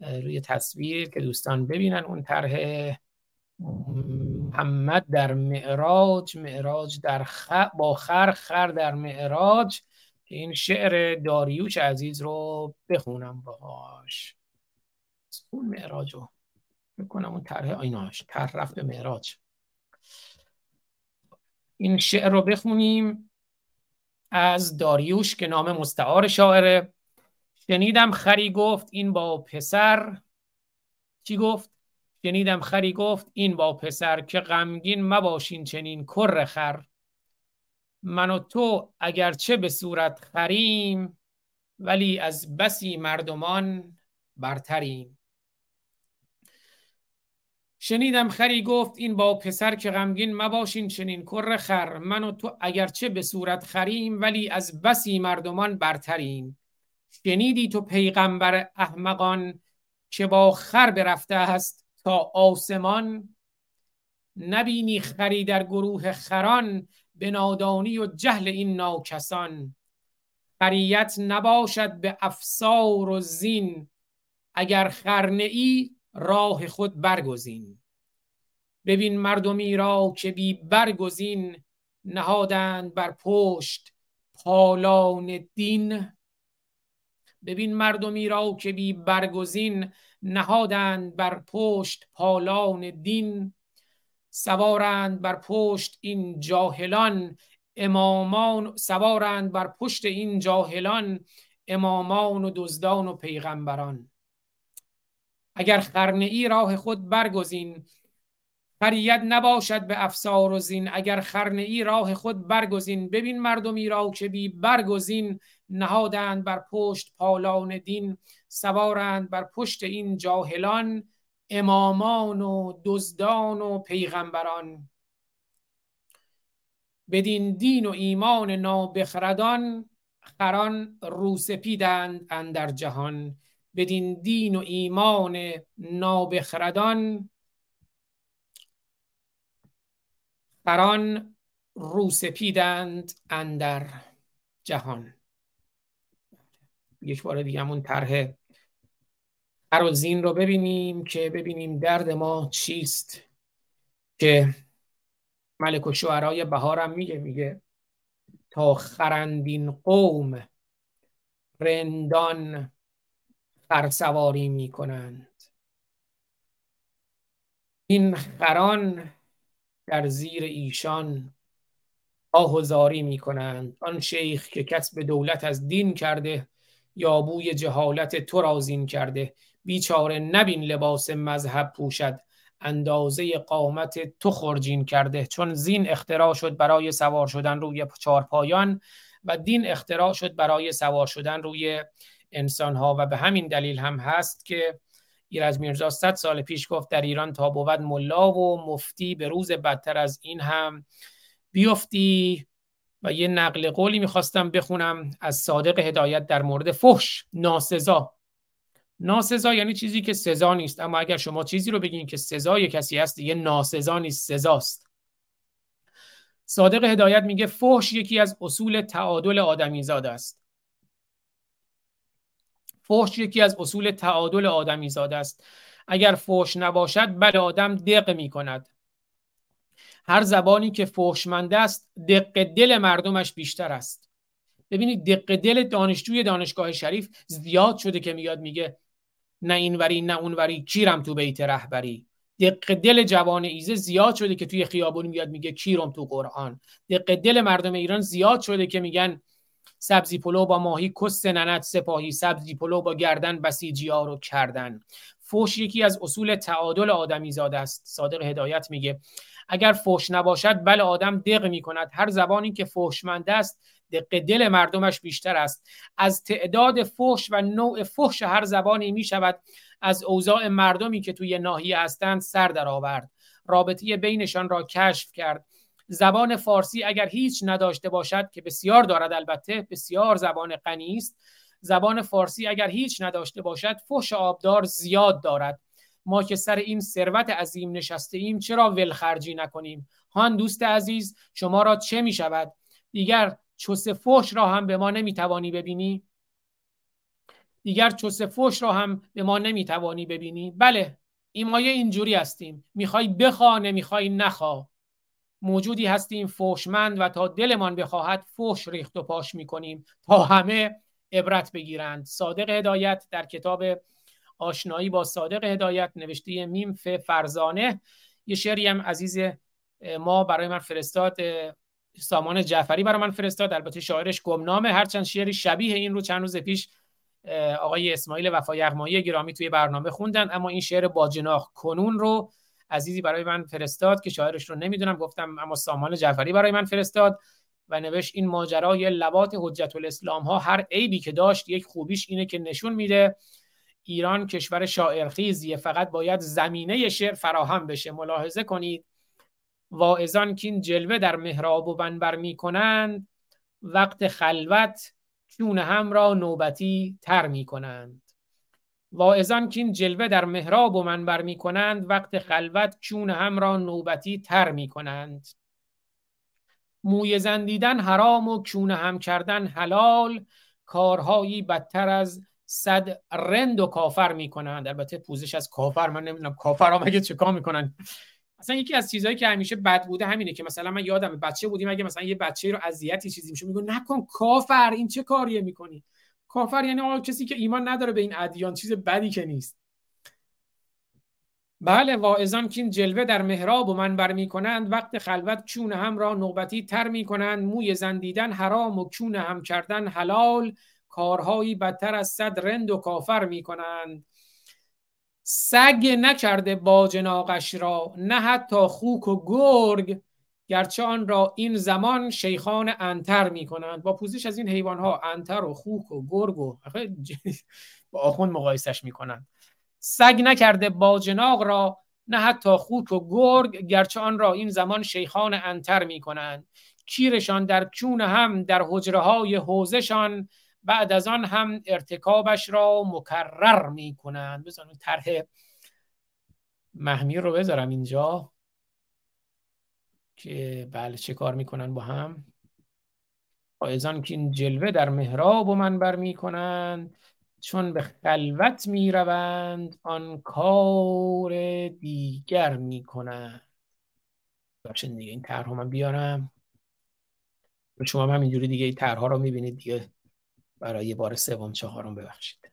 روی تصویر که دوستان ببینن اون طرح محمد در معراج معراج در خ... با خر خر در معراج. این شعر داریوش عزیز رو بخونم باهاش. اون معراج رو بکنم اون طرح آیناش طرح رفت به معراج. این شعر رو بخونیم از داریوش که نام مستعار شاعره. شنیدم خری گفت این با پسر. چی گفت؟ شنیدم خری گفت این با پسر که غمگین مباشین چنین کر خر. من و تو اگرچه به صورت خریم ولی از بسی مردمان برتریم. شنیدم خری گفت این با پسر که غمگین مباشین چنین کر خر. من و تو اگرچه به صورت خریم ولی از بسی مردمان برتریم. شنیدی تو پیغمبر احمقان که با خر برفته است؟ تا آسمان نبینی خری در گروه خران به نادانی و جهل این ناکسان. خریت نباشد به افسار و زین اگر خرنه ای راه خود برگزین. ببین مردمی را که بی برگزین نهادند بر پشت پالان دین. ببین مردمی را که بی برگزین نهادند بر پشت پالان دین سوارند بر پشت این جاهلان. امامان سوارند بر پشت این جاهلان امامان و دزدان و پیغمبران. اگر خرنه ای راه خود برگزین خریت نباشد به افسار و زین. اگر خرنه ای راه خود برگزین ببین مردمی را که بی برگزین. نهادند بر پشت پالان دین سوارند بر پشت این جاهلان امامان و دزدان و پیغمبران. بدین دین و ایمان نابخردان خران روسپیدند اندر جهان. بدین دین و ایمان نابخردان خران روسپیدند اندر جهان. یک بار دیگه همون طرح زین رو ببینیم که ببینیم درد ما چیست که ملک و شعرهای بهارم میگه میگه تا خرندین قوم رندان خرسواری می‌کنند. این خران در زیر ایشان آهوزاری می‌کنند. آن شیخ که کسب دولت از دین کرده یا بوی جهالت تو رازین کرده. بیچاره نبین لباس مذهب پوشد. اندازه قامت تو خرجین کرده. چون زین اختراع شد برای سوار شدن روی چارپایان و دین اختراع شد برای سوار شدن روی انسان ها و به همین دلیل هم هست که ایرج میرزا صد سال پیش گفت در ایران تا بود ملا و مفتی به روز بدتر از این هم بیفتی. و یه نقل قولی می‌خواستم بخونم از صادق هدایت در مورد فحش ناسزا. ناسزا یعنی چیزی که سزا نیست اما اگر شما چیزی رو بگین که سزای کسی هست دیگه ناسزا نیست سزاست. صادق هدایت میگه فحش یکی از اصول تعادل آدمیزاد است. فحش یکی از اصول تعادل آدمیزاد است. اگر فحش نباشد بله آدم دق می کند هر زبانی که فحشمند است دق دل مردمش بیشتر است. ببینید دق دل دانشجوی دانشگاه شریف زیاد شده که میاد میگه نه اینوری نه اونوری کیرم تو بیت رهبری. دق دل جوان ایزه زیاد شده که توی خیابون میاد میگه کیرم تو قرآن. دق دل مردم ایران زیاد شده که میگن سبزی پلو با ماهی کس ننت سپاهی سبزی پلو با گردن بسیجی ها رو کردن. فوش یکی از اصول تعادل آدمی زاده است. صادق هدایت میگه. اگر فوش نباشد بله آدم دق می‌کند. هر زبانی که فوشمند است دق دل مردمش بیشتر است. از تعداد فوش و نوع فحش هر زبانی می شود از اوضاع مردمی که توی ناحیه هستند سر درآورد. رابطه بینشان را کشف کرد. زبان فارسی اگر هیچ نداشته باشد که بسیار دارد البته بسیار زبان غنی است. زبان فارسی اگر هیچ نداشته باشد فحش آبدار زیاد دارد. ما که سر این ثروت عظیم نشسته ایم چرا ولخرجی نکنیم؟ هان دوست عزیز شما را چه می شود دیگر چوس فوش را هم به ما نمی‌توانی ببینی؟ دیگر چوس فوش را هم به ما نمی‌توانی ببینی؟ بله این مایه اینجوری هستیم. می‌خوای بخوا نمی‌خوای نخوا. موجودی هستیم فوشمند و تا دلمان بخواهد فوش ریخت و پاش می‌کنیم تا همه عبرت بگیرند. صادق هدایت در کتاب آشنایی با صادق هدایت نوشته میمف فرزانه. یه شعری هم عزیز ما برای من فرستاد سامان جعفری برای من فرستاد. البته شاعرش گمنامه. هرچند شعری شبیه این رو چند روز پیش آقای اسماعیل وفا یغمایی گرامی توی برنامه خوندن. اما این شعر باجناخ کنون رو عزیزی برای من فرستاد که شاعرش رو نمی‌دونم. گفتم اما سامان جعفری برای من فرستاد و نوشت این ماجرای لبات حجت الاسلام ها هر عیبی که داشت یک خوبیش اینه که نشون میده ایران کشور شاعرخیزیه. فقط باید زمینه شعر فراهم بشه. ملاحظه کنید. واعظان که این جلوه در محراب و بنبر می کنند وقت خلوت چون هم را نوبتی تر می کنند واعظان که این جلوه در محراب و منبر می کنند وقت خلوت چون هم را نوبتی تر می کنند موی زندیدن حرام و چون هم کردن حلال. کارهایی بدتر از صد رند و کافر می‌کنند. البته پوزش از کافر من نمی‌دونم کافر ها مگه چه کار می‌کنن؟ اصلا یکی از چیزهایی که همیشه بد بوده همینه که مثلا من یادم بچه بودیم اگه مثلا یه بچه رو اذیتی چیزی میشه میگه نکن کافر این چه کاریه می‌کنی؟ کافر یعنی آقا کسی که ایمان نداره به این ادیان چیز بدی که نیست. بله واعظان که این جلوه در محراب و منبر می کنند وقت خلوت چون هم را نوبتی تر می کنند موی زندیدن حرام و چون هم کردن حلال. کارهایی بدتر از صد رند و کافر می کنند سگ نکرده باجناقش را نه حتی خوک و گرگ گرچه آن را این زمان شیخان انتر می کنند با پوزش از این حیوان ها انتر و خوک و گرگ و با آخون مقایسش می کنند سگ نکرده باجناق را نه حتی خوک و گرگ گرچه آن را این زمان شیخان انتر می کنند کیرشان در چون هم در حجره های حوزشان بعد از آن هم ارتکابش را مکرر می کنند بزن طرح محمیر رو بذارم اینجا که بله چه کار می‌کنن با هم؟ آیزان که این جلوه در محراب و منبر می‌کنند چون به خلوت می‌روند آن کار دیگر می‌کنند. بخشن دیگه این طرح من بیارم. شما هم اینجوری دیگه این طرح رو می‌بینید دیگه. برای بار سوم چهارم ببخشید.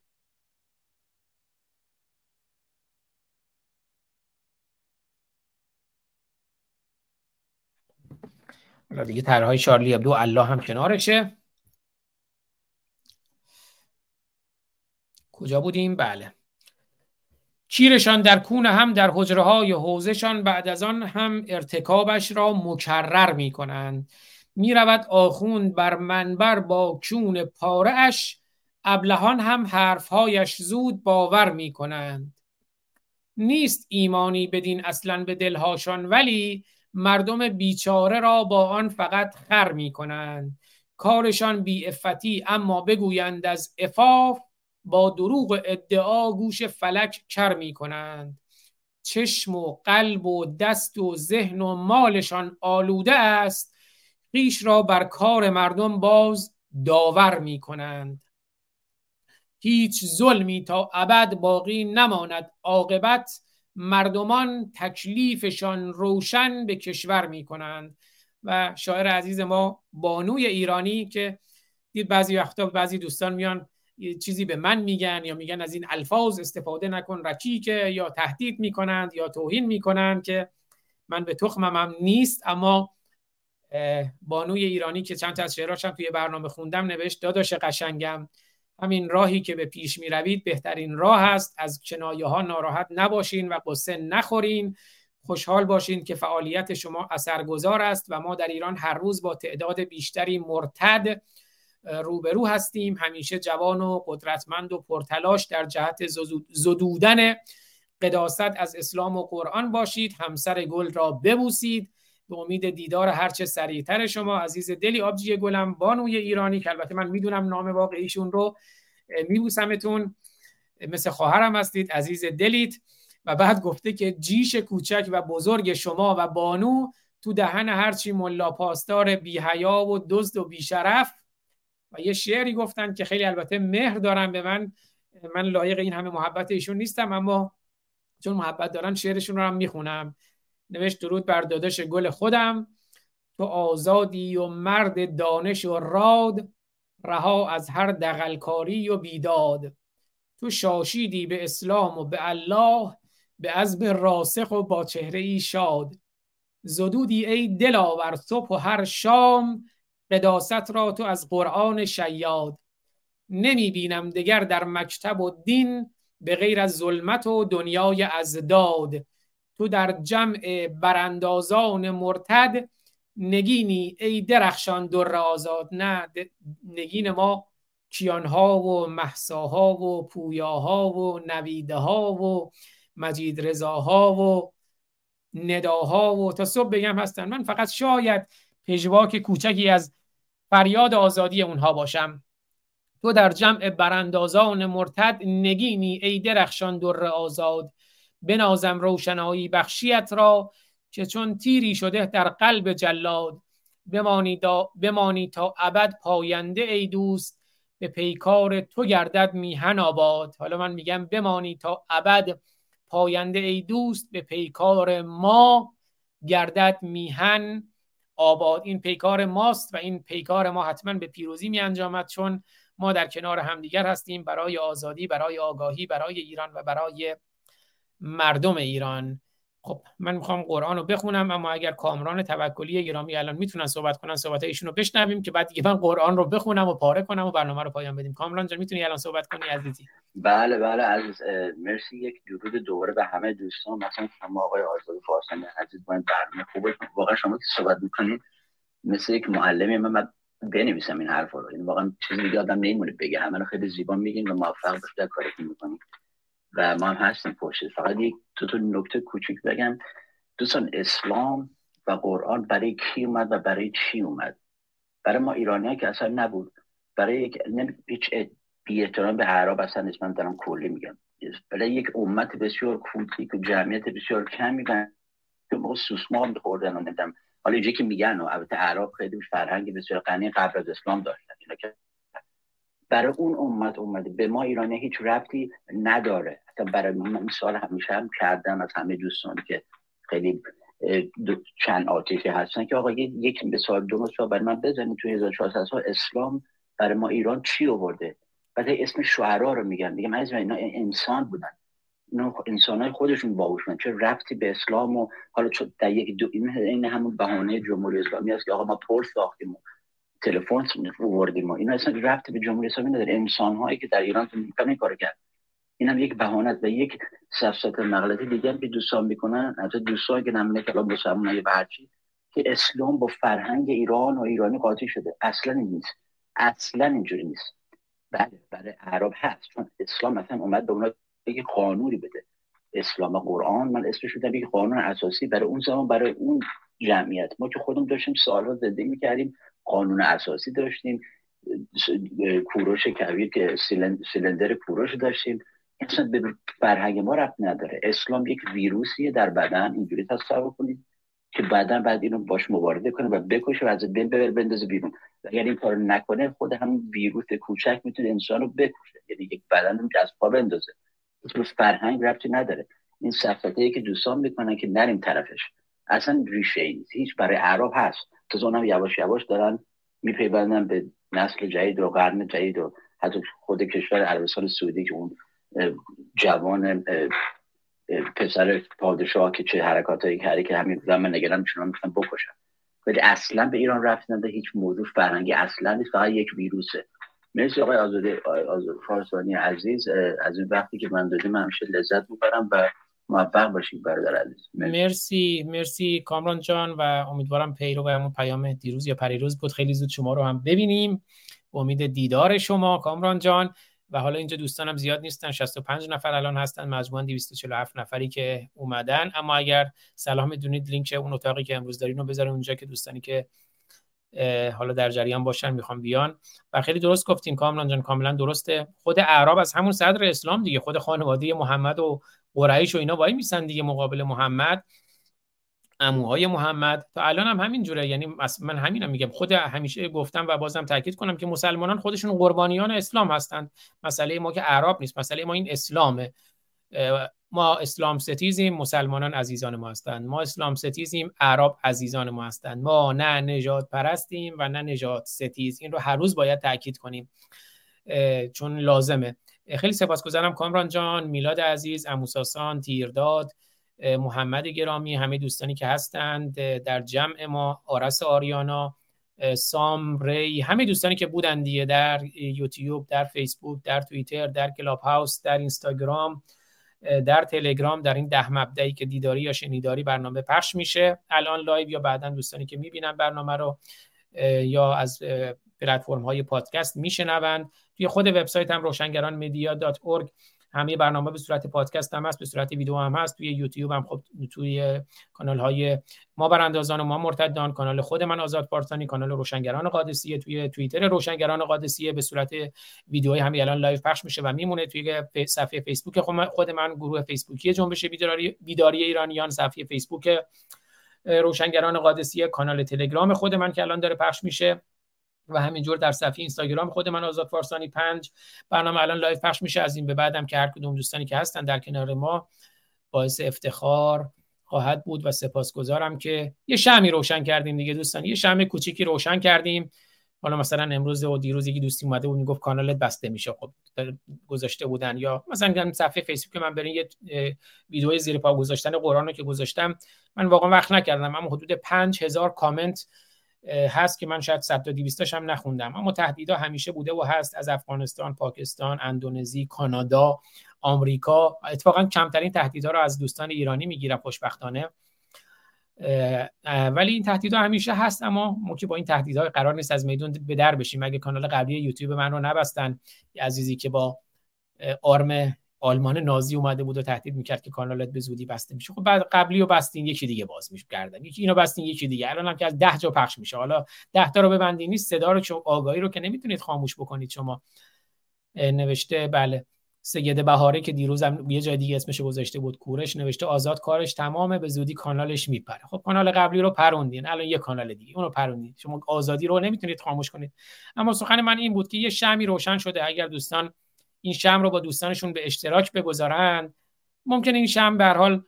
حالا دیگه طرحهای شارلی ابدو الله هم کنارشه. کجا بودیم؟ بله. کیرشان در کون هم در حجره های حوزشان بعد از آن هم ارتکابش را مکرر می کنند می رود آخوند بر منبر با کون پاره ابلهان هم حرفهایش زود باور می کنند نیست ایمانی بدین اصلا به دلهاشان ولی مردم بیچاره را با آن فقط خر می کنند کارشان بی افتی اما بگویند از افاف با دروغ ادعا گوش فلک کر می کنند چشم و قلب و دست و ذهن و مالشان آلوده است. خیش را بر کار مردم باز داور می کنند هیچ ظلمی تا ابد باقی نماند. عاقبت مردمان تکلیفشان روشن به کشور می کنند و شاعر عزیز ما بانوی ایرانی که دید بعضی وقتا بعضی دوستان میان چیزی به من میگن یا میگن از این الفاظ استفاده نکن رکیکه یا تهدید می‌کنند یا توهین می‌کنند که من به تخمم هم نیست اما بانوی ایرانی که چند تا از شعراشم توی برنامه خوندم نوشت داداش قشنگم همین راهی که به پیش می روید بهترین راه است. از کنایه ها ناراحت نباشین و قصه نخورین. خوشحال باشین که فعالیت شما اثرگذار است و ما در ایران هر روز با تعداد بیشتری مرتد روبرو هستیم. همیشه جوان و قدرتمند و پرتلاش در جهت زدودن قداست از اسلام و قرآن باشید. همسر گل را ببوسید. به امید دیدار هرچه سریعتر شما عزیز دلی آبجی گلم بانوی ایرانی که البته من می‌دونم نام واقعیشون رو میبوسمتون. مثل خواهرم هستید عزیز دلیت. و بعد گفته که جیش کوچک و بزرگ شما و بانو تو دهن هرچی ملا پاسدار بی حیا و دزد و بیشرف. و یه شعری گفتن که خیلی البته مهر دارن به من. من لایق این همه محبت ایشون نیستم اما چون محبت دارن شعرشون رو هم می‌خونم. نوشت درود بر داداش گل خودم. تو آزادی و مرد دانش و راد رها از هر دقلکاری و بیداد. تو شاشیدی به اسلام و به الله به عزم راسخ و با چهره ای شاد. زدودی ای دلاور صبح و هر شام قداست را تو از قرآن شیاد. نمی بینم دگر در مکتب و دین به غیر از ظلمت و دنیای ازداد. تو در جمع براندازان مرتد نگینی ای درخشان در آزاد. نه نگین ما کیانها و محساها و پویاها و نویده ها و مجید رضاها و نداها و تا صبح بگم هستن. من فقط شاید پژواک کوچکی از فریاد آزادی اونها باشم. تو در جمع براندازان مرتد نگینی ای درخشان در آزاد. بنازم روشنایی بخشیت را که چون تیری شده در قلب جلاد بمانی, بمانی تا ابد پاینده ای دوست به پیکار تو گردد میهن آباد. حالا من میگم بمانی تا ابد پاینده ای دوست به پیکار ما گردد میهن آباد. این پیکار ماست و این پیکار ما حتما به پیروزی می انجامد چون ما در کنار همدیگر هستیم برای آزادی برای آگاهی برای ایران و برای مردم ایران. خب من می‌خوام قرآن رو بخونم اما اگر کامران توکلی گرامی الان می‌تونن صحبت کنن صحبت ایشون رو بشنویم که بعد دیگه من قرآن رو بخونم و پاره کنم و برنامه رو پایان بدیم. کامران جان می‌تونی الان صحبت کنی عزیزی؟ بله بله عزیز. مرسی. یک درود دوره به همه دوستان. مثلا شما آقای آزاد فارسانی عزیز باید برنامه خوبه. واقعا شما که صحبت می‌کنید مثل یک معلمی من, من بنویسم این حرفا رو. این یعنی واقعا چیزی آدم نمیمونه بگه. همه رو خیلی زیبا میگین و موفق کاری که می‌کنید و ما هم هستیم پشت فقط یک دو تا نکته کوچیک بگم. دوستان اسلام و قرآن برای کی اومد و برای چی اومد؟ برای ما ایرانی که اصلا نبود. برای یک هیچ بی به عرب اصلا نیست. من دارم کلی میگم. برای یک امت بسیار کوچیک و جمعیت بسیار کمی که موقع سوسمار میخوردن و نمیدم حالا اینجا که میگن و البته عرب خیلی فرهنگ بسیار غنی قبل از اسلام داشتن. اینا که برای اون امت اومده. به ما ایرانی هیچ ربطی نداره. حتی برای من سال همیشه هم کردم از همه دوستانی که خیلی چند آتیشی هستن که آقا یک به سال دو سال برای من بزنید. توی 1400 سال اسلام برای ما ایران چی آورده؟ بعد اسم شعرا رو میگن. میگم از اینا انسان بودن اینا انسان های خودشون باهوشن چه ربطی به اسلام و حالا چون در یک دو این همون بهانه جمهوری اسلامی است که آقا ما پر ساختیم تلفن وردیم ما. اینا اصلا رفت به جمهوری اسلامی نداره. انسان هایی که در ایران این کار کرد. این هم یک بهانه و یک سفسط مغلطه دیگه که دوستان می‌کنن. از دوستان که نمونه کلام مسلمان های برچی که اسلام با فرهنگ ایران و ایرانی قاطی شده. اصلا نیست. اصلا اینجوری نیست. بله بله عرب هست. چون اسلام مثلا اومد به اونا یک قانونی بده. اسلام و قرآن من اسمش شدم یک قانون اساسی برای اون زمان برای اون جمعیت. ما که خودمون داشتیم سالها زندگی می‌کردیم. قانون اساسی داشتیم کوروش کبیر که سیلندر کوروش داشتیم. اصلا به فرهنگ ما رفت نداره. اسلام یک ویروسیه در بدن اینجوری تصور کنید که بعدا بعد اینو باش مبارزه کنه و بکشه و از بین ببر بندازه بیرون. اگر این کار نکنه خود همون ویروس کوچک می‌تونه انسان رو بکشه. یعنی یک بدن رو از پا بندازه. فرهنگ رفتی نداره. این صفته که دوستان می‌کنن که نریم طرفش. اصلا ریشه نیست. هیچ برای عرب هست. تا اونم یواش یواش دارن میپیوندن به نسل جدید و قرن جدید و حتی خود کشور عربستان سعودی که اون جوان پسر پادشاه که چه حرکات هایی کرده که همین زمان نگران میشونن می‌تونن بکشن. ولی اصلا به ایران رفت هیچ موضوع فرهنگی اصلا نیست فقط یک ویروسه. مرسی آقای آزاده آزاد فارسانی عزیز از این وقتی که من دادیم همیشه لذت می‌برم و موفق باشید برادر عزیز. مرسی. مرسی کامران جان و امیدوارم پیرو به همون پیام دیروز یا پریروز بود. خیلی زود شما رو هم ببینیم. امید دیدار شما کامران جان. و حالا اینجا دوستانم زیاد نیستن. 65 نفر الان هستن. مجموعا 247 نفری که اومدن. اما اگر سلام می‌دونید لینک اون اتاقی که امروز دارین رو بذارین اونجا که دوستانی که حالا در جریان باشن می‌خوام بیان. و خیلی درست گفتین کامران جان. کاملا درسته. خود اعراب از همون صدر اسلام دیگه. خود خانواده محمد و قریش و اینا وای میسن دیگه مقابل محمد. اموهای محمد. تا الان هم همین جوره. یعنی من همینم میگم. خود همیشه گفتم و بازم تاکید کنم که مسلمانان خودشون قربانیان اسلام هستند مسئله ما که اعراب نیست. مسئله ما این اسلامه. ما اسلام ستیزیم مسلمانان عزیزان ما هستند ما اسلام ستیزیم اعراب عزیزان ما هستند ما نه نجات پرستیم و نه نجات ستیز. این رو هر روز باید تاکید کنیم. چون لازمه. خیلی سپاسگزارم کامران جان میلاد عزیز عمو ساسان تیرداد محمد گرامی همه دوستانی که هستند در جمع ما آرس آریانا سام ری همه دوستانی که بودن دیگه در یوتیوب در فیسبوک در توییتر در کلاب هاوس در اینستاگرام در تلگرام در این ده مبدعی که دیداری یا شنیداری برنامه پخش میشه. الان live یا بعدا دوستانی که می‌بینن برنامه رو یا از پلتفرم های پادکست میشنوند. توی خود وبسایت هم روشنگران همه برنامه به صورت پادکست هم هست به صورت ویدیو هم هست. توی یوتیوب هم خب توی کانال های ما براندازان و ما مرتدان کانال خود من آزاد فارسانی کانال روشنگران قادسیه. توی توییتر روشنگران قادسیه به صورت ویدیوهای همین الان live پخش میشه و میمونه. توی صفحه فیسبوک خود من گروه فیسبوکی جنبش بیداری, بیداری ایرانیان صفحه فیسبوک روشنگران قادسیه کانال تلگرام خود من که الان داره پخش میشه. و همینجور در صفحه اینستاگرام خود من آزاد فارسانی پنج برنامه الان live پخش میشه. از این به بعدم که هر کدوم دوستانی که هستن در کنار ما باعث افتخار خواهد بود و سپاسگزارم که یه شمعی روشن کردیم دیگه دوستان. یه شمع کوچیکی روشن کردیم. حالا مثلا امروز و دیروز یکی دوستی اومده بود می‌گفت کانالت بسته میشه. خب گذاشته بودن یا مثلا صفحه فیسبوک من برین یه ویدیو زیر پا گذاشتن قرآن رو که گذاشتم من واقعا وقت نکردم اما حدود 5000 کامنت هست که من شاید 100 تا 200 هم نخوندم. اما تهدیدها همیشه بوده و هست از افغانستان، پاکستان، اندونزی، کانادا، آمریکا. اتفاقا کمترین تهدیدها رو از دوستان ایرانی می‌گیرم خوشبختانه. ولی این تهدیدها همیشه هست اما ما که با این تهدیدها قرار نیست از میدون به در بشیم. اگه کانال قبلی یوتیوب من رو نبستن عزیزی که با آرم آلمان نازی اومده بود و تهدید می‌کرد که کانالت به زودی بسته میشه. خب بعد قبلی رو بستین یکی دیگه باز میشه گردن یکی اینو بستین یکی دیگه. الان هم که از 10 جا پخش میشه. حالا 10 تا رو ببندین نیست صدا رو چون آگاهی رو که نمی‌تونید خاموش بکنید. شما نوشته بله سید بهاره که دیروزم یه جای دیگه اسمش گذاشته بود کورش نوشته آزاد کارش تمامه به زودی کانالش میپره. خب کانال قبلی رو پروندین. الان یه کانال دیگه اونو پروندین. شما آزادی رو نمی‌تونید خاموش کنید. اما سخن من این بود که یه شمی روشن شده. اگر دوستان این شم رو با دوستانشون به اشتراک بگذارن. ممکنه این شم به حال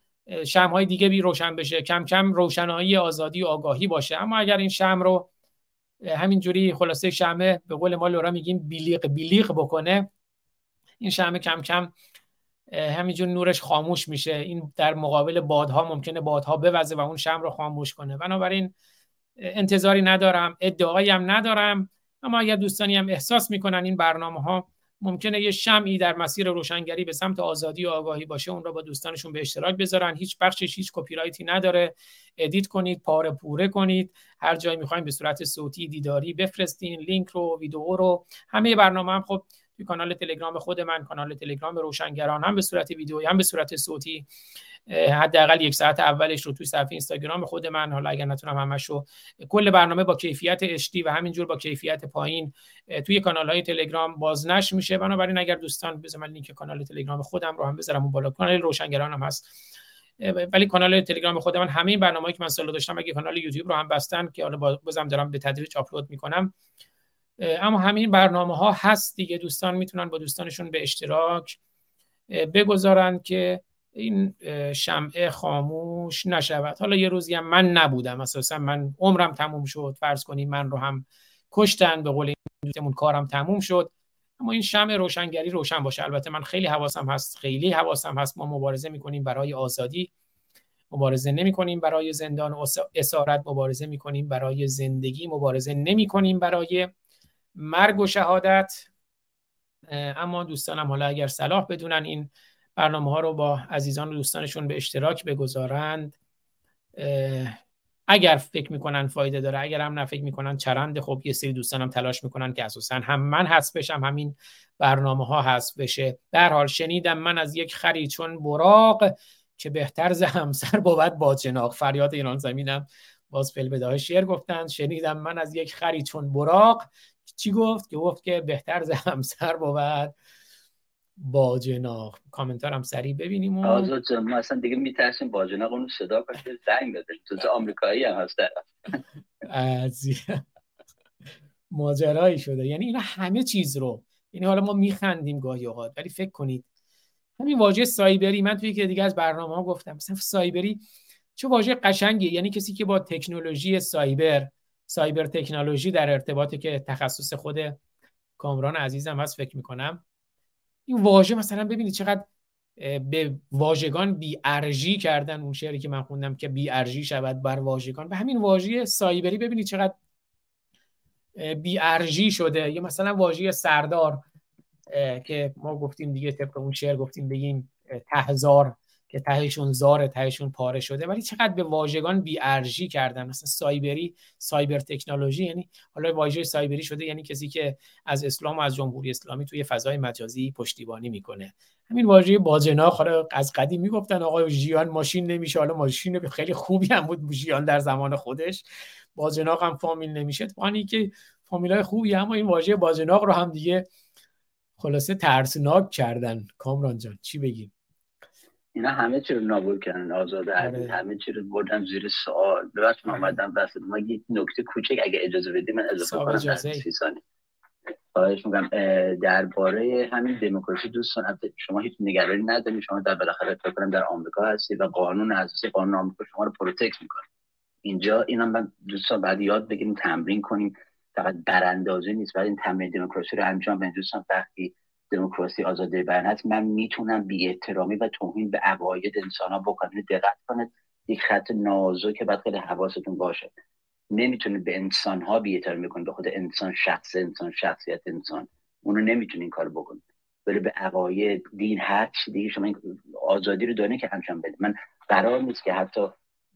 شم های دیگه بی روشن بشه. کم کم روشنایی آزادی و آگاهی باشه. اما اگر این شم رو همینجوری خلاصه شمه به قول ما لورا میگیم بیلیق بیلیق بکنه این شمه کم کم همینجور نورش خاموش میشه. این در مقابل بادها ممکنه بادها بوزه و اون شم رو خاموش کنه. بنابراین انتظاری ندارم. ادعایی هم ندارم. اما اگر دوستانی هم احساس می‌کنن این برنامه ها ممکنه یه شمعی در مسیر روشنگری به سمت آزادی و آگاهی باشه اون را با دوستانشون به اشتراک بذارن. هیچ بخشش هیچ کپی رایتی نداره. edit کنید پاره پوره کنید. هر جایی می‌خوایم به صورت صوتی دیداری بفرستین. لینک رو ویدیو رو. همه برنامه هم خب توی کانال تلگرام خود من کانال تلگرام روشنگران هم به صورت ویدیویی هم به صورت صوتی حداقل یک ساعت اولش رو توی صفحه اینستاگرام خود من. حالا اگر نتونم همش رو کل برنامه با کیفیت اشتی و همینجور با کیفیت پایین توی کانال های تلگرام بازنش میشه. بنابراین اگر دوستان بذارم لینک کانال تلگرام خودم رو هم بذارم اون بالا. کانال روشنگران هم هست ولی کانال تلگرام خود من همه این برنامه‌ای که من سال داشتم اگه کانال یوتیوب رو هم بستن که حالا بازم دارم به تدریج آپلود می‌کنم اما همین برنامه ها هست دیگه. دوستان می‌تونن با دوستانشون به اشتراک بگذارن که این شمعه خاموش نشود. حالا یه روزی هم من نبودم. اساسا من عمرم تموم شد. فرض کنیم من رو هم کشتن. به قول دوستمون کارم تموم شد. اما این شمع روشنگری روشن باشه. البته من خیلی حواسم هست. خیلی حواسم هست. ما مبارزه می‌کنیم برای آزادی. مبارزه نمی کنیم برای زندان. اسارت مبارزه می کنیم برای زندگی. مبارزه نمی کنیم برای مرگ و شهادت. اما دوستانم حالا اگر صلاح بدونن این برنامه ها رو با عزیزان و دوستانشون به اشتراک بگذارند اگر فکر می‌کنن فایده داره اگر هم نه فکر می‌کنن چرند خب یه سری دوستانم تلاش می‌کنن که اساسا هم من حذف بشم همین برنامه ها حذف بشه. در حال شنیدم من از یک خری چون براق که بهتر ز همسر بود با جناق. فریاد ایران زمینم باز فیل بداه شعر گفتن شنیدم من از یک خری چون براق چی گفت؟ که گفت که بهتر ز همسر بود. با جناق کامنتار هم سریع ببینیم و... آزاد جان ما اصلا دیگه میترسیم با جناق اونو صدا کنیم زنگ بده. تو آمریکایی هم هست ماجرایی شده. یعنی اینا همه چیز رو. یعنی حالا ما میخندیم گاهی اوقات ولی فکر کنید. همین واژه سایبری من توی که دیگه از برنامه ها گفتم. مثلا سایبری چه واژه قشنگی یعنی کسی که با تکنولوژی سایبر سایبر تکنولوژی در ارتباطی که تخصص خود کامران عزیزم هست فکر می‌کنم. این واژه مثلا ببینید چقدر به واژگان بی ارژی کردن اون شعری که من خوندم که بی ارژی شود بر واژگان. و همین واژه سایبری ببینید چقدر بی ارژی شده. یا مثلا واژه سردار که ما گفتیم دیگه طبق اون شعر گفتیم بگیم تهزار. که تهشون زار تهشون پاره شده ولی چقدر به واژگان بی ارزی کردن. مثلا سایبری سایبر تکنولوژی یعنی حالا واژه سایبری شده یعنی کسی که از اسلام و از جمهوری اسلامی توی فضای مجازی پشتیبانی می‌کنه. همین واژه باجناق حالا از قدیم می‌گفتن آقا ژیان ماشین نمیشه حالا ماشین خیلی خوبی هم بود ژیان در زمان خودش. باجناق هم فامیل نمیشه. توانی که فامیلای خوبی اما این واژه باجناق رو هم دیگه خلاصه ترسناک کردن. کامران جان چی بگیم اینا همه چی رو نابود کردن آزاده آره. همه چی رو بردن زیر سوال. ببخشید من اومدم وسط ما یه نکته کوچک اگه اجازه بدی من اضافه کنم در سی ثانیه. خواهش میگم درباره همین دموکراسی دوستان شما هیچ نگرانی ندارید شما در بالاخره فکر کنم در آمریکا هستید و قانون اساسی قانون آمریکا شما رو protect می‌کنه. اینجا اینا من دوستان بعد یاد بگیریم تمرین کنیم. فقط براندازی نیست ولی این تمرین دموکراسی رو انجام بدیم دوستان وقتی دموکراسی آزادی بیان هست من می‌تونم بی احترامی و توهین به عقاید انسان ها بکنم. دقت کنید یک خط که بعد خیلی حواستون باشه. نمی‌تونید به انسان ها بی احترامی کنید به خود انسان شخص انسان شخصیت انسان. اونو این کار بکنید. ولی به عقاید دین هر چی دیگه شما آزادی رو دارین که همچنان بدید من قرار نیست که حتی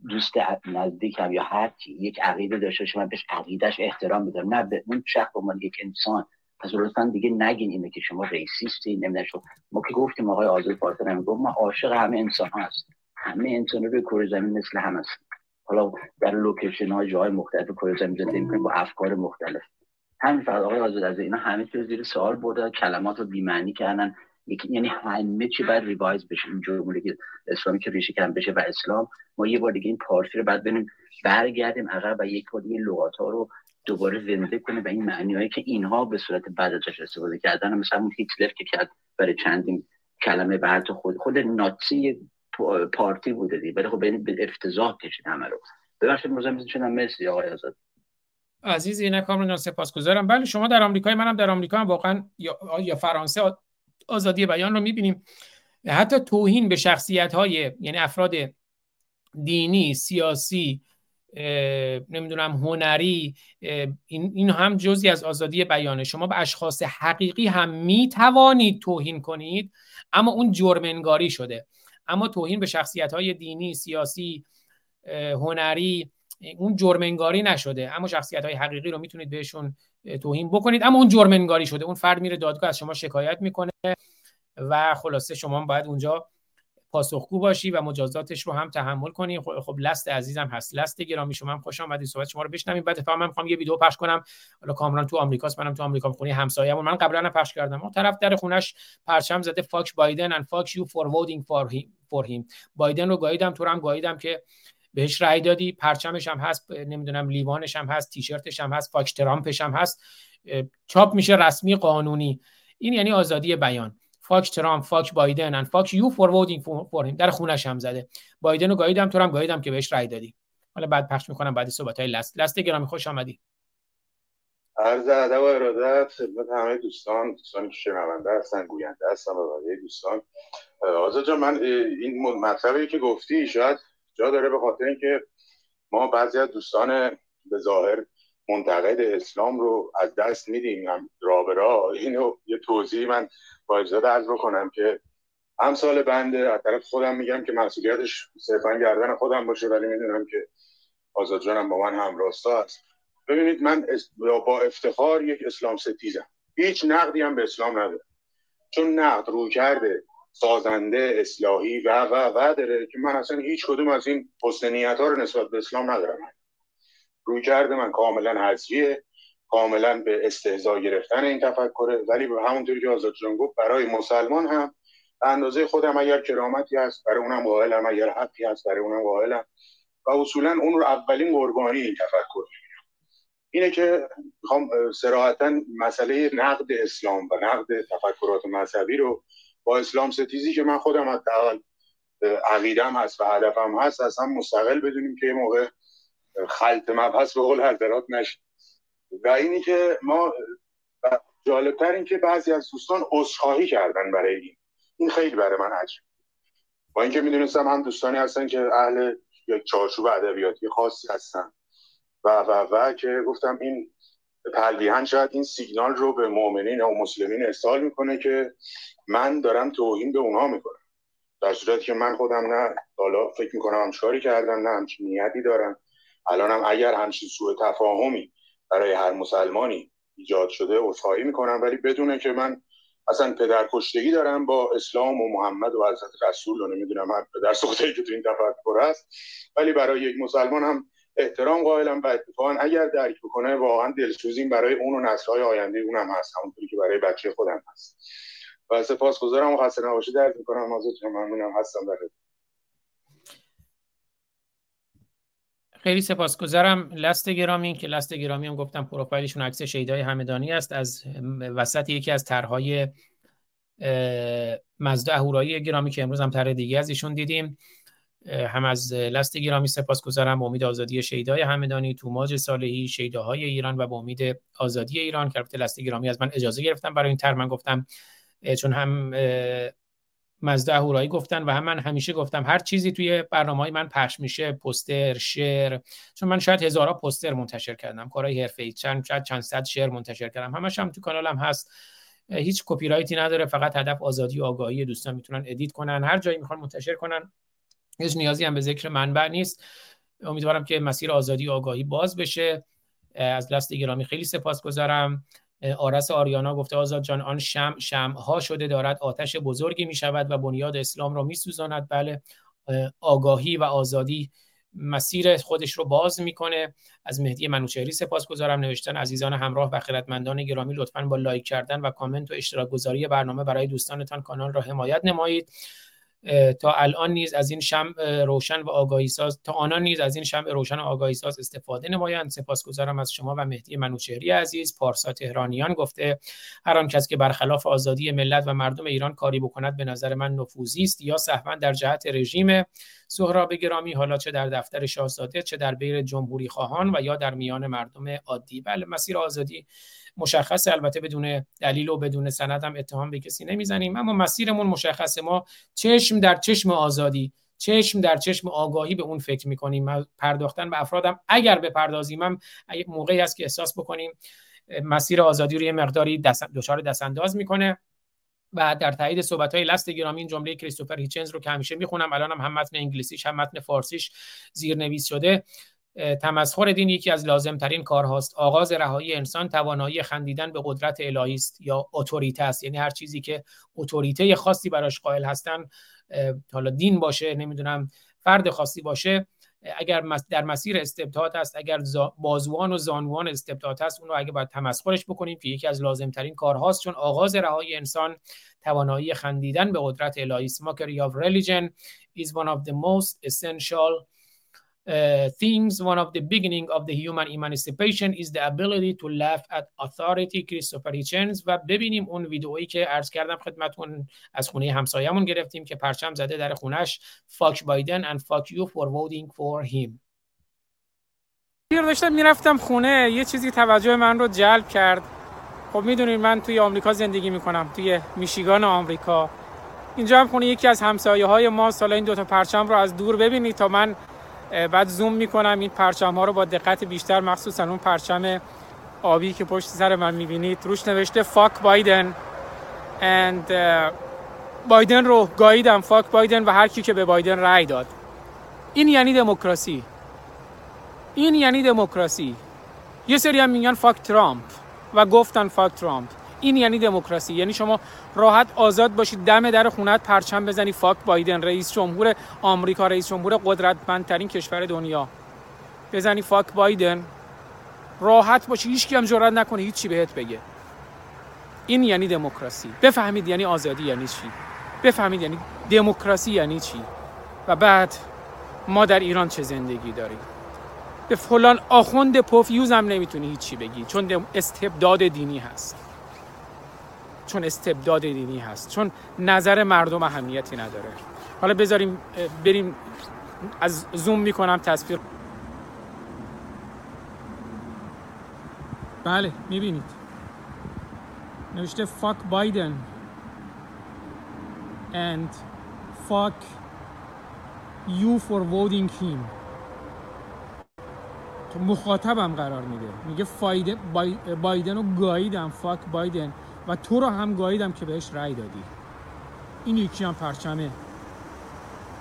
دوست نزدیکم یا هر کی یک عقیده داشته باشه من بهش عقیدش احترام بذارم نه به اون شخص به یک انسان پس لطفا دیگه نگین اینه که شما racist ی نمی‌دونم ما که گفتیم آقای آزاد فارسانی گفت ما عاشق همه انسان ها هست همه انسان روی کره زمین مثل هم هست حالا در location های جای مختلف کره زمین زندگی می‌کنیم با افکار مختلف. همین فقط آقای آزاد از اینا همه چیز زیر سوال برده کلمات رو بی‌معنی کردن. یعنی همه چی باید revise بشه. این جمهوری که اسلامی که ریشه کم بشه و اسلام ما یه بار دیگه این پارسی رو بعد بریم برگردیم عقب و یک بار دیگه لغات ها رو دوباره زنده کنه و این معنیهایی که اینها به صورت بعد ازش استفاده کردن مثلا اون هیتلر که کرد برای چندین کلمه به خود خود ناتسی پارتی بوده دی ولی خب به افتضاح کشید همه رو. ببخشید مزاحم شدم مرسی آقای آزاد. عزیز اینه کاملا سپاسگزارم. بله شما در آمریکا منم در آمریکا هم واقعا یا, یا فرانسه آزادی بیان رو می‌بینیم. حتی توهین به شخصیت های یعنی افراد دینی سیاسی نمی‌دونم هنری این, این هم جزی از آزادی بیانه. شما به اشخاص حقیقی هم می توانید توهین کنید اما اون جرمنگاری شده. اما توهین به شخصیت های دینی سیاسی هنری اون جرمنگاری نشده. اما شخصیت های حقیقی رو می‌تونید بهشون توهین بکنید. اما اون جرم‌انگاری شده. اون فرد میره دادگاه از شما شکایت می‌کنه و خلاصه شما باید اونجا پاسخگو باشی و مجازاتش رو هم تحمل کنی. خب, خب لست عزیزم هست. لست گرامی شما هم خوشم اومدید صحبت شما رو بشنویم. بعد فهم من می‌خوام یه ویدیو پخش کنم. حالا کامران تو آمریکاست منم تو آمریکا خونه‌ی همسایه‌مون. من قبلا پخش کردم. اون طرف در خونش پرچم زده fuck بایدن and fuck you for voting for him بایدن رو گاییدم. تو هم گاییدم که بهش رأی دادی. پرچمش هم هست نمی‌دونم لیوانش هم هست تیشرتش هم هست fuck ترامپش هم هست. چاپ میشه رسمی قانونی. این یعنی آزادی بیان. fuck ترامپ fuck بایدن and fuck you for voting for him در خونش هم زده. بایدن رو گاییدم تو هم گاییدم که بهش رای دادی. حالا بعد پخش می‌کنم بعد صحبت های لست. لست گرامی خوش آمدی. عرض ادب و ارادت خدمت همه دوستان دوستانی که شنونده هستن گوینده هستن و بقیه دوستان. آزاد جان من این مطلبی که گفتی شاید جا داره به خاطر اینکه ما بعضی از دوستان به ظاهر منتقد اسلام رو از دست میدیم. هم رابرا اینو یه توضیح من با اجازه عرض بکنم که همسال بنده از طرف خودم میگم که مسئولیتش صرفا گردن خودم باشه ولی می‌دونم که آزاد جانم با من هم راستا است. ببینید من با افتخار یک اسلام ستیزم. هیچ نقدی هم به اسلام نداره چون نقد رو کرده سازنده اصلاحی و و و داره که من اصلا هیچ کدوم از این حسن ها رو نسبت به اسلام ندارم. روی کرده من کاملا حذفیه. کاملا به استهزا گرفتن این تفکره. ولی به همونطوری که آزاد جان گفت برای مسلمان هم به اندازه خودم اگر کرامتی هست برای اونم قائلم. اگر حقی هست برای اونم قائلم. و اصولا اون رو اولین قربانی این تفکر اینه که می‌خوام سراحتا مسئله نقد اسلام و نقد تفکرات مذهبی رو با اسلام ستیزی که من خودم حداقل عقیدم هست و هدفم هست هم مستقل بدونیم که یه موقع خلط مبحث به قول حضرات نشه. و اینی که ما جالبتر این که بعضی از دوستان عذرخواهی کردن برای این. این خیلی برای من عجیب با اینکه می‌دونستم هم دوستانی هستن که اهل یک چارچوب ادبیاتی خاصی هستن. و و و که گفتم این تلویحا شاید این سیگنال رو به مؤمنین و مسلمین ارسال می‌کنه که من دارم توهین به اونها می‌کنم. در صورتی که من خودم نه حالا فکر می‌کنم هم چیکاری کردم نه همچین نیتی دارم. الانم اگر همچین سوء تفاهمی برای هر مسلمانی ایجاد شده عذرخواهی می‌کنم. ولی بدونه که من اصلا پدر کشتگی دارم با اسلام و محمد و حضرت رسول و نمی‌دونم هر پدر سوخته که تو این تفکر هست ولی برای یک مسلمان هم احترام قائلم و اتفاقا اگر درک بکنه واقعا دلسوزیم برای اون و نسلهای آینده اونم هست همونطوری که برای بچه خودم هست. و سپاسگزارم و خسته نباشی درد می‌کنم ازتون ممنونم هستم در خیلی سپاسگزارم. لست گرامی که لست گرامی هم گفتم پروفایلشون عکس شیدای همدانی است. از وسط یکی از طرحهای مزد اهورایی گرامی که امروز هم طرح دیگه از ایشون دیدیم. هم از لست گرامی سپاسگزارم. امید آزادی شیدای همدانی توماج صالحی شیداهای ایران و به امید آزادی ایران. که البته لست گرامی از من اجازه گرفتم برای این طرح. من گفتم چون هم مزدا اهورایی گفتن و هم من همیشه گفتم هر چیزی توی برنامه های من پخش میشه پوستر شعر. چون من شاید هزارها پوستر منتشر کردم کارهای حرفه‌ای چند شاید چند صد شعر منتشر کردم. همش هم تو کانالم هست. هیچ کپی رایتی نداره فقط هدف آزادی و آگاهی دوستان می‌تونن edit کنن. هر جایی می‌خوان منتشر کنن هیچ نیازی هم به ذکر منبع نیست. امیدوارم که مسیر آزادی و آگاهی باز بشه. از لست گرامی خیلی سپاسگزارم. آرس آریانا گفته آزاد جان آن شم ها شده دارد آتش بزرگی می شود و بنیاد اسلام را می سوزاند بله آگاهی و آزادی مسیر خودش رو باز می‌کنه. از مهدی منوچهری سپاسگزارم. نوشتن عزیزان همراه و خردمندان گرامی لطفا با لایک کردن و کامنت و اشتراک گذاری برنامه برای دوستانتان کانال را حمایت نمایید. تا الان نیز از این شم روشن و آگاهی ساز تا آنان نیز از این شم روشن و آگاهی ساز استفاده نمایند. سپاسگزارم از شما و مهدی منوچهری عزیز. پارسا تهرانیان گفته هر آن کس که برخلاف آزادی ملت و مردم ایران کاری بکند به نظر من نفوذی است یا سهوا در جهت رژیم. سهراب گرامی حالا چه در دفتر شاهزاده چه در بین جمهوری خواهان و یا در میان مردم عادی. بله مسیر آزادی مشخص البته بدون دلیل و بدون سند هم اتهام به کسی نمی‌زنیم. اما مسیرمون مشخصه ما چشم در چشم آزادی چشم در چشم آگاهی به اون فکر می‌کنیم. پرداختن به افرادم. اگر بپردازیم هم موقعی است که احساس بکنیم مسیر آزادی رو یه مقداری دچار دستانداز می‌کنه. و در تایید صحبت های لست گرامی این جمله کریستوفر هیچنز رو که همیشه می‌خونم الان هم, هم متن انگلیسیش هم متن فارسیش زیرنویس شده. تمسخر دین یکی از لازمترین کارهاست. آغاز رهایی انسان توانایی خندیدن به قدرت الهی است یا اتوریته است. یعنی هر چیزی که اتوریته خاصی براش قائل هستن حالا دین باشه نمی‌دونم فرد خاصی باشه اگر در مسیر استبداد است اگر بازوان و زانوان استبداد است اون رو اگه باید تمسخرش بکنیم که یکی از لازمترین کارهاست چون آغاز رهایی انسان توانایی خندیدن به قدرت الهی است. Mockery of religion is one of the most essential uh, themes, one of the beginning of the human emancipation is the ability to laugh at authority کریستوفر هیچنز و ببینیم اون ویدئویی که عرض کردم خدمتون از خونه همسایه‌مون گرفتیم که پرچم زده در خونش. فاک بایدن and fuck you for voting for him. داشتم می‌رفتم خونه یه چیزی توجه من رو جلب کرد. خب می‌دونید من توی آمریکا زندگی می‌کنم توی میشیگان آمریکا. اینجا هم خونه یکی از همسایه های ما سالا این دوتا پرچم رو از دور ببینید تا من بعد زوم می‌کنم. این پرچم ها رو با دقت بیشتر مخصوصا اون پرچم آبی که پشت سر من می‌بینید. روش نوشته فاک بایدن and بایدن رو گاییدم. fuck بایدن و هر کی که به بایدن رأی داد. این یعنی دموکراسی. این یعنی دموکراسی. یه سری هم میگن fuck ترامپ و گفتن fuck ترامپ این یعنی دموکراسی. یعنی شما راحت آزاد باشید دم در خونت پرچم بزنی fuck بایدن رئیس جمهور آمریکا رئیس جمهور قدرتمندترین کشور دنیا. بزنی fuck بایدن. راحت باشی هیچ هم جرئت نکنه هیچ چی بهت بگه. این یعنی دموکراسی. بفهمید یعنی آزادی یعنی چی؟ بفهمید یعنی دموکراسی یعنی چی؟ و بعد ما در ایران چه زندگی داریم؟ به فلان آخوند پوفیوز هم نمی‌تونی هیچی بگی چون استبداد دینی هست. چون استبداد دینی هست چون نظر مردم اهمیتی نداره. حالا بذاریم بریم از زوم می‌کنم تصویر. بله می‌بینید. نوشته فاک بایدن and fuck you for voting him. مخاطبم قرار میده. میگه فایده بایدن رو گاییدم. فاک بایدن و تو رو هم گاییدم که بهش رأی دادی. این یکی هم پرچم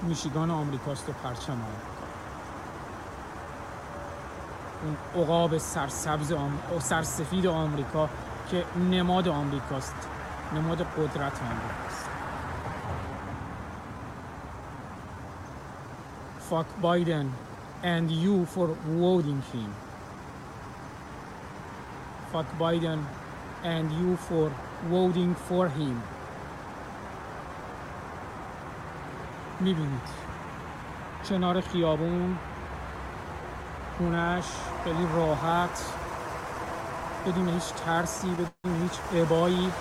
میشیگان آمریکاست و پرچم آمریکا. اون عقاب سرسبز آم... سرسفید آمریکا که نماد آمریکاست. نماد قدرت آمریکاست. Fuck Biden and you for voting him. Fuck Biden and you for voting for him. می‌بینید. کنار خیابون. خونش خیلی راحت. بدون هیچ ترسی بدون هیچ عبایی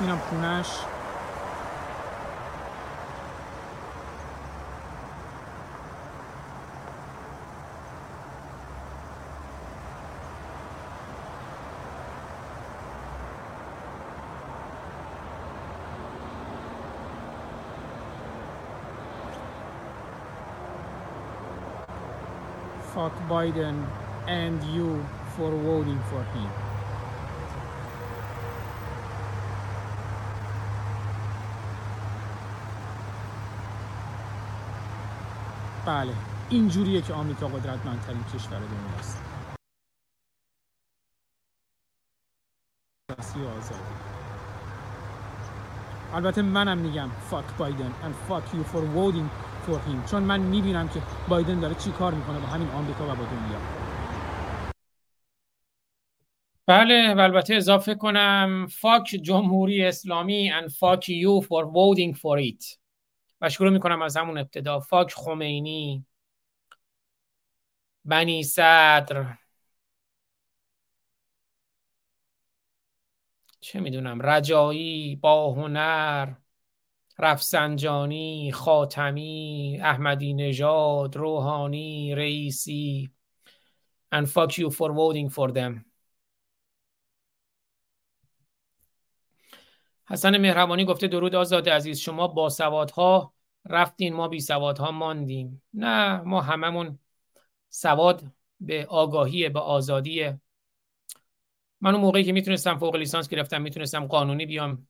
اینم خونش fuck Biden and you for voting for him. بله اینجوریه که آمریکا قدرتمندترین کشور دنیاست آزادی البته منم میگم fuck Biden and fuck you for voting for چون من می‌بینم که بایدن داره چی کار می‌کنه با همین آمریکا و با دنیا. بله و البته اضافه کنم فاک جمهوری اسلامی and fuck you for voting for it. و شروع می‌کنم از همون ابتدا. فاک خمینی بنی صدر. چه می‌دونم رجایی با هنر. رفسنجانی خاتمی احمدی نژاد روحانی رئیسی. And fuck you for voting for them. حسن مهربانی گفته درود آزاد عزیز شما با سوادها رفتین ما بی سوادها ماندیم. نه ما هممون سواد به آگاهی به آزادیه من اون موقعی که می‌تونستم فوق لیسانس گرفتم می‌تونستم قانونی بیام.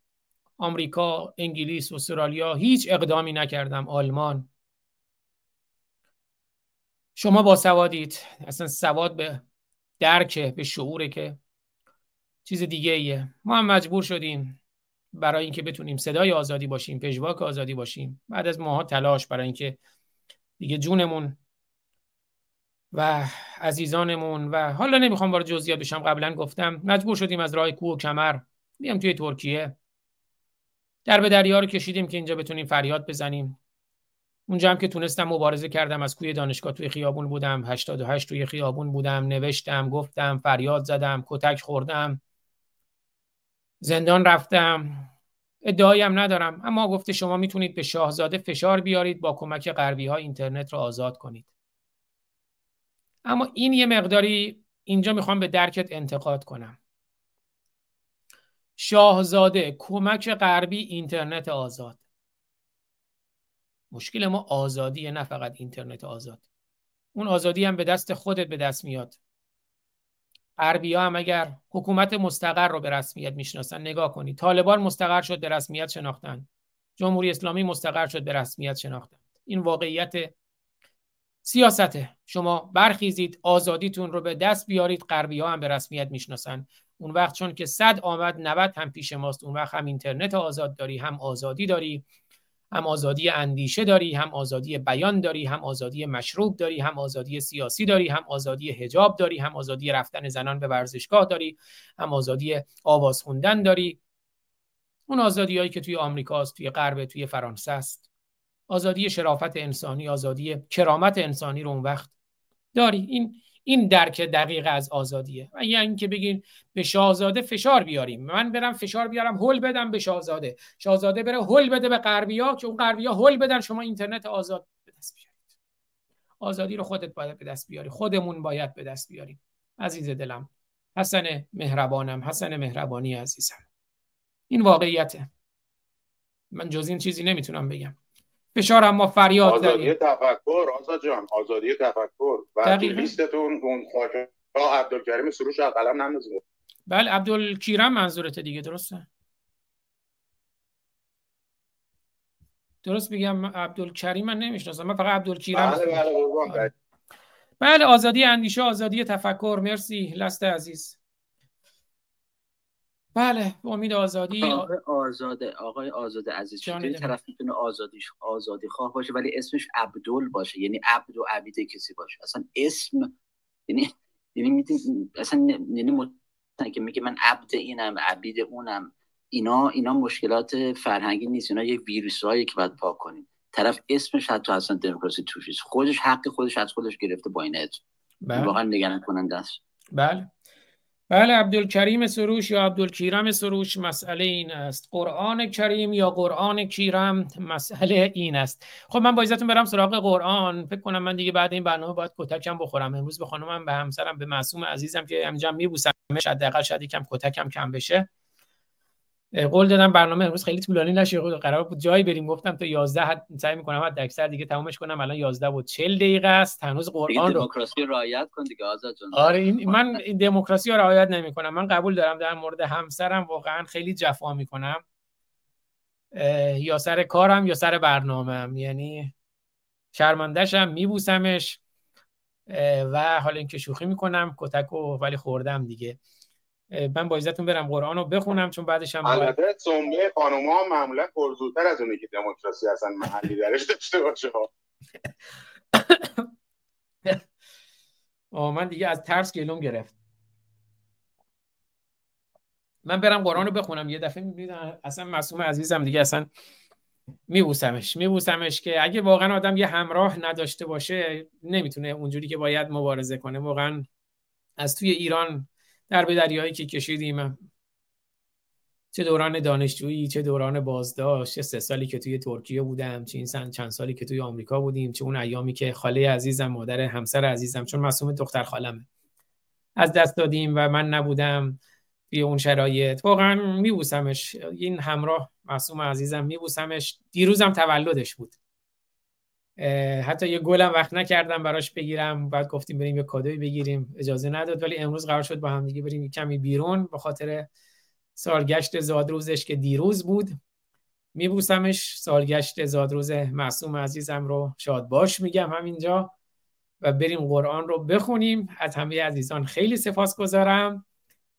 آمریکا، انگلیس، استرالیا هیچ اقدامی نکردم. آلمان. شما با سوادید اصلا سواد به درکه به شعوره که چیز دیگه ایه. ما هم مجبور شدیم برای اینکه بتونیم صدای آزادی باشیم پژواک آزادی باشیم. بعد از ماها تلاش برای اینکه دیگه جونمون و عزیزانمون و حالا نمی‌خوام وارد جزئیات بشم قبلا گفتم مجبور شدیم از راه کوه و کمر بیام توی ترکیه. در به دریا رو کشیدیم که اینجا بتونیم فریاد بزنیم. اونجا هم که تونستم مبارزه کردم از کوی دانشگاه توی خیابون بودم. 88 توی خیابون بودم. نوشتم گفتم فریاد زدم کتک خوردم. زندان رفتم. ادعایی هم ندارم اما گفته شما می‌تونید به شاهزاده فشار بیارید با کمک غربی ها اینترنت رو آزاد کنید. اما این یه مقداری اینجا می‌خوام به درکت انتقاد کنم. شاهزاده کمک غربی اینترنت آزاد. مشکل ما آزادیه نه فقط اینترنت آزاد. اون آزادی هم به دست خودت به دست میاد. غربی هم اگر حکومت مستقر رو به رسمیت می‌شناسن. نگاه کنید طالبان مستقر شد به رسمیت شناختن. جمهوری اسلامی مستقر شد به رسمیت شناختن. این واقعیت سیاسته. شما برخیزید آزادیتون رو به دست بیارید غربی ها هم به رسمیت می‌شناسن. اون وقت چون که صد آمد 90 هم پیش ماست. اون وقت هم اینترنت آزاد داری هم آزادی داری هم آزادی اندیشه داری هم آزادی بیان داری هم آزادی مشروب داری هم آزادی سیاسی داری هم آزادی حجاب داری هم آزادی رفتن زنان به ورزشگاه داری هم آزادی آواز خوندن داری. اون آزادی هایی که توی آمریکاست توی غرب توی فرانسه است. آزادی شرافت انسانی آزادی کرامت انسانی رو اون وقت داری. این این درک دقیق از آزادیه. و یعنی اینکه بگین به شاهزاده فشار بیاریم. من برم فشار بیارم هول بدم به شاهزاده. شاهزاده بره هول بده به غربیا که اون غربیا هول بدن شما اینترنت آزاد به دست بیارید. آزادی رو خودت باید به دست بیاری. خودمون باید به دست بیاریم. عزیز دلم حسن مهربانم حسن مهربانی عزیزم. این واقعیته. من جز این چیزی نمی‌تونم بگم. فشار اما فریاد آزادی تفکر آزاد جان آزادی تفکر. و لیستتون اون خاطرها عبدالکریم سروش از قلم نندازید بله عبدالکیرم منظورته دیگه درسته؟ درست بگم عبدالکریم من نمی‌شناسم من فقط عبدالکیرم بله بله آره. بله آزادی اندیشه آزادی تفکر. مرسی لست عزیز. بله امید آزادی. آقای آزاده آقای آزاده عزیز چطوری. طرف می‌تونه آزادیش آزادی خواه باشه ولی اسمش عبدل باشه. یعنی عبد و عبید کسی باشه. اصلا اسم یعنی یعنی می‌دونی- اصلا یعنی مت- که میگه من عبد اینم عبید اونم. اینا اینا مشکلات فرهنگی نیست. اینا یه ویروس هایی که باید پاک کنیم. طرف اسمش حتی اصلا دموکراسی توش خودش حق خودش از خودش گرفته با این بله. واقعا نگران کننده است. بله. بله عبدالکریم سروش یا عبدالکیرم سروش مسئله این است. قرآن کریم یا قرآن کیرم مسئله این است. خب من با عزتون برم سراغ قرآن. فکر کنم من دیگه بعد این برنامه باید کتکم بخورم. امروز به خانمم به همسرم به معصوم عزیزم که همینجا میبوسمش حداقل شاید یکم کتکم کم بشه. قول دادم برنامه امروز خیلی طولانی نشه قرار بود جایی بریم. گفتم تا 11 حد سعی می‌کنم حد اکثر دیگه تمومش کنم. الان 11 و 40 دقیقه است. هنوز قرآن رو دموکراسی رعایت کن دیگه آزاد جان. آره این من این دموکراسی رو رعایت نمی کنم من قبول دارم در مورد همسرم. واقعا خیلی جفا می کنم یا سر کارم یا سر برنامهم یعنی شرمندهشم میبوسمش. و حالا اینکه شوخی می‌کنم کتک و ولی خوردم دیگه. من با عزتون برم قرآن رو بخونم چون بعدش هم البته سنبه خانوما معمولا پرزورتر از اونه که دموکراسی اصلا محلی درش داشته باشه. آه من دیگه از ترس گلوم گرفت. من برم قرآن رو بخونم. یه دفعه می‌بینید اصلا معصوم عزیزم دیگه اصلا میبوسمش. میبوسمش که اگه واقعا آدم یه همراه نداشته باشه نمی‌تونه اونجوری که باید مبارزه کنه. واقعا از توی ایران در به دریایی که کشیدیم. چه دوران دانشجویی چه دوران بازداشت چه سه سالی که توی ترکیه بودم چه این چند سالی که توی آمریکا بودیم چه اون ایامی که خاله عزیزم مادر همسر عزیزم چون معصوم دختر خالمه. از دست دادیم و من نبودم توی اون شرایط. واقعا میبوسمش. این همراه معصوم عزیزم میبوسمش. دیروزم تولدش بود. حتی یه گلم وقت نکردم براش بگیرم بعد گفتیم بریم یه کادوی بگیریم. اجازه نداد ولی امروز قرار شد با هم دیگه بریم کمی بیرون. به خاطر سالگشت زادروزش که دیروز بود میبوسمش. سالگشت زادروز معصوم عزیزم رو شاد باش میگم همینجا و بریم قرآن رو بخونیم. از همه عزیزان خیلی سپاس گذارم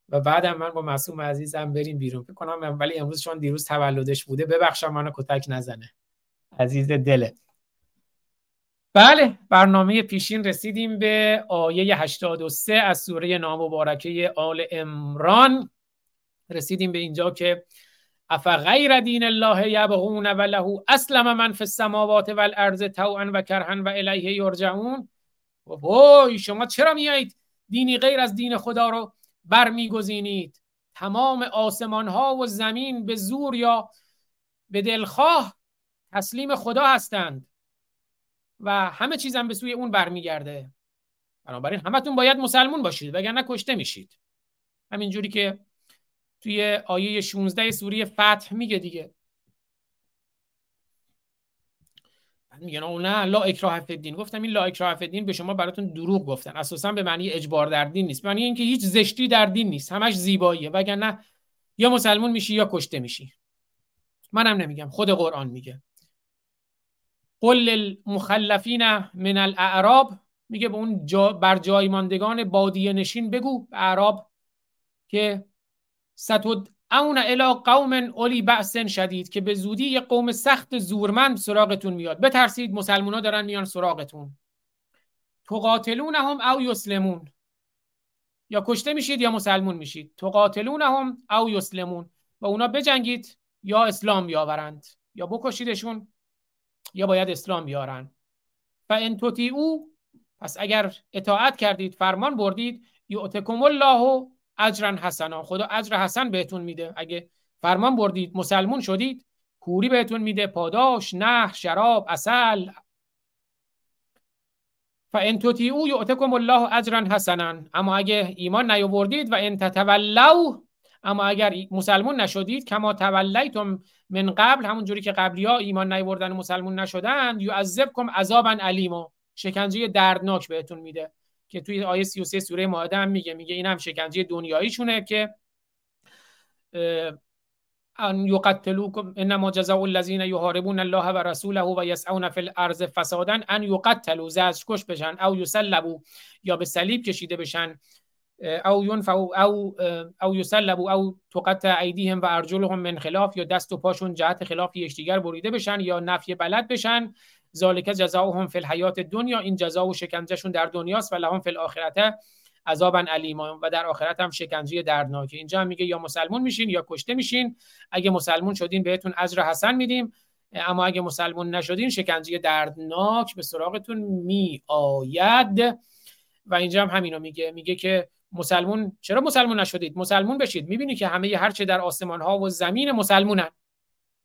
و بعدم من با معصوم عزیزم بریم بیرون. کنم ولی امروز چون دیروز تولدش بوده ببخشم منو کتک نزنه. عزیز دله بله برنامه پیشین رسیدیم به آیه 83 از سوره نامبارکه آل امران رسیدیم به اینجا که افغیر دین الله یبغون و له اسلم من فی السماوات والارض طوعا و کرها و الیه یرجعون. وای شما چرا میایید دینی غیر از دین خدا رو برمیگزینید؟ تمام آسمان ها و زمین به زور یا به دلخواه تسلیم خدا هستند. و همه چیزم به سوی اون برمیگرده. بنابراین همتون باید مسلمون باشید وگرنه کشته میشید. همینجوری که توی آیه 16 سوره فتح میگه دیگه. میگن نه لا اکراه فی گفتم این لا اکراه فی به شما براتون دروغ گفتن. اساسا به معنی اجبار در دین نیست. معنی اینکه هیچ زشتی در دین نیست. همش زیباییه. وگرنه یا مسلمون میشی یا کشته میشی. منم نمیگم خود قرآن میگه. قل للمخلفین من الاعراب میگه به اون جا بر جای ماندگان بادیه نشین بگو. اعراب که ستد اون الی قوم اولی بأس شدید که به زودی یه قوم سخت زورمند سراغتون میاد. بترسید مسلمونا دارن میان سراغتون. تقاتلونهم او یسلمون. یا کشته میشید یا مسلمون میشید. تقاتلونهم او یسلمون. و اونا بجنگید یا اسلام بیاورند. یا بکشیدشون. یا باید اسلام بیارن. و ان او پس اگر اطاعت کردید فرمان بردید یعتکم الله اجرا حسنا. خدا اجر حسن بهتون میده. اگه فرمان بردید مسلمون شدید کوری بهتون میده. پاداش نه شراب اصل فان تطیعوا یعتکم الله اجرا حسنا. اما اگه ایمان نیاوردید و ان تتولوا اما اگر مسلمون نشدید کما تولیتم من قبل همون جوری که قبلی ها ایمان نیاوردن و مسلمون نشدن یعذبکم عذابا علیما شکنجه دردناک بهتون میده. که توی آیه 33 سوره مائده هم میگه. میگه این هم شکنجه دنیاییشونه که ان یقتلوکم انما جزاء الذین یحاربون الله و رسوله و یسعون فی الارض فسادا ان یقتلوا زجر کش بشن او یسلبوا یا به صلیب کشیده بشن. او ینفعوا او او یسلبوا او تقطع ایدیهم و ارجلهم من خلاف یا دست و پاشون جهت خلاف یکدیگر بریده بشن یا نفی بلد بشن. ذالک جزاؤهم فی الحیات دنیا این جزا و شکنجهشون در دنیاست و لهم فی الاخرته عذابا علیما و در آخرت هم شکنجه دردناکه اینجا هم میگه یا مسلمون میشین یا کشته میشین. اگه مسلمون شدین بهتون اجر حسن میدیم. اما اگه مسلمون نشدین شکنجه دردناک به سراغتون می آید و اینجا هم همینو میگه. میگه که مسلمون چرا مسلمون نشدید؟ مسلمون بشید. می‌بینی که همه هرچه در آسمان ها و زمین مسلمونن.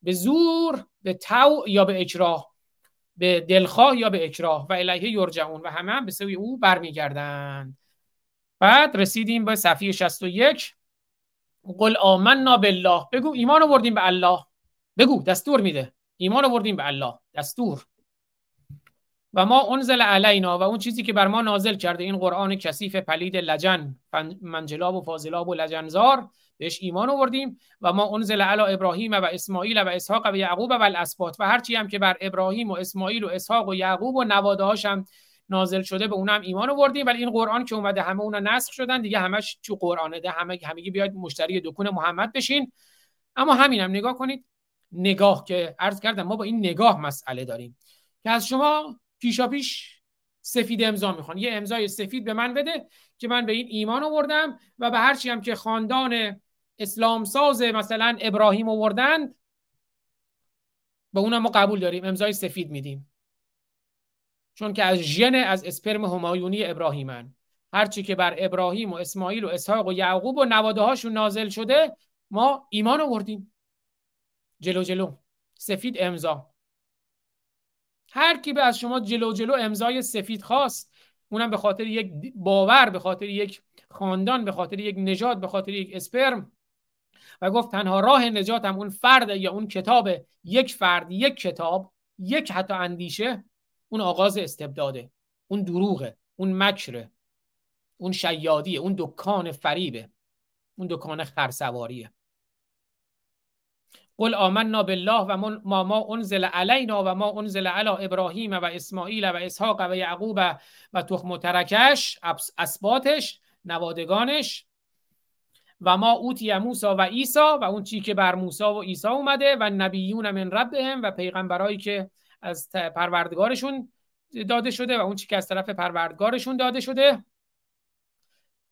به زور به تو یا به اکراه. به دلخواه یا به اکراه. و الیه یرجعون. و همه هم به سوی او برمیگردند. بعد رسیدیم به صفحه 61 قل آمنا بالله. بگو ایمان آوردیم به الله. بگو دستور میده. ایمان آوردیم به الله. دستور. و ما انزل علینا و اون چیزی که بر ما نازل کرده این قرآن کثیف پلید لجن منجلاب و فاضلاب و لجنزار بهش ایمان آوردیم و ما انزل علی ابراهیم و اسماعیل و اسحاق و یعقوب و الاسباط و هرچی هم که بر ابراهیم و اسماعیل و اسحاق و یعقوب و نواده هم نازل شده به اونم ایمان آوردیم. ولی این قرآن که اومده همه اونا نسخ شدن دیگه همش تو قرآنه ده همه همگی بیاید مشتری دکون محمد بشین. اما همینم نگاه کنید. نگاه که عرض کردم ما با این نگاه مسئله داریم. که از شما پیشا پیش سفید امضا می‌خوان. یه امضای سفید به من بده که من به این ایمان آوردم و به هرچی هم که خاندان اسلام ساز مثلا ابراهیم آوردند به اونم ما قبول داریم. امضای سفید میدیم. چون که از ژن از اسپرم همایونی ابراهیمن. هرچی که بر ابراهیم و اسماعیل و اسحاق و یعقوب و نواده هاشون نازل شده ما ایمان آوردیم. جلو جلو. سفید امضا. هر کی به از شما جلو جلو امضای سفید خواست اونم به خاطر یک باور به خاطر یک خاندان به خاطر یک نجات به خاطر یک اسپرم و گفت تنها راه نجات هم اون فرد یا اون کتاب یک فرد یک کتاب یک حتی اندیشه اون آغاز استبداده اون دروغه اون مکره اون شیادیه اون دکان فریبه اون دکان خرسواریه. قل آمنا بالله و ما ما انزل علینا و ما انزل علی ابراهیم و اسماعیل و اسحاق و یعقوب و تخم و ترکش اسباتش نوادگانش. و ما اوتی موسا و عیسی و اون چی که بر موسی و عیسی اومده و نبیون من ربهم و پیغمبرایی که از پروردگارشون داده شده و اون چی که از طرف پروردگارشون داده شده.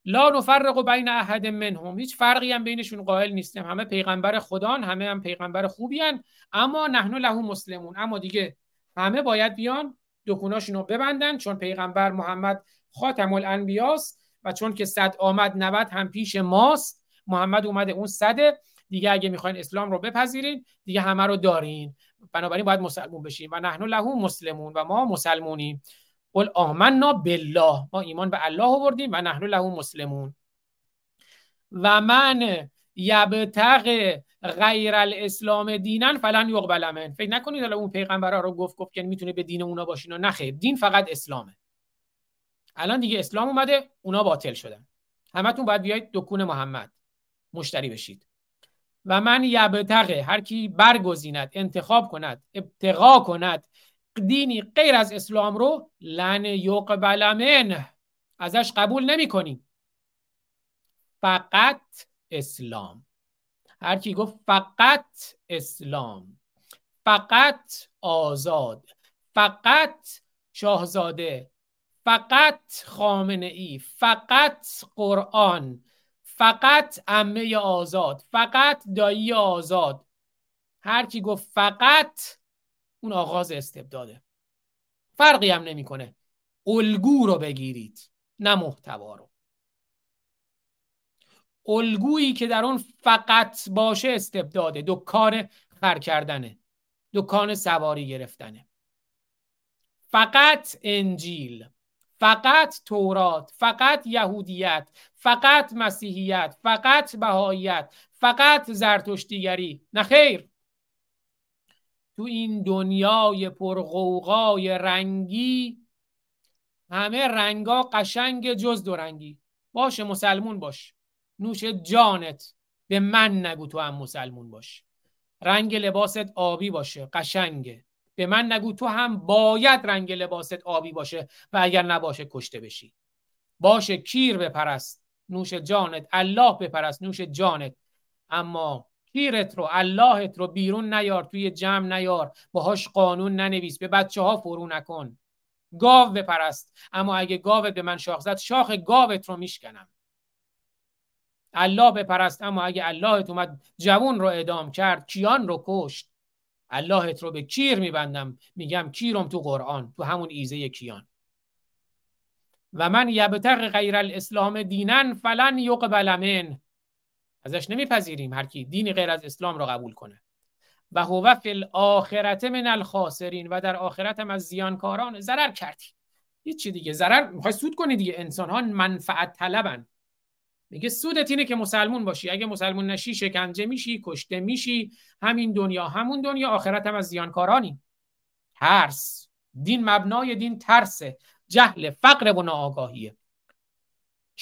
لا نفرق بین احد منهم. هیچ فرقی هم بینشون قائل نیستیم. همه پیغمبر خدان همه هم پیغمبر خوبی هن. اما نحن له مسلمون. اما دیگه همه باید بیان دکوناشون رو ببندن چون پیغمبر محمد خاتم الانبیاست و چون که صد آمد 90 هم پیش ماست. محمد اومده اون صده دیگه اگه می‌خواین اسلام رو بپذیرین دیگه همه رو دارین. بنابراین باید مسلمون بشیم و نحن له مسلمون و ما مسلمونیم. قل آمنا بالله ما ایمان به الله آوردیم و نحن له مسلمون. و من یبتغ غیر الاسلام دینن فلن یقبل من فکر نکنید حالا اون پیغمبرا رو گفت گفت که می‌تونه به دین اونا باشین و نخیر دین فقط اسلامه. الان دیگه اسلام اومده اونا باطل شدن. همتون باید بیاید دکون محمد مشتری بشید. و من یبتغه هر کی برگزیند انتخاب کند ابتغا کند دینی غیر از اسلام رو لن یقبل من ازش قبول نمی کنیم فقط اسلام. هر کی گفت فقط اسلام فقط آزاد فقط شاهزاده فقط خامنه ای فقط قرآن فقط امه آزاد فقط دایی آزاد. هر کی گفت فقط اون آغاز استبداده. فرقی هم نمی‌کنه. الگو رو بگیرید نه محتوا رو. الگویی که در اون فقط باشه استبداده. دکان خر کردنه. دکان سواری گرفتنه. فقط انجیل فقط تورات فقط یهودیت فقط مسیحیت فقط بهاییت فقط زرتشتیگری. نه خیر. تو این دنیای پرغوغای رنگی همه رنگا قشنگ جز دو رنگی. باشه مسلمون باش. نوش جانت. به من نگو تو هم مسلمون باش. رنگ لباست آبی باشه. قشنگه به من نگو تو هم باید رنگ لباست آبی باشه و اگر نباشه کشته بشی. باشه کیر بپرست. نوش جانت. الله بپرست. نوش جانت. اما کیرت رو اللهت رو بیرون نیار توی جمع نیار باهاش قانون ننویس به بچه ها فرو نکن. گاو بپرست اما اگه گاوت به من شاخ زد شاخ گاوت رو میشکنم. الله بپرست اما اگه اللهت اومد جوون رو ادام کرد کیان رو کشت؟ اللهت رو به کیر میبندم میگم کیرم تو قرآن تو همون ایزه کیان. و من یبتق غیر الاسلام دینن فلن یقبل من ازش نمیپذیریم هر کی دینی غیر از اسلام رو قبول کنه. و هو فی الاخرت من الخاسرین و در آخرت هم از زیانکاران ضرر کردی. هیچ چی دیگه؟ ضرر؟ می‌خوای سود کنی دیگه. انسان ها منفعت طلبن. میگه سودت اینه که مسلمون باشی. اگه مسلمون نشی شکنجه میشی کشته میشی. همین دنیا همون دنیا. آخرت هم از زیانکارانی. ترس. دین مبنای دین ترسه. جهل فقر و ناآگاهیه.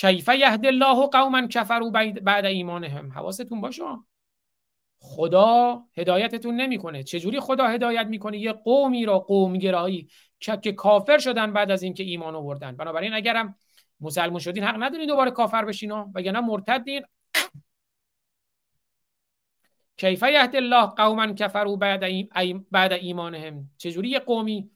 کیف یهد الله قوما کفروا بعد ایمانهم. حواستون باشه. خدا هدایتتون نمی‌کنه. چجوری خدا هدایت می‌کنه؟ یه قومی را قومگرایی که کافر شدن بعد از اینکه ایمان آوردن. بنابراین اگرم مسلمان شدین حق ندارین دوباره کافر بشین. وگرنه مرتدین. کیف یهد الله قوما کفروا بعد بعد ایمانهم. چجوری یه قومی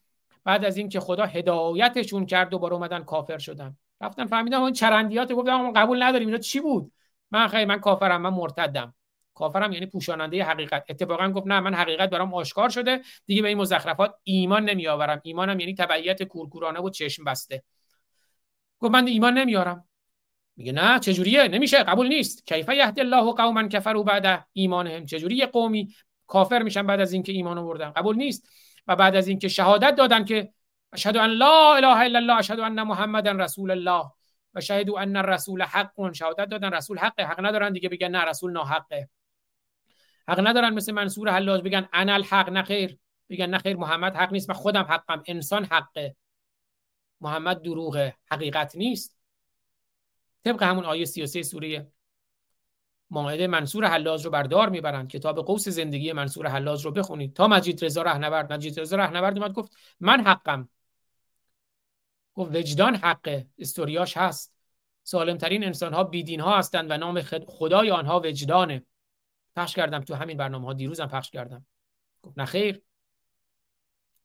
بعد از اینکه خدا هدایتشون کرد دوباره اومدن کافر شدن؟ رفتن فهمیدن اون چرندیات گفتم قبول نداریم. اینا چی بود؟ من خیلی من کافرم من مرتدم. کافرم یعنی پوشاننده حقیقت. اتفاقا گفت نه من حقیقت برام آشکار شده. دیگه به این مزخرفات ایمان نمیآورم. ایمانم یعنی تبعیت کورکورانه و چشم بسته. گفت من ایمان نمیارم میگه نه چجوریه؟ نمیشه قبول نیست. کیف یهد الله قوما کفروا بعد ایمانهم چجوری قومی؟ کافر میشن بعد از اینکه ایمان آوردن. قبول نیست. و بعد از اینکه شهادت دادن که اشهد ان لا اله الا الله اشهد ان محمدا رسول الله. و شهدوا ان الرسول حق. شهادت دادن رسول حق حق ندارن دیگه بگن نه رسول ناحقه. حق ندارن مثل منصور حلاج بگن انا الحق نخیر بگن نخیر محمد حق نیست. من خودم حقم. انسان حقه. محمد دروغه. حقیقت نیست. طبق همون آیه 33 سوره ماعده منصور حلاج رو بردار می‌برند. کتاب قوس زندگی منصور حلاج رو بخونید. تا مجید رضا رهنورد. مجید رضا رهنورد اومد گفت من حقم. گفت وجدان حقه استوریاش هست. سالمترین انسان ها بیدین ها هستند و نام خدای آنها وجدانه. پخش کردم تو همین برنامه ها دیروزم پخش کردم. گفت نخیر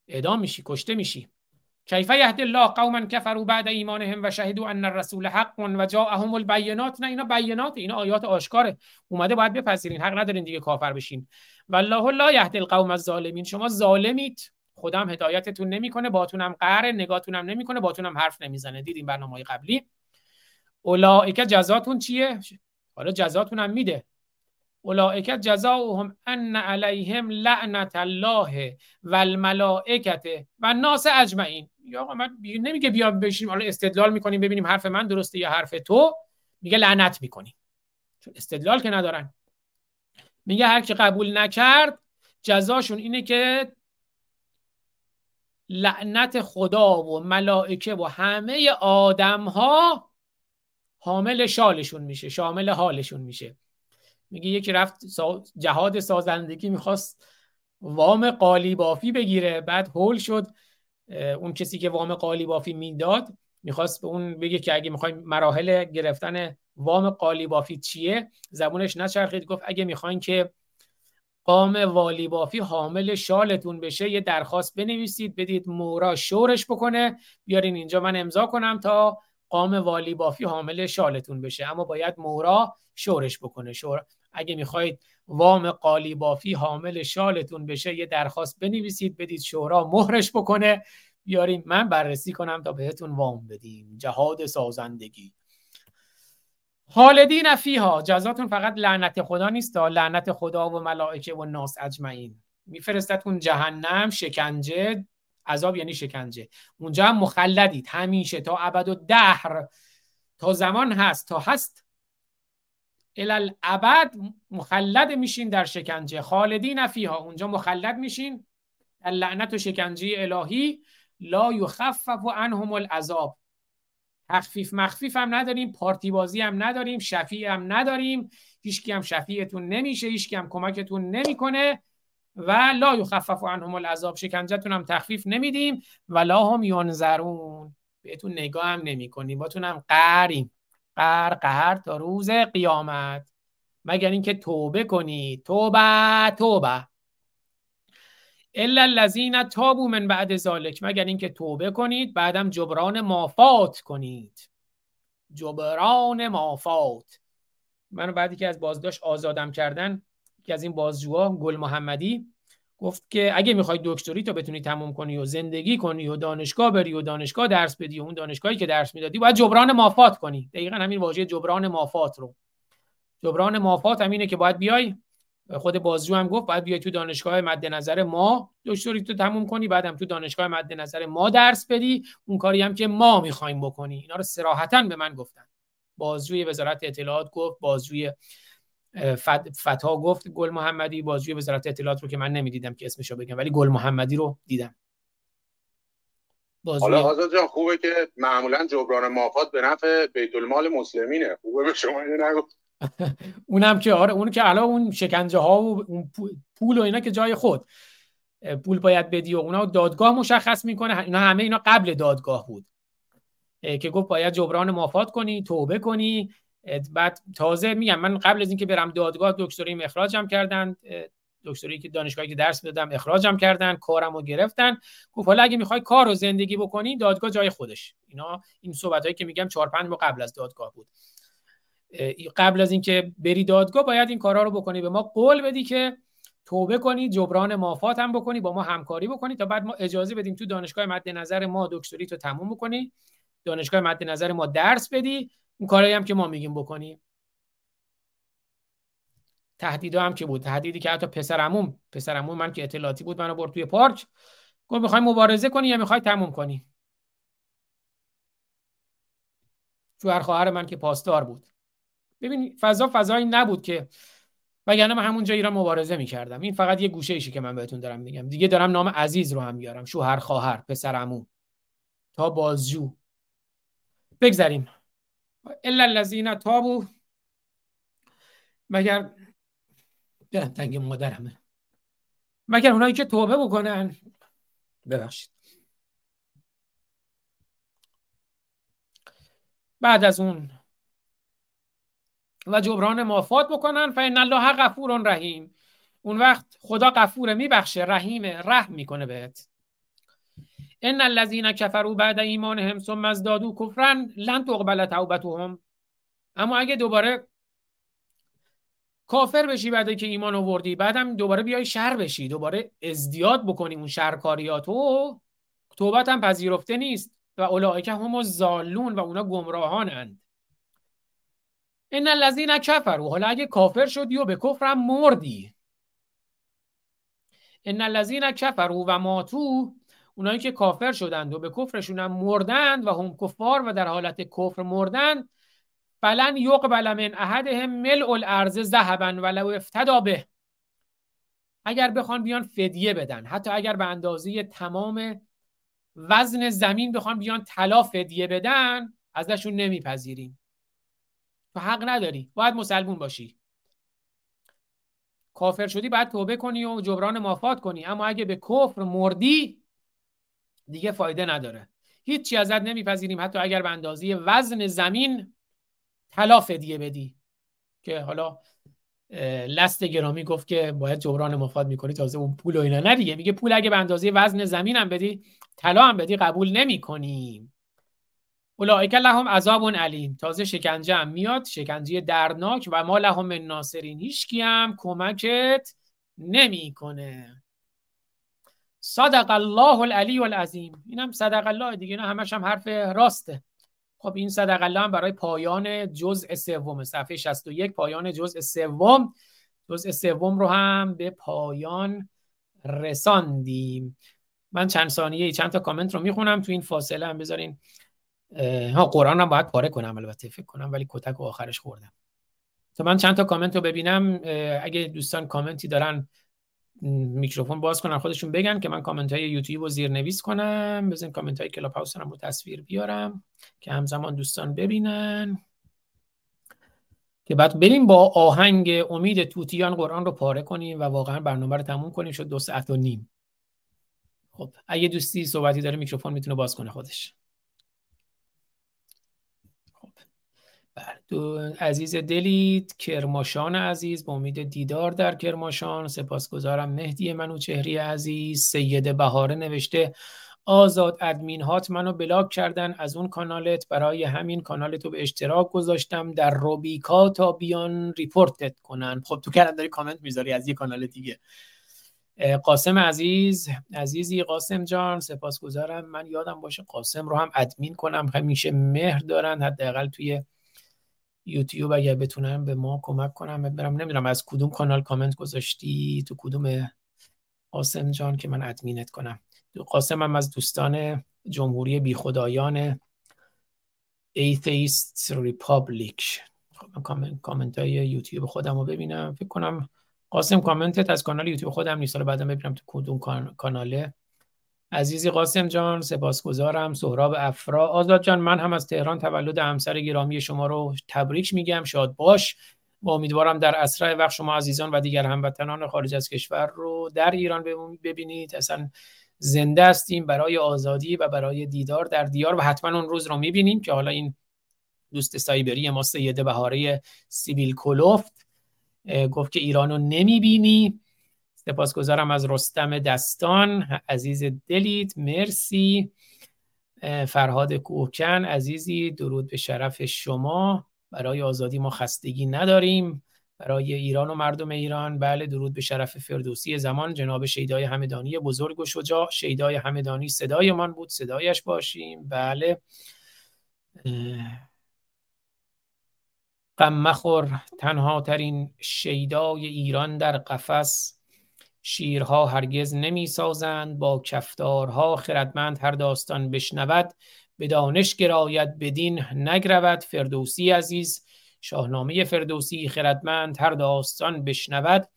اعدام میشی کشته میشی. کیف یهد الله قوما کفروا بعد ایمانهم و شهدوا ان الرسول حق و جاءهم البینات. نه اینا بینات اینا آیات آشکاره. اومده باید بپذیرین حق ندارین دیگه کافر بشین. والله لا یهد القوم الظالمین. شما ظالمید. خودم هدایتتون نمی‌کنه باتونم قهر نگاهتونم نمی‌کنه باتونم حرف نمی‌زنه. دیدیم برنامه قبلی؟ اولائک جزاتون چیه؟ حالا جزاتون هم میده. اولائک جزاؤهم ان علیهم لعنت الله و الملائکه و ناس اجمعین. یا آقا من نمیگه بیا بشیم حالا استدلال می‌کنیم ببینیم حرف من درسته یا حرف تو. میگه لعنت می‌کنیم چون استدلال که ندارن. میگه هر کی قبول نکرد جزاشون اینه که لعنت خدا و ملائکه و همه آدم ها حامل شالشون میشه شامل حالشون میشه. میگه یکی رفت جهاد سازندگی می‌خواست وام قالی بافی بگیره بعد هول شد. اون کسی که وام قالی بافی می‌داد می‌خواست به اون بگه که اگه می‌خوایم مراحل گرفتن وام قالی بافی چیه؟ زبونش نچرخید گفت اگه می‌خواین که قام والی بافی حامل شالتون بشه یه درخواست بنویسید بدید مورا شورش بکنه. بیارین اینجا من امضا کنم تا قام والی بافی حامل شالتون بشه. اما باید مورا شورش بکنه. شور... اگه می‌خواید وام قالی بافی حامل شالتون بشه یه درخواست بنویسید بدید شورا مهرش بکنه. بیاریم من بررسی کنم تا بهتون وام بدیم. جهاد سازندگی. خالدین فیها جزاتون فقط لعنت خدا نیست لعنت خدا و ملائکه و ناس اجمعین. میفرستتون جهنم شکنجه عذاب یعنی شکنجه. اونجا هم مخلدید همیشه تا ابد و دهر تا زمان هست تا هست. الالعبد مخلد میشین در شکنجه. خالدین فیها اونجا مخلد میشین. لعنت و شکنجه الهی لا یخفف عنهم العذاب. تخفیف مخفیف هم نداریم پارتی بازی هم نداریم شفیع هم نداریم. هیچکی هم شفیعتون نمیشه هیچکی هم کمکتون نمی‌کنه و لا یخفف عنهم العذاب شکنجتون هم تخفیف نمیدیم. و لا هم ینظرون. بهتون نگاه هم نمی کنیم باتون هم قهریم. قهر قهر تا روز قیامت. مگر اینکه توبه کنید. توبه توبه. الا الذین تابوا من بعد ذالک مگر اینکه توبه کنید بعدم جبران مافات کنید. جبران مافات. منو بعدی که از بازداشت آزادم کردن که از این بازجوها گل محمدی گفت که اگه می‌خوای دکتری تو بتونی تموم کنی و زندگی کنی و دانشگاه بری و دانشگاه درس بدی و اون دانشگاهی که درس می‌دادی باید جبران مافات کنی. دقیقا همین واژه جبران مافات رو. جبران مافات همینه که باید بیای خود بازجو هم گفت باید بیای تو دانشگاه مد نظر ما. دکتری تو تموم کنی بعدم تو دانشگاه مد نظر ما درس بدی. اون کاری هم که ما می‌خوایم بکنی. اینا رو صراحتا به من گفتن. بازجوی وزارت اطلاعات گفت بازجوی فتا گفت گل محمدی بازجوی وزارت اطلاعات رو که من نمی‌دیدم که اسمشو بگم ولی گل محمدی رو دیدم. بازوی... حالا آزاد جان خوبه که معمولا جبران مافات به نفع بیت المال مسلمینه. خوبه به شما اینو نگو اونم که آره اون که الان اون شکنجه ها و اون پول و اینا که جای خود. پول باید بدی و اونا دادگاه مشخص می‌کنه. اینا همه اینا قبل دادگاه بود. که گفت باید جبران مافات کنی توبه کنی. بعد تازه میگم من قبل از اینکه برم دادگاه دکتری اخراجم کردن دکتری که دانشگاهی که درس می‌دادم اخراجم کردن کارم رو گرفتن. گفت حالا اگه می‌خوای کار رو زندگی بکنی دادگاه جای خودش. اینا این صحبت هایی که میگم 4 5 ماه قبل از دادگاه بود. قبل از اینکه بری دادگاه باید این کارا رو بکنی. به ما قول بدی که توبه کنی جبران مافات هم بکنی با ما همکاری بکنی تا بعد ما اجازه بدیم تو دانشگاه مد نظر ما دکتری تو تموم بکنی. دانشگاه مد نظر ما درس بدی. اون کارهایی هم که ما میگیم بکنی. تهدید هم که بود. تهدیدی که حتی پسرمون پسرمون من که اطلاعاتی بود منو برد توی پارک. گفت می‌خوای مبارزه کنی یا می‌خوای تموم کنی؟ شوهر خواهر من که پاسدار بود. ببین فضا فضایی نبود که وگرنه من همونجا ایران مبارزه می‌کردم. این فقط یه گوشه ایشی که من بهتون دارم میگم. دیگه دارم نام عزیز رو هم میارم. شوهر خواهر پسرمون تا بازجو. بگذریم. الا الذین تابو. مگر دلم تنگ مادرمه. مگر اونایی که توبه بکنن. ببخشید. بعد از اون و جبران مافات بکنن فین الله غفور رحیم. اون وقت خدا غفور میبخشه رحیمه رحم می‌کنه بهت. ان الذين كفروا بعد ایمانهم ثم ازدادوا كفرا لن تقبل توبتهم. اما اگه دوباره کافر بشی بعد که ایمان آوردی بعدم دوباره بیای شر بشی دوباره ازدیاد بکنی اون شرکاریاتو توبت هم پذیرفته نیست. و اولئک هم زالون و اونا گمراهانند. ان الذين كفروا حالا اگه کافر شدی و به کفرم مردی. ان الذين كفروا و ماتو اونایی که کافر شدند و به کفرشون هم مردند و هم کفار و در حالت کفر مردند فلن یقبل من احدهم ملء الارض ذهبا ولو افتدا به. اگر بخوان بیان فدیه بدن حتی اگر به اندازه تمام وزن زمین بخوان بیان طلا فدیه بدن ازشون نمیپذیریم. تو حق نداری. باید مسلمون باشی. کافر شدی باید توبه کنی و جبران مافات کنی. اما اگه به کفر مردی دیگه فایده نداره. هیچی ازت نمیپذیریم. حتی اگر به اندازه وزن زمین طلا فدیه بدی. که حالا لست گرامی گفت که باید جبران مفاد می‌کنی. تازه اون پول و اینا. نه دیگه. میگه پول اگه به اندازه وزن زمین هم بدی طلا هم بدی قبول نمی‌کنیم. اولئک لهم عذاب علیم. تازه شکنجه هم میاد شکنجه دردناک و ما لهم ناصرین. هیچکی هم کمکت نمی‌کنه. صدق الله العلی العظیم. اینم صدق الله دیگه اینا همش هم حرف راسته. خب این صدق الله هم برای پایان جزء سوم. صفحه 61 پایان جزء سوم. جزء سوم رو هم به پایان رساندیم. من چند ثانیه چند تا کامنت رو می‌خونم. تو این فاصله هم بذارین. ها قرآن هم باید پاره کنم البته فکر کنم ولی کتک و آخرش خوردم. تا من چند تا کامنت رو ببینم اگه دوستان کامنتی دارن میکروفون باز کنن خودشون بگن که من کامنت های یوتیوب رو زیر نویس کنم. بزن کامنت های کلاب هاوس رو تصویر بیارم که همزمان دوستان ببینن. که بعد بریم با آهنگ امید توتیان قرآن رو پاره کنیم و واقعا برنامه رو تموم کنیم. شد دو ساعت و نیم. خب اگه دوستی صحبتی داره میکروفون می‌تونه باز کنه خودش خب بله عزیز دلید کرماشان عزیز به امید دیدار در کرماشان. سپاسگزارم مهدی منوچهری عزیز. سید بهاره نوشته آزاد ادمین هات منو block کردن از اون کانالت. برای همین کانالت رو به اشتراک گذاشتم. در روبیکا تا بیان report ت کنن. خب تو کردن داری کامنت می‌ذاری از یه کانال دیگه. قاسم عزیز. عزیزی قاسم جان سپاسگزارم. من یادم باشه قاسم رو هم ادمین کنم. همیشه مهر دارن. حداقل توی یوتیوب اگر بتونم به ما کمک کنم برم نمی‌دونم از کدوم کانال کامنت گذاشتی؟ تو کدوم قاسم جان که من ادمینت کنم. قاسم هم از دوستان جمهوری بیخدایان Atheist Republic خب من کامنت های یوتیوب خودم رو ببینم. فکر کنم قاسم کامنتت از کانال یوتیوب خودم نیست. بعدا ببینم تو کدوم کاناله. عزیزی قاسم جان سپاسگزارم. سهراب افرا. آزاد جان من هم از تهران تولد همسر گرامی شما رو تبریک میگم. شاد باش. و امیدوارم در اسرع وقت شما عزیزان و دیگر هموطنان خارج از کشور رو در ایران ببینید. اصلا زنده هستیم برای آزادی و برای دیدار در دیار و حتما اون روز رو می‌بینیم که حالا این دوست سایبری ما سیده بهاره سیبیل کلوفت گفت که ایرانو نمی‌بینی. سپاسگزارم از رستم دستان. عزیز دلید مرسی. فرهاد کوهکن عزیزی درود به شرف شما. برای آزادی ما خستگی نداریم. برای ایران و مردم ایران. بله درود به شرف فردوسی زمان. جناب شیدای همدانی بزرگ و شجاع. شیدای همدانی صدای من بود. صدایش باشیم. بله. غم مخور تنها ترین شیدای ایران در قفس. شیرها هرگز نمی سازند با کفتارها خردمند هر داستان بشنود به دانش گراید بدین نگرود. فردوسی عزیز شاهنامه فردوسی خردمند هر داستان بشنود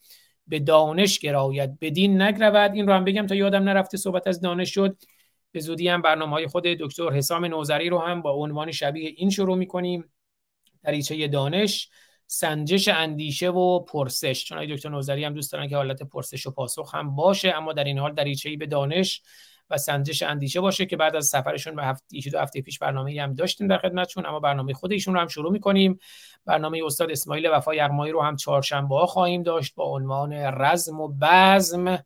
به دانش گراید بدین نگرود. این رو هم بگم تا یادم نرفته صحبت از دانش شد. به زودی هم برنامه های خود دکتر حسام نوزری رو هم با عنوان شبیه این شروع می‌کنیم. دریچه دانش سنجش اندیشه و پرسش. چون دکتر نوزری هم دوست دارن که حالت پرسش و پاسخ هم باشه اما در این حال دریچه به دانش و سنجش اندیشه باشه که بعد از سفرشون به هفته دو هفته پیش برنامه هم داشتیم در خدمتشون اما برنامه خود ایشون رو هم شروع می‌کنیم. برنامه استاد اسماعیل وفا یغمایی رو هم چهارشنبه ها خواهیم داشت با عنوان رزم و بزم.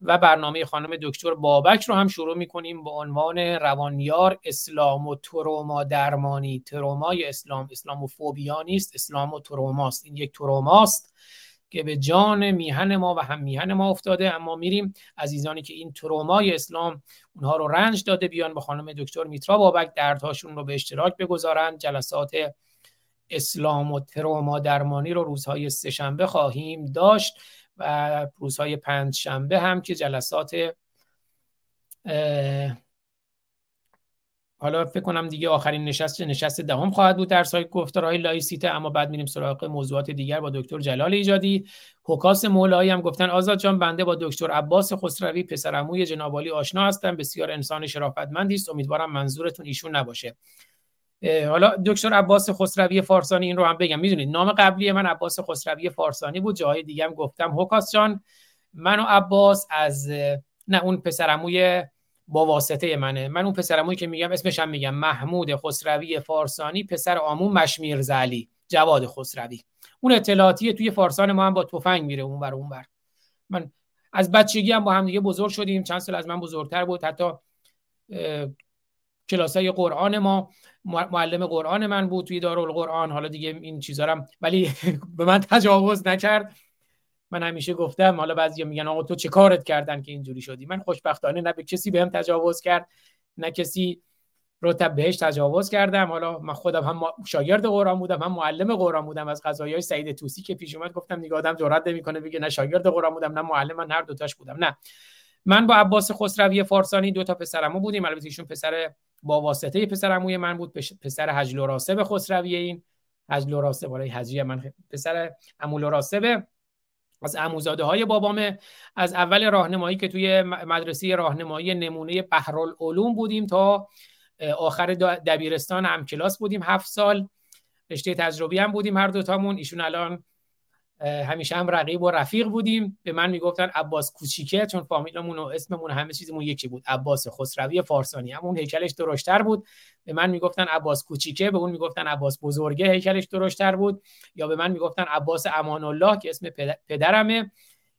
و برنامه خانم دکتر بابک رو هم شروع می‌کنیم با عنوان روانیار اسلام و تروما درمانی. ترومای اسلام اسلام و فوبیا نیست اسلام و تروماست این یک تروماست که به جان میهن ما و هم میهن ما افتاده. اما میریم عزیزانی که این ترومای اسلام اونها رو رنج داده بیان با خانم دکتر میترا بابک. دردهاشون رو به اشتراک بگذارن. جلسات اسلام و تروما درمانی رو روزهای سهشنبه خواهیم داشت. و روزهای پنج شنبه هم که جلسات حالا فکر کنم دیگه آخرین نشست نشست دهم خواهد بود در سایت گفتارهای لایسیته اما بعد میریم سراغ موضوعات دیگر با دکتر جلال ایجادی. حکاس مولایی هم گفتن آزاد جان بنده با دکتر عباس خسروی پسر عموی جناب آشنا هستم. بسیار انسان شرافتمندی است. امیدوارم منظورتون ایشون نباشه. حالا دکتر عباس خسروی فارسانی این رو هم بگم. می‌دونید نام قبلی من عباس خسروی فارسانی بود جاهای دیگه هم گفتم. حکاس جان من و عباس از نه اون پسرعموی با واسطه منه. من اون پسرموی که میگم اسمش هم میگم محمود خسروی فارسانی پسر آمون مشمیر زلی جواد خسروی. اون اطلاعاتی توی فارسان ما هم با تفنگ میره اون بر اون بر من از بچگی هم با هم دیگه بزرگ شدیم. چند سال از من بزرگتر بود. حتی کلاسای قرآن ما معلم قرآن من بود توی دارالقرآن. حالا دیگه این چیزا ولی به من تجاوز نکرد. من همیشه گفتم حالا بعضی میگن آقا تو چه کارت کردن که اینجوری شدی؟ من خوشبختانه نه به کسی بهم تجاوز کرد نه کسی رو بهش تجاوز کردم. حالا من خودم هم شاگرد قرآن بودم هم معلم قرآن بودم. از های سعید توسی که پیش اومد گفتم دیگه آدم جرئت نمی‌کنه بگه نه شاگرد قرآن بودم نه معلم من هر دوتاش بودم. نه. من با عباس خسروی فارسانی دو تا پسرمو بودیم. البته ایشون پسر با واسطه پسرعموی من بود. پسر حجل و راسب خسروی این. حجل و راسب برای حجی من پسر عمول و از عموزاده های بابامه از اول راهنمایی که توی مدرسه راهنمایی نمونه بحرالعلوم بودیم تا آخر دبیرستان هم کلاس بودیم. هفت سال رشته تجربی هم بودیم هر دوتامون. ایشون الان همیشه هم رقیب و رفیق بودیم. به من می‌گفتن عباس کوچیکه چون فامیلمون و اسممون همه چیزمون یکی بود. عباس خسروی فارسانی. همون هیکلش درشتر بود. به من می‌گفتن عباس کوچیکه به اون می‌گفتن عباس بزرگه هیکلش درشتر بود. یا به من می‌گفتن عباس امان الله که اسم پدرمه.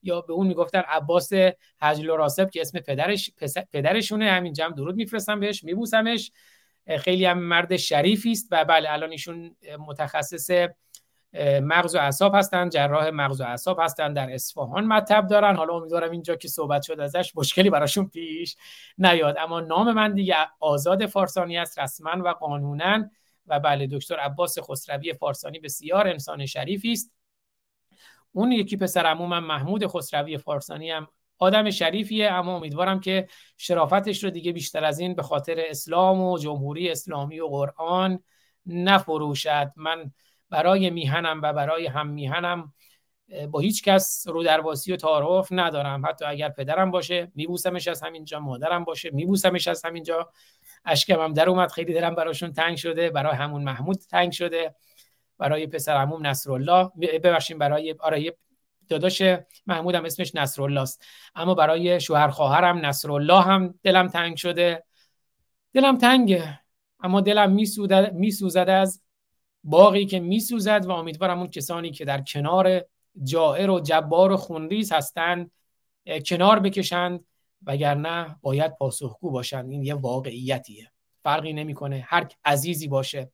یا به اون می‌گفتن عباس حجل و راسب که اسم پدرش پدرشونه. همین جمع درود میفرستم بهش میبوسمش. خیلی هم مرد شریفی است و بله الان ایشون متخصص مغز و اعصاب هستن جراح مغز و اعصاب هستن در اصفهان مطب دارن. حالا امیدوارم اینجا که صحبت شد ازش مشکلی براشون پیش نیاد. اما نام من دیگه آزاد فارسانی است رسما و قانونا و بله دکتر عباس خسروی فارسانی بسیار انسان شریفی است. اون یکی پسر محمود خسروی فارسانی هم آدم شریفیه. اما امیدوارم که شرافتش رو دیگه بیشتر از این به خاطر اسلام و جمهوری اسلامی و قرآن نفروشد. من برای میهنم و برای هم میهنم با هیچ کس رو درواسی و تعارف ندارم. حتی اگر پدرم باشه میبوسمش از همینجا مادرم باشه میبوسمش از همینجا. اشکم هم در اومد خیلی دلم براشون تنگ شده. برای همون محمود تنگ شده. برای پسر عموم نصرالله. ببخشید برای آره داداش محمودم اسمش نصرالله است اما برای شوهر خواهرم نصرالله هم دلم تنگ شده. دلم تنگه. اما دلم میسوزد از باقی که میسوزد و امیدوارم اون کسانی که در کنار جائر و جبار و خونریز هستند کنار بکشند وگرنه باید پاسخگو باشند. این یه واقعیتیه. فرقی نمی‌کنه. هر عزیزی باشه.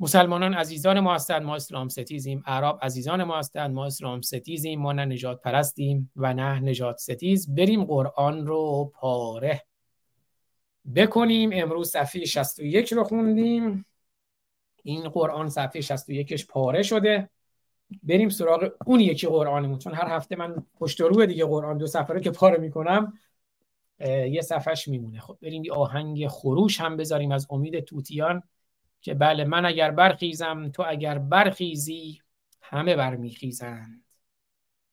مسلمانان عزیزان ما هستند. ما اسلام ستیزیم. عرب عزیزان ما هستند. ما اسلام ستیزیم. ما نه نجات پرستیم و نه نجات ستیز. بریم قرآن رو پاره. بکنیم. امروز صفحه 61 رو خوندیم. این قرآن صفحه 61ش پاره شده. بریم سراغ اون یکی قرآنمون چون هر هفته من پشت رو دیگه قرآن دو صفحه که پاره می‌کنم یه صفحش میمونه. خب بریم یه آهنگ خروش هم بذاریم از امید توتیان که بله من اگر برخیزم تو اگر برخیزی همه برمیخیزند.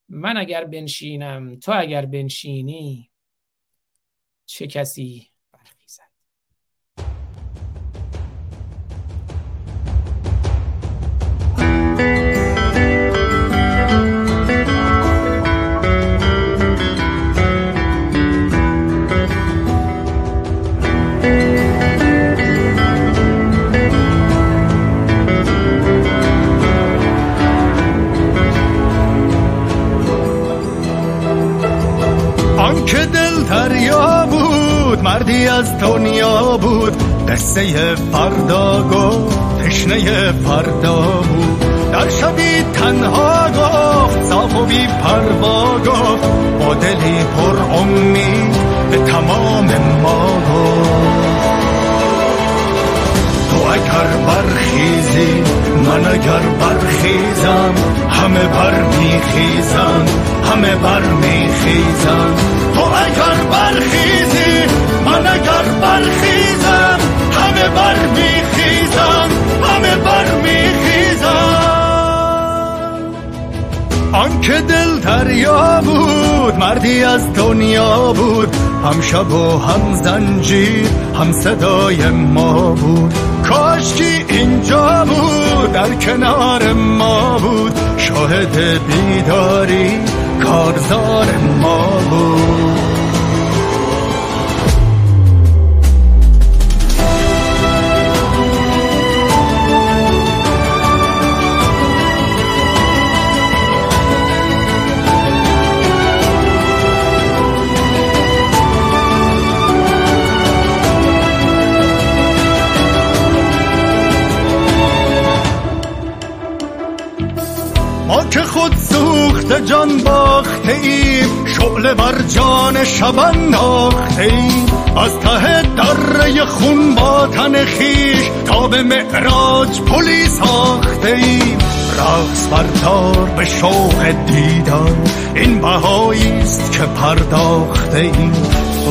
من اگر بنشینم تو اگر بنشینی چه کسی مردی از دنیا بود. قصه فردا گفت تشنه فردا بود. در شبی تنها گفت صاف و پروا گفت. با دلی پر امید به تمام ما گفت تو اگر برخیزی من اگر برخیزم همه بر میخیزم همه بر میخیزم تو اگر برخیزی برخیزم همه بر میخیزم همه بر میخیزم. آنکه دل دریا بود مردی از دنیا بود هم شب و هم زنجیر هم صدای ما بود. کاشکی اینجا بود در کنار ما بود. شاهد بیداری کارزار ما بود. که خود سوخت جان باخته ایم شعله بر جان شب انداخته ایم از ته دره خون با تن خویش تا به معراج پلی ساخته ایم رقص بردار به شوق دیدار این بهایی است که پرداخته ایم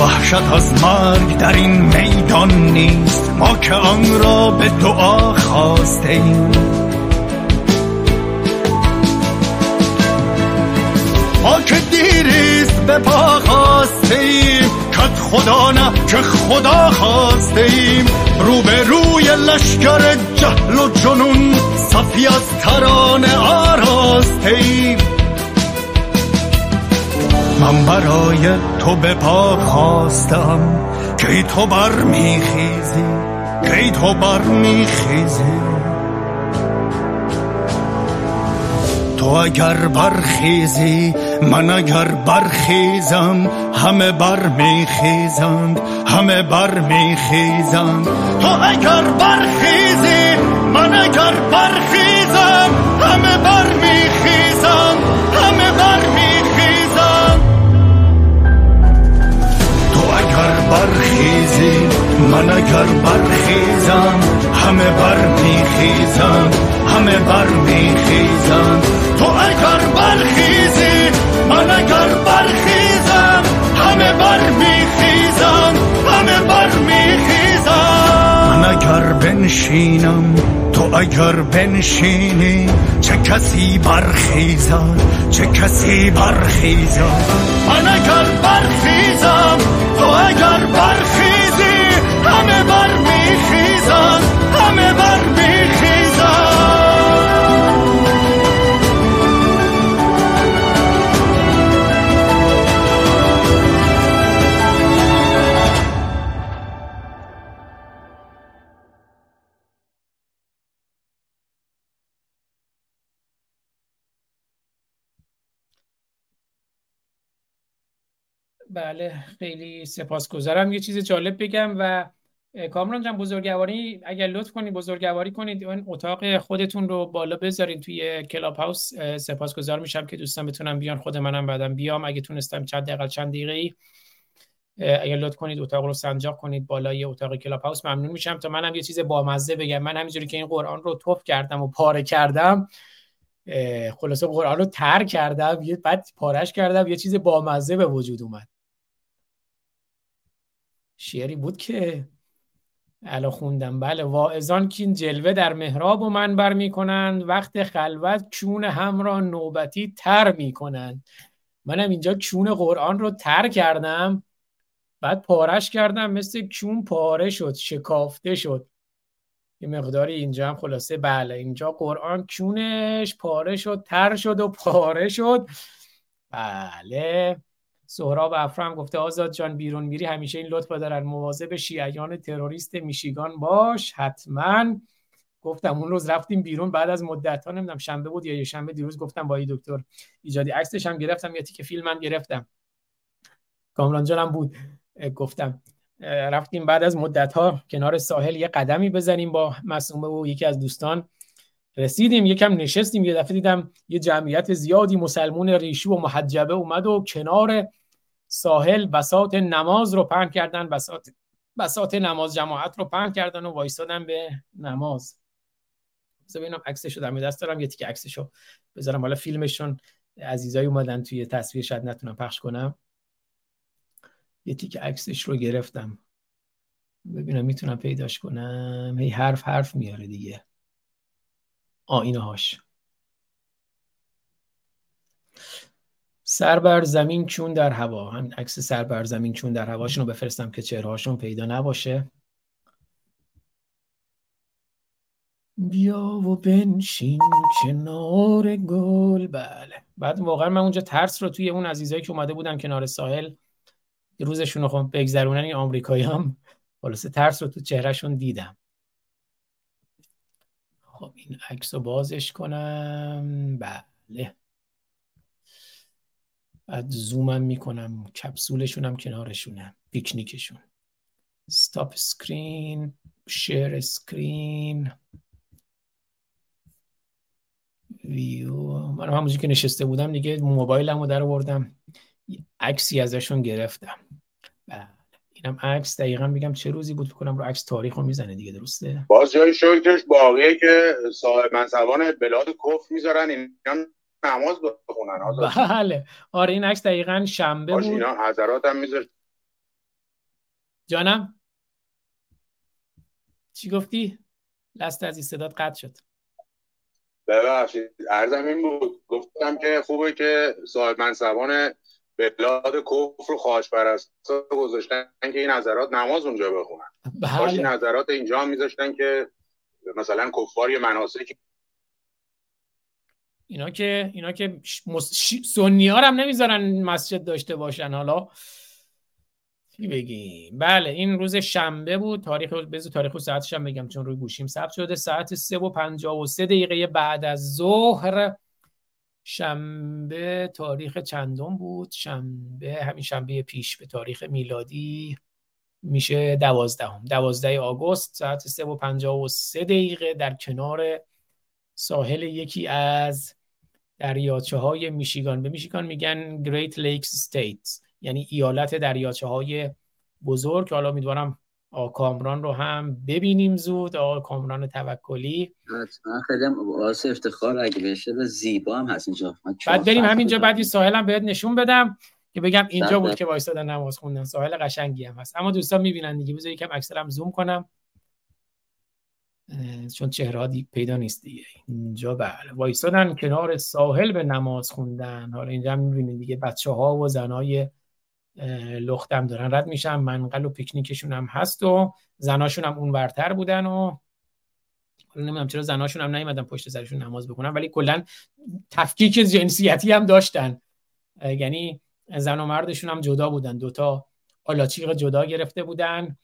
وحشت از مرگ در این میدان نیست ما که آن را به دعا خواسته ایم. ما که دیریست به پا خواستیم. کت خدا نه که خدا خواسته ایم رو به روی لشکر جهل و جنون صفی از ترانه آراسته ایم من برای تو به پا خواستم. کی تو بر میخیزی کی تو بر میخیزی تو اگر برخیزی من اگر برخیزم همه بر میخیزند همه بر میخیزند تو اگر برخیزی من اگر برخیزم همه بر میخیزند همه بر میخیزند تو اگر برخیزی من اگر برخیزم همه بر میخیزند همه بر میخیزند تو اگر برخیزی من اگر برخیزم همه بر میخیزم همه بر میخیزم. من اگر بنشینم تو اگر بنشینی چه کسی برخیزد چه کسی برخیزد. من اگر برخیزم تو اگر بله خیلی سپاسگزارم. یه چیز جالب بگم و کامران جان بزرگواری اگر لطف کنید بزرگواری کنید این اتاق خودتون رو بالا بذارین توی کلاب هاوس. سپاسگزار میشم که دوستان بتونم بیان خود منم بعدم بیام. اگه تونستم چند دقیقه چند دقیقه ای اگر لطف کنید اتاق رو سنجاق کنید بالای اتاق کلاب هاوس. ممنون میشم. تا منم یه چیز بامزه بگم. من همینجوری که این قرآن رو توپ کردم و پاره کردم خلاصه قرآن رو تر کردم. بعد پارش کردم. یه چیز بامزه به وجود اومد. شعری بود که الان خوندم. بله واعظان کین جلوه در محراب و منبر می‌کنند. وقت خلوت چون هم را نوبتی تر می‌کنند. منم اینجا چون قرآن رو تر کردم. بعد پارش کردم مثل چون پاره شد شکافته شد. یه مقداری اینجا هم خلاصه بله اینجا قرآن چونش پاره شد تر شد و پاره شد. بله. سهراب افرام گفته آزاد جان بیرون میری همیشه این لطفا دارن. مواظب شیعیان تروریست میشیگان باش حتما. گفتم اون روز رفتیم بیرون بعد از مدت ها نمی‌دونم شنبه بود یا یه شنبه دیروز گفتم با دکتر ایجادی. عکسش هم گرفتم یا تیکه فیلمم گرفتم. کامران جانم بود. گفتم. رفتیم بعد از مدت ها کنار ساحل یه قدمی بزنیم با مسئومه و یکی از دوستان. رسیدیم یکم نشستیم یه دفعه دیدم یه جمعیت زیادی مسلمون ریشی و محجبه اومد و کنار ساحل بسات نماز رو پهن کردن بسات بسات نماز جماعت رو پهن کردن و وایسادن به نماز. بذار ببینم عکسشو در دست دارم یه تیکه عکسشو بذارم. حالا فیلمشون عزیزای اومدن توی تصویر شاید نتونم پخش کنم. یه تیکه عکسش رو گرفتم. ببینم می‌تونم پیداش کنم. هی حرف حرف میاره دیگه. آ اینهاش سر بر زمین چون در هوا. همین عکس سر بر زمین چون در هواشون رو بفرستم که چهرهاشون پیدا نباشه. بیا و بنشین کنار گل. بله. بعد واقعا من اونجا ترس رو توی اون عزیزایی که اومده بودن کنار ساحل روزشون رو خب بگذرونن این آمریکایی هم خلاصه ترس رو تو چهرهشون دیدم. خب این عکس رو بازش کنم. بله. بعد زومم می‌کنم کپسولشون هم کنارشونه پیکنیکشون. stop screen share screen view من همونجوری که نشسته بودم دیگه موبایلمو در آوردم. عکسی ازشون گرفتم. بله. اینم عکس. دقیقا بگم چه روزی بود؟ بکنم رو عکس تاریخ رو می‌زنه دیگه درسته؟ باز جای شکرش باقیه که صاحب منصبان بلاد کف می‌ذارن. اینا نماز بخونن بله. آره این عکس دقیقا شنبه بود. اینا حضرات هم میذار جانم؟ چی گفتی؟ لست از صدات قطع شد. ببخشید عرضم این بود. گفتم که خوبه که صاحب منصبان بلاد کفر و خواهش پرستا گذاشتن که این نظرات نماز اونجا بخونن. کاش این بله نظرات اینجا هم میذاشتن که مثلا کفار یه مناسکی اینا که اینا که. سنی ها هم نمی‌ذارن مسجد داشته باشن حالا. چی بگیم؟ بله این روز شنبه بود. تاریخ بذار تاریخ و ساعتش هم بگم چون روی گوشیم ثبت شده. ساعت 3 و 53 دقیقه بعد از ظهر شنبه تاریخ چندم بود؟ شنبه همین شنبه پیش به تاریخ میلادی میشه دوازدهم. دوازده آگوست ساعت 3 و 53 دقیقه در کنار ساحل یکی از دریاچه های میشیگان. به میشیگان میگن Great Lakes States یعنی ایالت دریاچه های بزرگ. که حالا امیدوارم کامران رو هم ببینیم زود. آقا کامران توکلی. خیلی هم باعث افتخار اگه بشه زیبا هم هست اینجا. بعد بریم همینجا. بعد این ساحل هم بهت نشون بدم که بگم اینجا بله. بود که وایسادن نماز خوندن. ساحل قشنگی هم هست. اما دوستان می‌بینن دیگه. بذار یکم اکثرم زوم کنم. چون چهره پیدا نیست دیگه. اینجا بله. وایسادن کنار ساحل به نماز خوندن. حالا اینجا هم می‌بینید دیگه بچه ها و زنای لختم دارن رد میشن. منقل و پیکنیکشون هم هست و زناشون هم اون ورتر بودن و حالا نمی‌دونم چرا زناشون هم نیومدن پشت سرشون نماز بکنن ولی کلا تفکیک جنسیتی هم داشتن. یعنی زن و مردشون هم جدا بودن. دوتا آلاچیق جدا گرفته بودن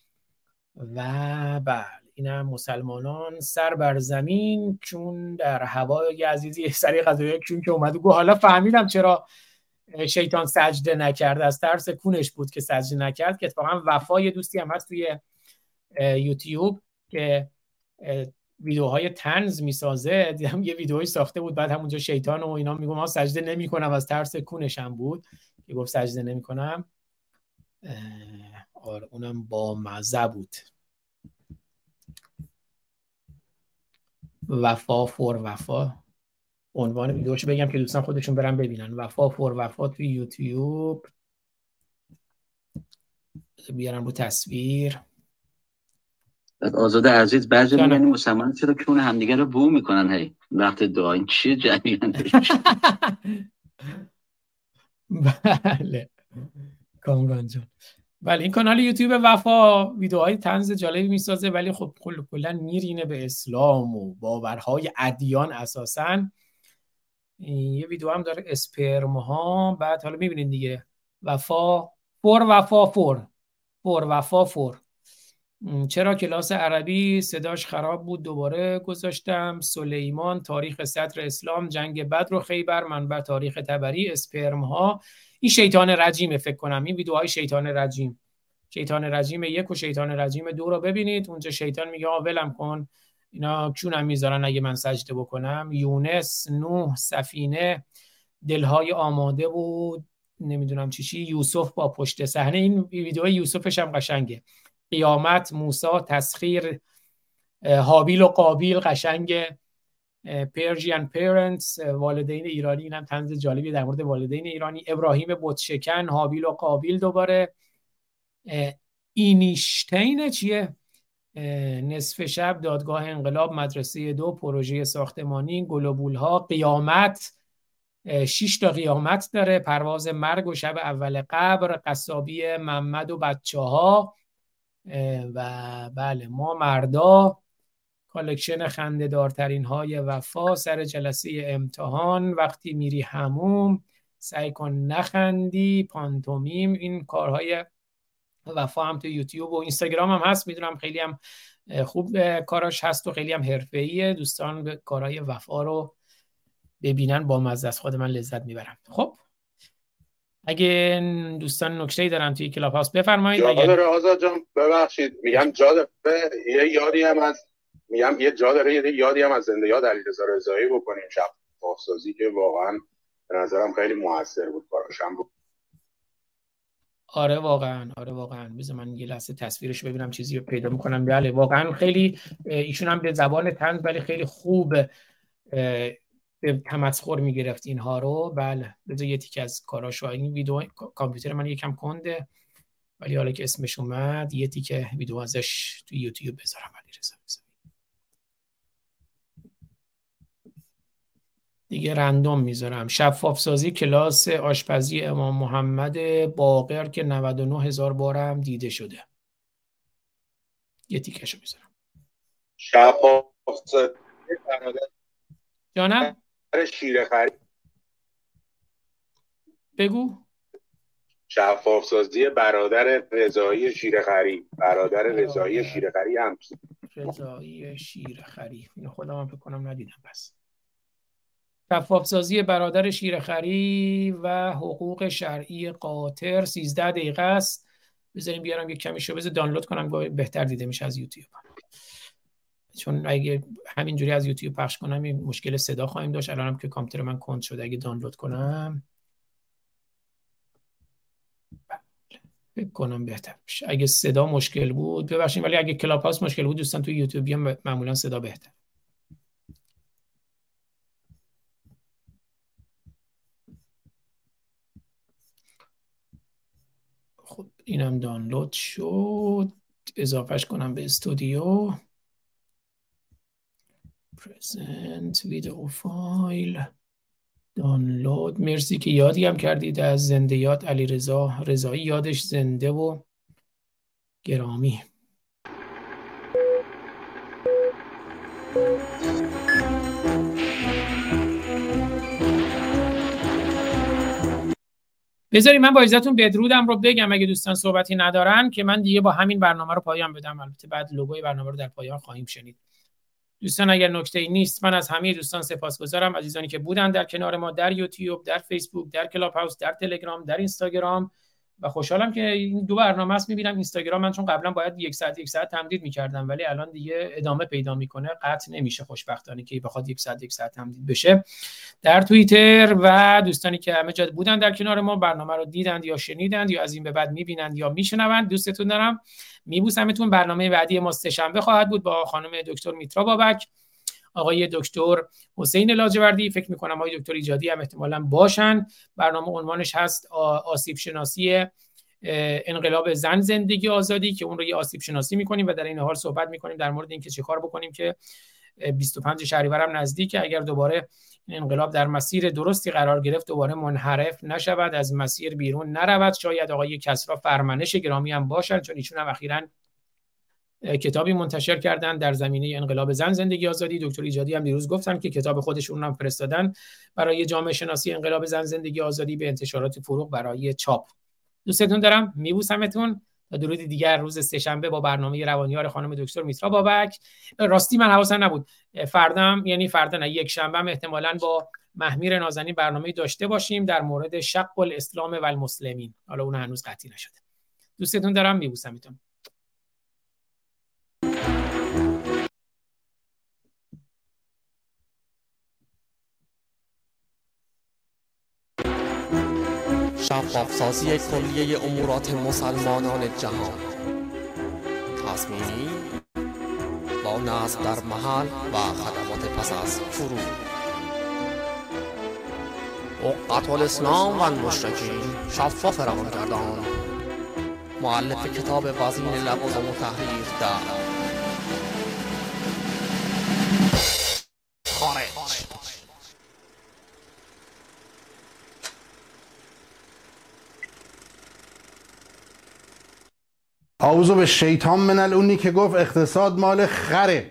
و بله. این هم مسلمانان سر بر زمین چون در هوای عزیزی سری قضایی چون که اومد. و گفت حالا فهمیدم چرا شیطان سجده نکرد. از ترس کونش بود که سجده نکرد که اتفاقا وفای دوستی هم هست توی یوتیوب که ویدیوهای تنز می‌سازه. دیدم یه ویدیوهایی ساخته بود بعد همونجا شیطان و اینا میگم ما سجده نمی‌کنم از ترس کونش هم بود. که گفت سجده نمی‌کنم. آره اونم با مزه بود. وفا فور وفا. عنوان ویدیوشو بگم که دوستان خودشون برن ببینن. وفا فور وفا توی یوتیوب. بیارم رو تصویر. بعد آزاده عزیز بعضی. میگن مسلمان چرا کون همدیگه رو بو می‌کنن هی؟ وقت دعا این چیه جریان؟ بله. کامران جان. بله این کانال یوتیوب وفا ویدیوهای تنز جالبی می‌سازه ولی خب کل کلا میرینه به اسلام و باورهای ادیان اساسا. یه ویدیو هم داره اسپرم ها بعد حالا می‌بینید دیگه وفا فور وفا فور. فور وفا فور. چرا کلاس عربی صداش خراب بود؟ دوباره گذاشتم. سلیمان تاریخ صدر اسلام جنگ بدر و خیبر منبع تاریخ تبری اسپرم ها این شیطان رجیمه فکر کنم. این ویدیوهای شیطان رجیم. شیطان رجیم یک و شیطان رجیم دو رو ببینید. اونجا شیطان میگه ولم کن. اینا چونم می‌ذارن اگه من سجده بکنم. یونس نوح سفینه دلهای آماده و نمی‌دونم چی چی یوسف با پشت صحنه. این ویدیو یوسفش هم قشنگه. قیامت موسی تسخیر حابیل و قابیل قشنگ پرژین پرنتس والدین ایرانی. هم طنز جالبی در مورد والدین ایرانی. ابراهیم بتشکن حابیل و قابیل دوباره. اینیشتین چیه؟ نصف شب دادگاه انقلاب مدرسه دو پروژه ساختمانی گلوبول ها قیامت شش تا قیامت داره. پرواز مرگ و شب اول قبر قصابی محمد و بچه ها و بله ما مردا collection خنده دارترین های وفا سر جلسه امتحان وقتی میری هموم سعی کن نخندی پانتومیم. این کارهای وفا هم تو یوتیوب و اینستاگرام هم هست. می‌دونم خیلی هم خوب کاراش هست و خیلی هم حرفه‌ایه. دوستان کارهای وفا رو ببینن با مزه از خود من لذت می‌برم. خب اگه دوستان نکته‌ای دارن توی کلاب هاوس بفرمایید جا اگر داره آزاد جان ببخشید میگم جا داره یه یادی هم از میگم یه جا داره یه یادی هم از زنده یاد علیرضا رضایی بکنیم شفاف سازی که واقعا به نظرم خیلی موثر بود کاراش هم بود. آره واقعا آره واقعا. بذار من یه لحظه تصویرش ببینم چیزی رو پیدا می‌کنم. بله واقعا خیلی ایشون هم به زبان طنز ولی خیلی خوب به تمسخر می‌گرفت اینها رو. بله بذار یه تیکه از کاراش رو. این ویدیو کامپیوتر من یکم کنده ولی حالا که اسمش اومد یه تیکه ویدیو ازش تو یوتیوب بذارم. علیرضا بذار. دیگه رندوم می‌ذارم. شفاف سازی کلاس آشپزی امام محمد باقر که 99 هزار بارم دیده شده. یه تیکشو می‌ذارم. شفاف سازی جانم شیر خرید. بگو. شفاف سازی برادر رضایی شیرخری برادر رضایی شیرخری هم رضایی شیرخری اینو خودم هم بکنم ندیدم پس. شفاف سازی برادر شیرخری و حقوق شرعی قاطر. 13 دقیقه است. بذاریم بیارم یک کمی شو بذار دانلود کنم بهتر دیده میشه از یوتیوب چون اگه همینجوری از یوتیوب پخش کنم این مشکل صدا خواهیم داشت. الانم که کامپیوتر من کند شده اگه دانلود کنم. فکر کنم بهتر میشه. اگه صدا مشکل بود ببخشید ولی اگه کلاب هاست مشکل بود دوستان تو یوتیوب هم معمولا صدا بهتر. خب اینم دانلود شد. اضافهش کنم به استودیو. Present ویدیو فایل. دانلود. مرسی که یادی هم کردید از زنده یاد علی رضا رضایی. یادش زنده و گرامی. بذاری من با اجازهتون بدرودم رو بگم اگه دوستان صحبتی ندارن که من دیگه با همین برنامه رو پایان بدم. البته بعد لوگوی برنامه رو در پایان خواهیم شنید. دوستان اگر نکته ای نیست من از همه دوستان سپاسگزارم. عزیزانی که بودن در کنار ما در یوتیوب در فیسبوک در کلاب هاوس در تلگرام در اینستاگرام. و خوشحالم که این دو برنامه است. می‌بینم اینستاگرام. من چون قبلا باید یک ساعت یک ساعت تمدید می‌کردم ولی الان دیگه ادامه پیدا می‌کنه. قطع نمیشه خوشبختانه که بخواد یک ساعت یک ساعت تمدید بشه. در توییتر و دوستانی که همه جا بودن در کنار ما برنامه رو دیدند یا شنیدند یا از این به بعد می‌بینند یا میشنوند دوستتون دارم. میبوسمتون. برنامه بعدی ما سهشنبه خواهد بود با خانم دکتر میترا بابک. آقای دکتر حسین لاجوردی. فکر می‌کنم آقای دکتر ایجادی هم احتمالا باشن. برنامه عنوانش هست آسیب شناسی انقلاب زن زندگی آزادی که اون رو یه آسیب شناسی می‌کنیم و در این حال صحبت می‌کنیم در مورد اینکه چه کار بکنیم که 25 شهریور هم نزدیک. اگر دوباره انقلاب در مسیر درستی قرار گرفت دوباره منحرف نشود از مسیر بیرون نرود. شاید آقای کسرا فرمنش گرامی هم باشن چون ایشون هم اخیرا کتابی منتشر کردن در زمینه انقلاب زن زندگی آزادی. دکتر ایجادی هم دیروز گفتن که کتاب خودشون هم فرستادن برای جامعه شناسی انقلاب زن زندگی آزادی به انتشارات فروغ برای چاپ. دوستتون دارم میبوسمتون. تا درود دیگر روز سهشنبه با برنامه روانیار خانم دکتر میترا بابک. راستی من حواسم نبود. فردم یعنی فردا نه یک شنبه احتمالاً با محمیر نازنین برنامه داشته باشیم در مورد شق الاسلام و المسلمین. حالا اون هنوز قطعی نشده. دوستتون دارم میبوسمتون. شفاف سازی کلیه امورات مسلمانان جهان. تصمیمی با نصب در محل و خدمات پس از فرو اوقات الاسلام و المشرکین شفاف روانگردان معلف کتاب وزین لوازم و تحریر در خارج. آوزو به شیطان من اونی که گفت اقتصاد مال خره.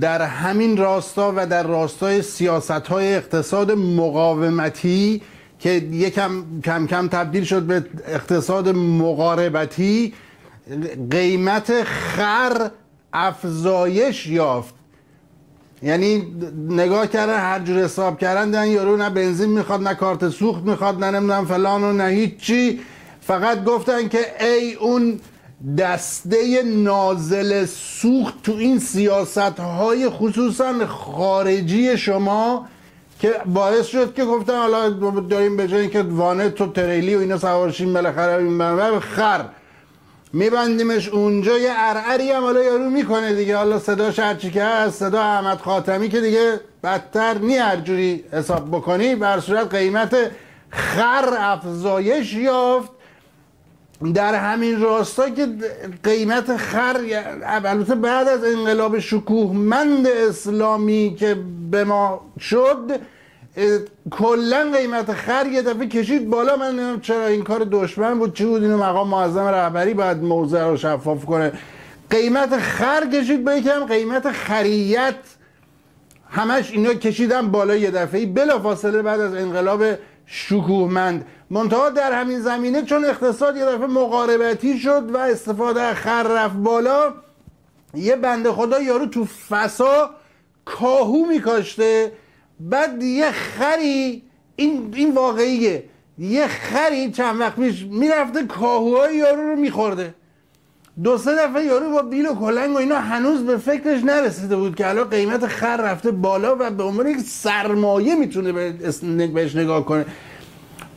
در همین راستا و در راستای سیاست های اقتصاد مقاومتی که یکم کم کم تبدیل شد به اقتصاد مقاربتی قیمت خر افزایش یافت. یعنی نگاه کردن هر جور حساب کردن دن یارو نه بنزین می‌خواد نه کارت سوخت می‌خواد نه نمی‌دونم فلان و نه هیچی فقط گفتن که ای اون دسته نازل سوخت تو این سیاست های خصوصا خارجی شما که باعث شد که گفتن حالا داریم به جایی که وانه تو تریلی و اینا سوارشیم بالاخره این خر. میبندیمش اونجا یه ارعری هم حالا یارو می‌کنه دیگه. حالا صداش هرچی که هست صدا احمد خاتمی که دیگه بدتر نی هر جوری حساب بکنی بر صورت قیمت خر افزایش یافت. در همین راستا که قیمت خر البته بعد از انقلاب شکوهمند اسلامی که به ما شد کلا قیمت خر یه دفعه کشید بالا. من نمی‌دونم چرا این کار دشمن بود چی بود؟ اینو مقام معظم رهبری باید موضع رو شفاف کنه. قیمت خر کشید با یکم قیمت خریت. همش اینا کشیدن بالا یه دفعه. بلا فاصله بعد از انقلاب شکوهمند. منتها در همین زمینه چون اقتصاد یه دفعه مقاربتی شد و استفاده خر رفت بالا یه بنده خدا یارو تو فسا کاهو میکاشته. بعد یه خری این, این واقعیه یه خری چند وقت پیش می‌رفته کاهوهای یارو رو میخورده. دو سه دفعه یارو با بیل و کلنگ و اینا هنوز به فکرش نرسیده بود که الان قیمت خر رفته بالا و به عنوان یک سرمایه می‌تونه بهش نگاه کنه.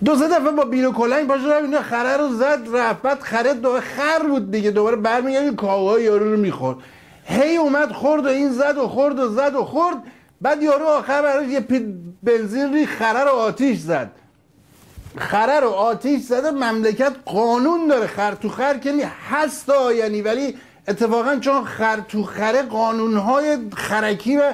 دو سه دفعه با بیل و کلنگ پاشو رفت اینا خره رو زد رفت. بعد خره دو خر بود دیگه دوباره برمیگرد کاوهای یارو رو می‌خورد. هی اومد خورد و این زد و خورد و زد و خورد. بعد یارو آخر براش یه بنزین ری خره رو آتیش زد. خره رو آتیش زده مملکت قانون داره خر تو خر که هست یعنی ولی اتفاقا چون خر تو خره قانونهای خرکی و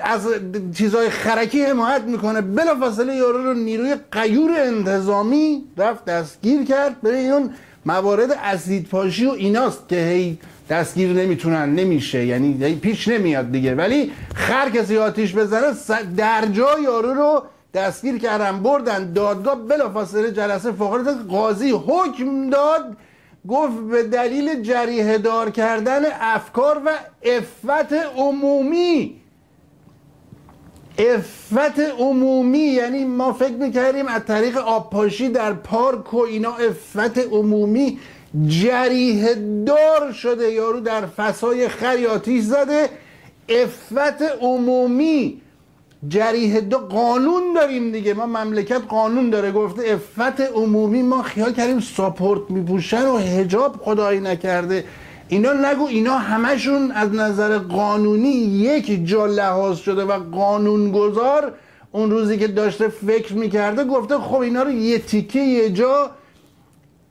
از چیزهای خرکی حمایت می‌کنه بلا فاصله یارو رو نیروی قیور انتظامی رفت دستگیر کرد. به اون موارد اسید پاشی و ایناست که هی دستگیر نمی‌تونن نمیشه یعنی پیش نمیاد دیگه. ولی خر کسی آتیش بزنه در جا یارو رو دستگیر کردن بردن دادگاه بلافاصله جلسه فقرات قاضی حکم داد گفت به دلیل جریه دار کردن افکار و افت عمومی. افت عمومی یعنی ما فکر می‌کردیم از طریق آبپاشی در پارک و اینا افت عمومی جریه دار شده. یارو در فسای خریاتیش زده. افت عمومی جریه دو قانون داریم دیگه. ما مملکت قانون داره. گفته افت عمومی ما خیال کردیم ساپورت میپوشن و هجاب خدایی نکرده. اینا نگو اینا همشون از نظر قانونی یک جا لحاظ شده و قانونگذار اون روزی که داشته فکر می‌کرده گفته خب اینا رو یه تیکه یه جا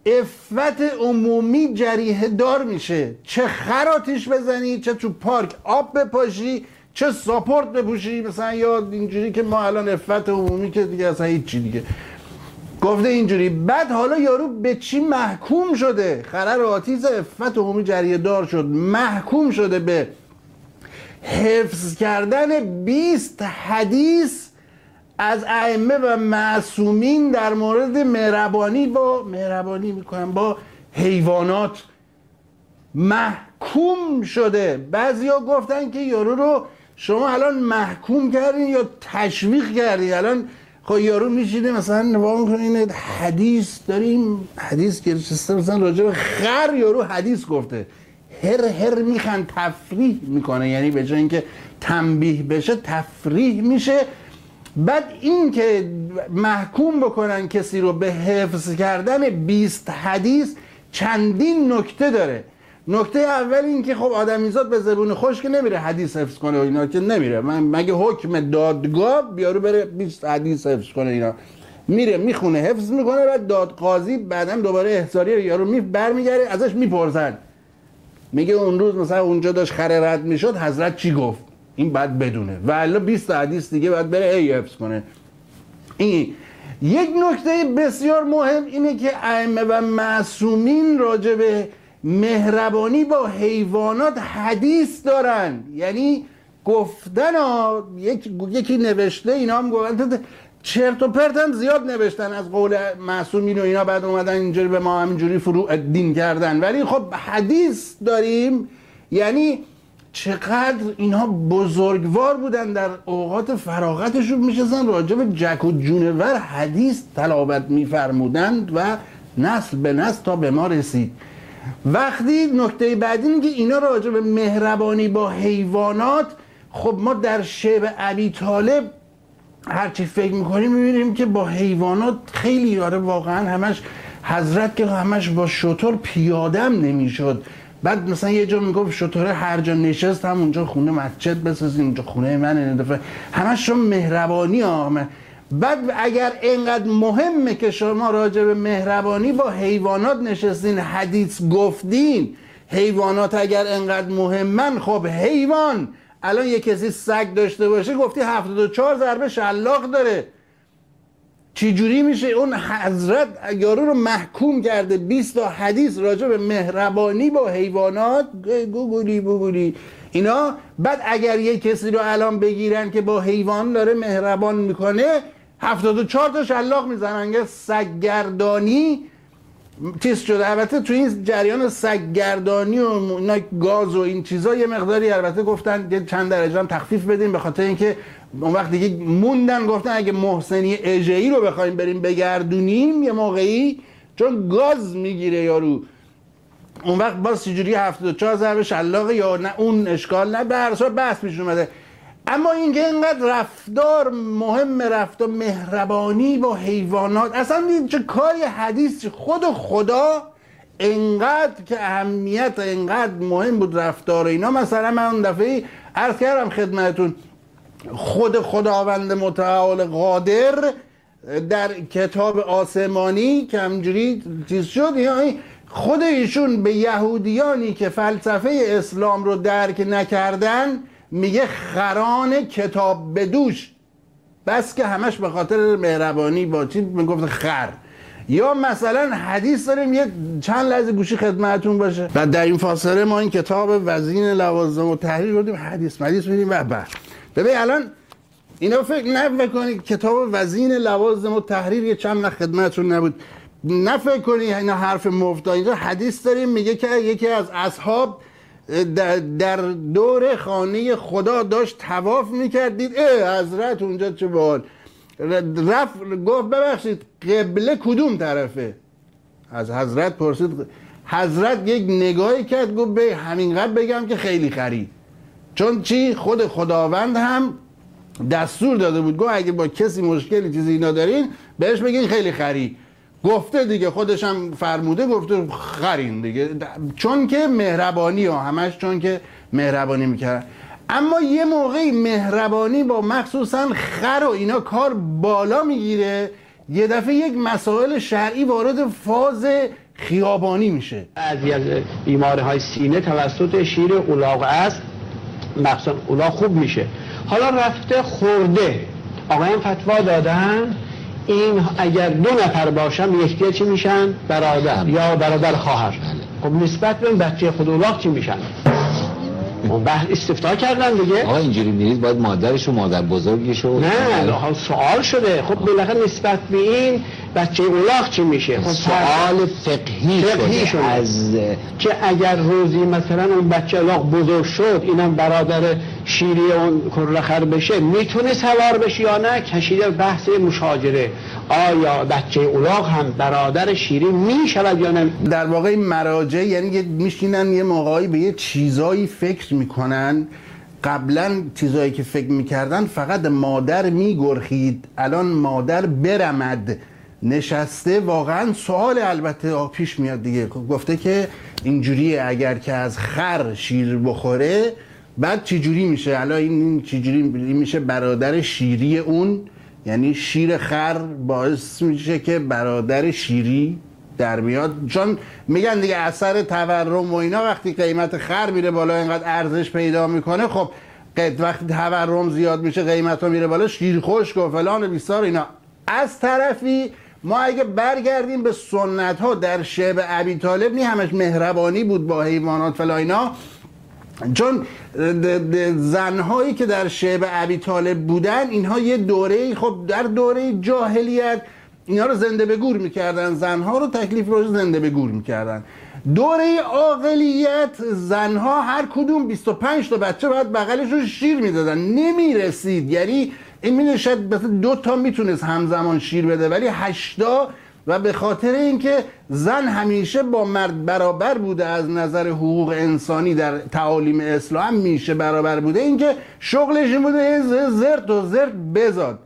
افت عمومی جریه دار میشه. چه خراتیش بزنی چه تو پارک آب بپاشی چه ساپورت بپوشی؟ مثلا یا اینجوری که ما الان افت عمومی که دیگه اصلا هیچی دیگه. گفته اینجوری. بعد حالا یارو به چی محکوم شده؟ خرر آتیز افت عمومی جریه دار شد. محکوم شده به حفظ کردن 20 حدیث از ائمه و معصومین در مورد مهربانی با مهربانی می‌کنن با حیوانات. محکوم شده. بعضیا گفتن که یارو رو شما الان محکوم کردین یا تشویق کردین؟ الان خب یارو میشینه مثلا نگاه می‌کنه حدیث داریم حدیث که مثلا راجع به خر یارو حدیث گفته. هر هر میخن تفریح می‌کنه یعنی به جای اینکه تنبیه بشه تفریح میشه. بعد این که محکوم بکنن کسی رو به حفظ کردن 20 حدیث چندین نکته داره. نکته اول این که خب آدمیزاد به زبون خوش که نمیره حدیث حفظ کنه و اینا که نمیره. من مگه حکم دادگاه بیارو بره 20 حدیث حفظ کنه اینا. میره می‌خونه حفظ می‌کنه و داد قاضی بعدا دوباره احضاری یارو می برمیگره ازش می‌پرسن. میگه اون روز مثلا اونجا داشت خره رد می‌شد حضرت چی گفت؟ این بعد بدونه. و الا 20 حدیث دیگه باید بره ای حفظ کنه. این یک نکته بسیار مهم اینه که ائمه و معصومین راجع به مهربانی با حیوانات حدیث دارن. یعنی گفتن ها یک، یکی نوشته اینا هم گفتن چرت و پرت هم زیاد نوشتن از قول معصومین و اینا بعد اومدن اینجوری به ما همینجوری فروع دین کردن. ولی خب حدیث داریم. یعنی چقدر اینها بزرگوار بودن در اوقات فراغتشون میشستن. راجع به جک و جونور حدیث تلاوت میفرمودند و نسل به نسل تا به ما رسید. وقتی نکته بعدی میگه اینا راجع به مهربانی با حیوانات خب ما در شعب عبی طالب هرچی فکر می‌کنیم می‌بینیم که با حیوانات خیلی آره واقعا همش حضرت که همش با شطور پیادم نمی‌شد. بعد مثلا یه جا می‌گفت شطوره هر جا نشست هم اونجا خونه مسجد بسازیم اونجا خونه من این دفعه همش مهربانی ها بعد اگر اینقدر مهمه که شما راجع به مهربانی با حیوانات نشستین حدیث گفتین حیوانات اگر اینقدر مهمن خب حیوان. الان یه کسی سگ داشته باشه گفتی 74 ضربه شلاق داره. چی جوری میشه؟ اون حضرت یارو رو محکوم کرده. 20 تا حدیث راجع به مهربانی با حیوانات. گوگولی بوگولی اینا بعد اگر یه کسی رو الان بگیرن که با حیوان داره مهربان می‌کنه 74 تا شلاق می‌زنن. که سگگردانی چیز شده. البته تو این جریان سگگردانی و اینا گاز و این چیزا یه مقداری البته گفتن چند درجه هم تخفیف بدیم به خاطر اینکه اون وقت دیگه موندن گفتن اگه محسنی اجهی رو بخوایم بریم بگردونیم یه موقعی چون گاز می‌گیره یارو. اون وقت باز چجوری 74 ضرب شلاق یا نه؟ اون اشکال نه. به هر بحث پیش اومده. اما اینکه اینقدر رفتار مهم رفتار مهربانی با حیوانات اصلا چه کاری حدیث خود خدا انقدر که اهمیت انقدر مهم بود رفتار اینا. مثلا من اون دفعه عرض کردم خدمتون خود خداوند متعال قادر در کتاب آسمانی که همجوری چیز شد یعنی خود ایشون به یهودیانی که فلسفه اسلام رو درک نکردن میگه خران کتاب بدوش بس که همش به خاطر مهربانی با چی می‌گفت خر. یا مثلا حدیث داریم یه چند لحظه گوشی خدمتون باشه. و در این فاصله ما این کتاب وزین لوازم و تحریر بردیم حدیث مدیث میدیم و بعد. ببین الان اینا فکر نکنید کتاب وزین لوازم و تحریر یه چند خدمتون نبود. نه کنی اینا حرف مفتا اینجا حدیث داریم میگه که یکی از اصحاب در دور خانه خدا داشت تواف می‌کردید اه حضرت اونجا چه بال رفت گفت ببخشید قبله کدوم طرفه؟ از حضرت پرسید. حضرت یک نگاهی کرد گفت به همینقدر بگم که خیلی خرید. چون چی؟ خود خداوند هم دستور داده بود. گفت اگه با کسی مشکلی چیزی اینا دارین بهش بگین خیلی خری گفته دیگه خودش هم فرموده گفته خرین دیگه. چون که مهربانی ها همش چون که مهربانی می‌کرد اما یه موقعی مهربانی با مخصوصا خر و اینا کار بالا می‌گیره یه دفعه یک مسائل شرعی وارد فاز خیابانی میشه. بعضی از بیماره های سینه توسط شیر اولاغ است. مخصوصا اولاغ خوب میشه. حالا رفته خورده. آقایان فتوا دادن. این اگر دو نفر باشن یکی چی میشن؟ برادر. یا برادر خواهر. خب نسبت به بچه خود اولاغ چی میشن؟ اون بحث استفتاء کردن دیگه. آقا اینجوری میرید باید مادرش و مادر بزرگش و نه سوال شده. خب بالاخره نسبت به این بچه اولاغ چی میشه؟ خب سوال فقهی, فقهی شده. از که اگر روزی مثلا اون بچه اولاغ بزرگ شد اینم برادر شیری اون کرخر بشه می‌تونه سوار بشه یا نه؟ کشیده بحث مشاجره. آیا بچه اولاغ هم برادر شیری می‌شود یا نه؟ در واقع مراجع یعنی میشینن یه موقعی به یه چیزایی فکر می‌کنن. قبلا چیزایی که فکر می‌کردن فقط مادر میگرخید. الان مادر برمد. نشسته واقعا سوال البته پیش میاد دیگه. گفته که اینجوری اگر که از خر شیر بخوره بعد چجوری میشه؟ الان این چجوری میشه برادر شیری اون؟ یعنی شیر خر باعث میشه که برادر شیری در میاد چون میگن دیگه اثر تورم و اینا وقتی قیمت خر میره بالا اینقدر ارزش پیدا می‌کنه خب وقتی تورم زیاد میشه قیمت ها میره بالا شیر خشک و فلان و بیسار اینا. از طرفی ما اگه برگردیم به سنت ها در شعب عبی طالب نی همش مهربانی بود با حیوانات فلا اینا. چون زنهایی که در شعب عبی طالب بودن اینها یه دوره خب در دوره جاهلیت اینها رو زنده به گور می‌کردن. زنها رو تکلیف رو زنده به گور می‌کردن. دوره عاقلیت زنها هر کدوم 25 تا بچه باید بغلش رو شیر می‌دادن. نمی‌رسید. یعنی این می دو تا می‌تونست همزمان شیر بده ولی هشتا و به خاطر اینکه زن همیشه با مرد برابر بوده از نظر حقوق انسانی در تعالیم اسلام میشه برابر بوده اینکه شغلش این بوده زرت و زرت بزاد.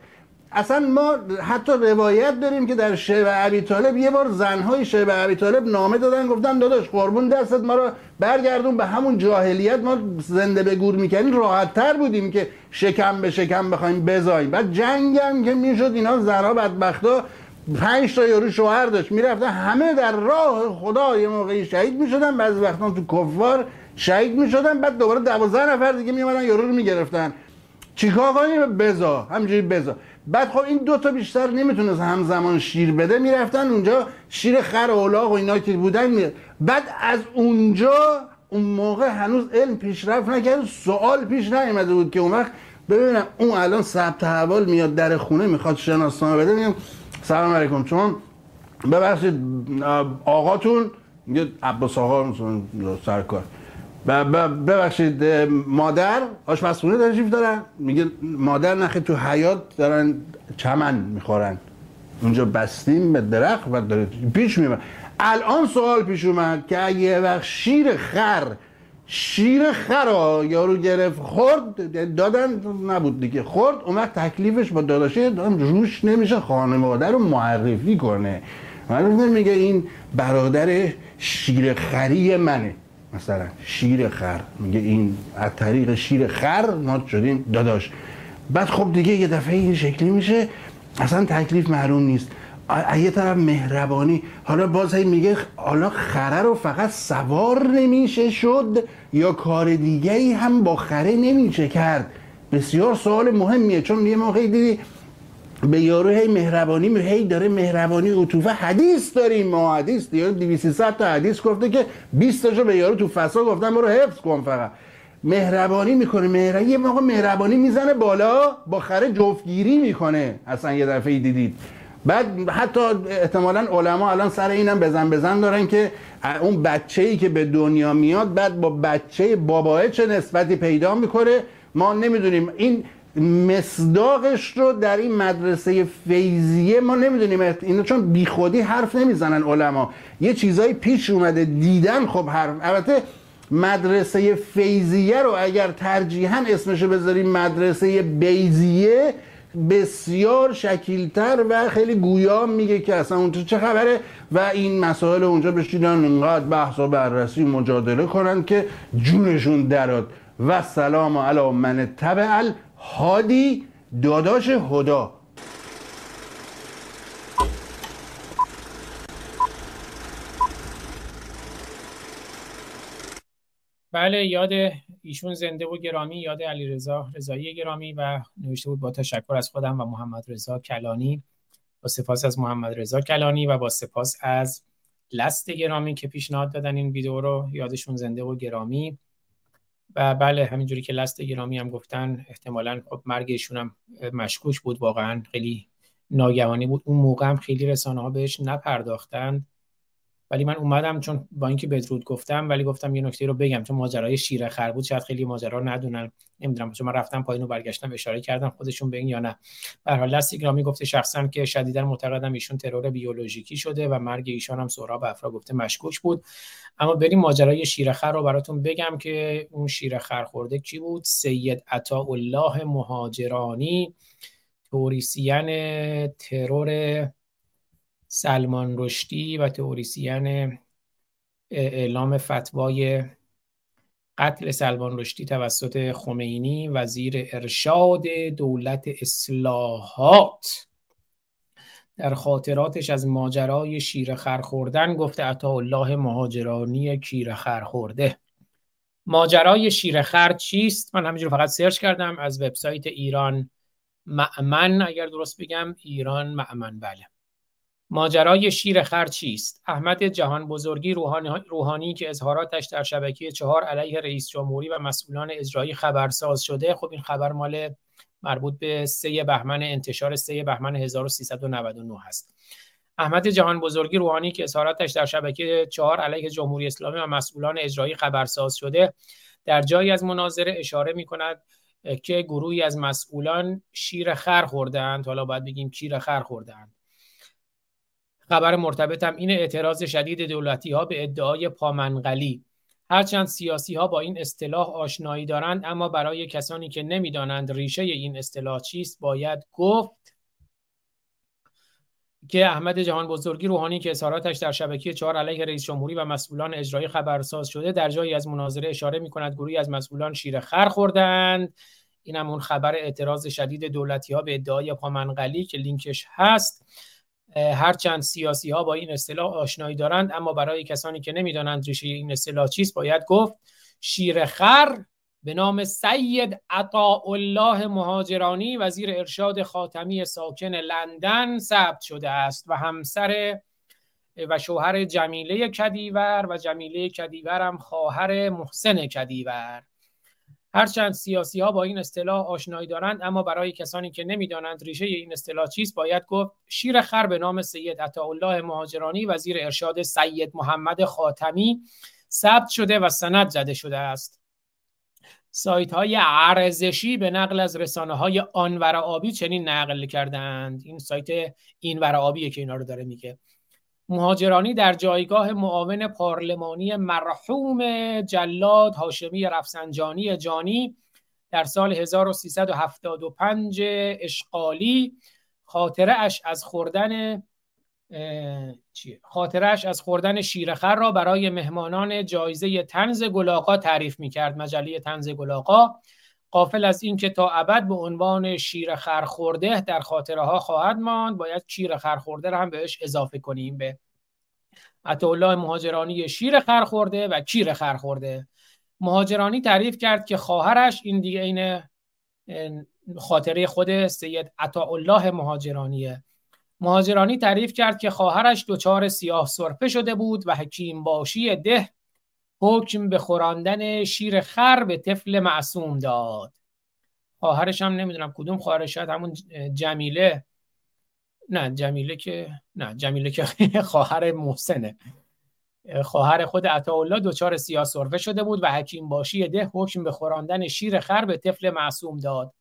اصلا ما حتی روایت داریم که در شعب عبی طالب یه بار زنهای شعب عبی طالب نامه دادن گفتن داداش قربون دستت ما رو برگردون به همون جاهلیت ما زنده به گور می‌کنیم راحت تر بودیم که شکم به شکم بخوایم بزاییم بعد جنگ هم که می‌شد اینا زنها بدبختا پنج تا یارو شوهر داشت می‌رفتن همه در راه خدا یه موقعی شهید می‌شدن بعضی وقتا تو کفار شهید می‌شدن بعد دوباره دوازده نفر دیگه میومدن یارو رو می‌گرفتن. چیکار کنیم بزا همینجوری بزا. بعد خب این دوتا بیشتر نمی‌تونست همزمان شیر بده می‌رفتن اونجا شیر خر و الاغ و اینا که بودن می... بعد از اونجا اون موقع هنوز علم پیشرفت نکرد سوال پیش نیامده بود که اون وقت ببینم اون الان ثبت حوال میاد در خونه می‌خواد شناسنامه بده میگم سلام علیکم. چون ببخشید آقاتون میگه عباس آقا سرکار. ببخشید مادر آشپزخونه تشریف دارن؟ میگه مادر نخی تو حیات دارن چمن می‌خورن. اونجا بستیم به درخت و داره پیش می‌برن الان سوال پیش اومد که اگه وقت شیر خر شیر خر یارو گرفت خورد دادن نبود دیگه خورد وقت تکلیفش با داداشه دادم روش نمیشه خانواده رو معرفی کنه. من میگه این برادر شیر خری منه. مثلا شیر خر میگه این از طریق شیر خر ما شدیم داداش. بعد خب دیگه یه دفعه این شکلی میشه اصلا تکلیف معلوم نیست. یه طرف مهربانی. حالا باز هی میگه حالا خره رو فقط سوار نمیشه شد یا کار دیگه ای هم با خره نمیشه کرد؟ بسیار سوال مهمیه. چون یه موقعی دیدی به یارو هی مهربانی هی داره مهربانی عطوفه حدیث داریم ما. حدیث دیگه 200 تا حدیث گفته که 20 تاشو به یارو تو فسا گفتن برو حفظ کن فقط. مهربانی می‌کنه. مهربانی یه موقع مهربانی می‌زنه بالا با خره جفتگیری می‌کنه. اصلا یه دفعه دیدید. بعد حتی احتمالا علما الان سر اینم بزن بزن دارن که اون بچه ای که به دنیا میاد بعد با بچه باباه چه نسبتی پیدا می‌کنه؟ ما نمی‌دونیم. این مصداقش رو در این مدرسه فیزیه ما نمی‌دونیم. اینا چون بیخودی حرف نمی‌زنن علما. یه چیزایی پیش اومده دیدن خب حرف. البته مدرسه فیزیه رو اگر ترجیحاً اسمشو بذاریم مدرسه بیزیه بسیار شکیلتر و خیلی گویا میگه که اصلا اونجا چه خبره و این مسائل اونجا بشینن انقدر بحث و بررسی مجادله کنن که جونشون دراد. و سلام علی من تبع هادی داداش هدا. بله یاد ایشون زنده و گرامی یاد علی رضا رضایی گرامی و نوشته بود با تشکر از خودم و محمد رضا کلانی. با سپاس از محمد رضا کلانی و با سپاس از لست گرامی که پیشنهاد دادن این ویدیو رو یادشون زنده و گرامی. و بله همینجوری که لست گرامی هم گفتن احتمالا خب مرگ هم مشکوش بود واقعا خیلی ناگهانی بود. اون موقع هم خیلی رسانه ها بهش نپرداختند. ولی من اومدم چون با اینکه بدرود گفتم ولی گفتم یه نکته رو بگم. چون ماجرای شیر خر بود شاید خیلی ماجرا ندونن. نمی‌دونم چون من رفتم پایین و برگشتم اشاره کردم خودشون به این یا نه. به حال گرامی گفته شخصا که شدیدا معتقدم ایشون ترور بیولوژیکی شده و مرگ ایشان هم سهراب افرا گفته مشکوک بود. اما بریم ماجرای شیرخر رو براتون بگم که اون شیرخر خورده کی بود؟ سید الله مهاجرانی توریسیان ترور سلمان رشدی و تئوریسین اعلام فتوای قتل سلمان رشدی توسط خمینی وزیر ارشاد دولت اصلاحات. در خاطراتش از ماجرای شیر خر خوردن گفته عطا الله مهاجرانی کیر خر خورده. ماجرای شیر خر چیست؟ من همینجور فقط سرچ کردم از وبسایت ایران معمن اگر درست بگم ایران معمن بله. ماجرای شیر خر چیست؟ احمد جهان بزرگی روحانی, که اظهاراتش در شبکه چهار علیه رئیس جمهوری و مسئولان اجرایی خبرساز شده خب این خبر مال مربوط به سه بهمن انتشار سه بهمن 1399 هست. احمد جهان بزرگی روحانی که اظهاراتش در شبکه چهار علیه جمهوری اسلامی و مسئولان اجرایی خبرساز شده در جایی از مناظره اشاره می کند که گروهی از مسئولان شیر خر خوردند حالا باید بگیم کیر خر خوردند خبر مرتبط هم این اعتراض شدید دولتی ها به ادعای پامنقلی. هرچند سیاسی ها با این اصطلاح آشنایی دارند اما برای کسانی که نمی‌دانند ریشه این اصطلاح چیست باید گفت که احمد جهان بزرگی روحانی که اظهاراتش در شبکه چهار علیه رئیس جمهوری و مسئولان اجرایی خبرساز شده در جایی از مناظره اشاره می کند گروهی از مسئولان شیر خر خوردند. این هم اون خبر اعتراض شدید دولتی ها به ادعای پامنقلی که لینکش هست. هرچند سیاسی ها با این اصطلاح آشنایی دارند اما برای کسانی که نمی‌دانند ریشه این اصطلاح چیست باید گفت شیرخر به نام سید عطا الله مهاجرانی وزیر ارشاد خاتمی ساکن لندن ثبت شده است و همسر و شوهر جمیله کدیور و جمیله کدیور هم خواهر محسن کدیور. هرچند سیاسی ها با این اصطلاح آشنایی دارند اما برای کسانی که نمی‌دانند ریشه این اصطلاح چیست باید گفت شیر خر به نام سید عطاالله مهاجرانی وزیر ارشاد سید محمد خاتمی ثبت شده و سند زده شده است. سایت های ارزشی به نقل از رسانه های آنور آبی چنین نقل کردند این سایت اینور آبیه که اینا رو داره میگه. مهاجرانی در جایگاه معاون پارلمانی مرحوم جلاد هاشمی رفسنجانی جانی در سال 1375 اشغالی خاطره اش از خوردن خاطرش از خوردن شیرخر را برای مهمانان جایزه تنز گلاقا تعریف می کرد مجله تنز گلاقا قافل از اینکه تا ابد به عنوان شیر خورده در خاطره ها خواهد ماند باید شیر خورده را هم بهش اضافه کنیم به الله مهاجرانی شیر خورده و کیر خورده مهاجرانی تعریف کرد که خواهرش این دیگه این خاطره خود سید الله مهاجرانیه. مهاجرانی تعریف کرد که خواهرش دچار سیاه سرفه شده بود و حکیم باشی ده حکم به خوراندن شیر خر به طفل معصوم داد. خواهرش هم نمی‌دونم کدوم خواهرش شاید همون جمیله. نه جمیله که نه جمیله که خواهر محسنه. خواهر خود عطاالله دچار سیاه سرفه شده بود و حکیم باشی ده حکم به خوراندن شیر خر به طفل معصوم داد.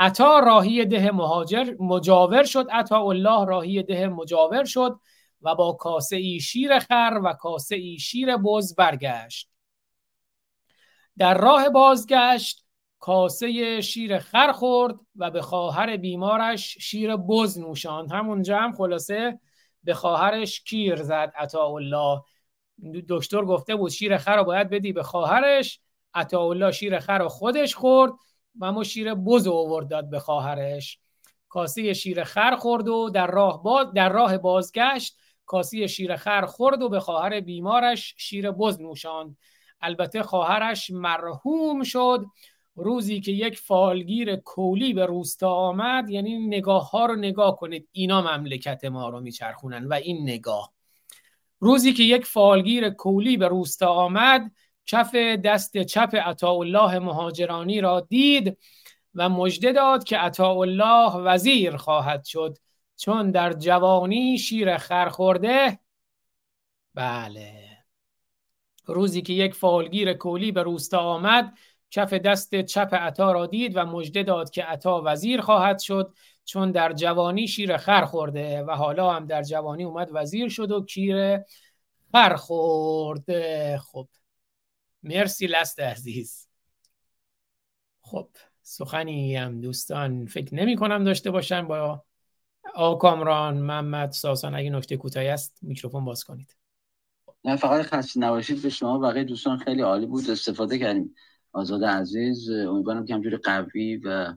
عطا راهی ده مهاجر مجاور شد. عطا الله راهی ده مجاور شد. و با کاسه ای شیر خر و کاسه ای شیر بز برگشت. در راه بازگشت کاسه شیر خر خورد و به خواهر بیمارش شیر بز نوشاند. همونجا هم خلاصه به خواهرش کیر زد عطا الله دکتر گفته بود شیر خر رو باید بدی به خواهرش. عطا الله شیر خر رو خودش خورد و اما شیر بز آورد داد به خواهرش. کاسه شیر خر خورد و در راه, باز در راه بازگشت کاسه شیر خر خورد و به خواهر بیمارش شیر بز نوشاند. البته خواهرش مرحوم شد. روزی که یک فالگیر کولی به روستا آمد یعنی نگاه ها رو نگاه کنید اینا مملکت ما رو میچرخونن و این نگاه. روزی که یک فالگیر کولی به روستا آمد کف دست چپ عطاالله مهاجرانی را دید و مژده داد که عطاالله وزیر خواهد شد. چون در جوانی شیر خر خورده بله. روزی که یک فالگیر کولی به روستا آمد کف دست چپ عطا را دید و مژده داد که عطا وزیر خواهد شد چون در جوانی شیر خر خورده و حالا هم در جوانی اومد وزیر شد و کیر خر خورده. خب مرسی لست عزیز. خب سخنی هم دوستان فکر نمی کنم داشته باشن با آکامران محمد ساسان اگه نکته کوتاهی است میکروفون باز کنید. نه فقط خسته نباشید. به شما بقیه دوستان خیلی عالی بود. استفاده کردیم. آزاد عزیز امیدوارم که همجوری قوی و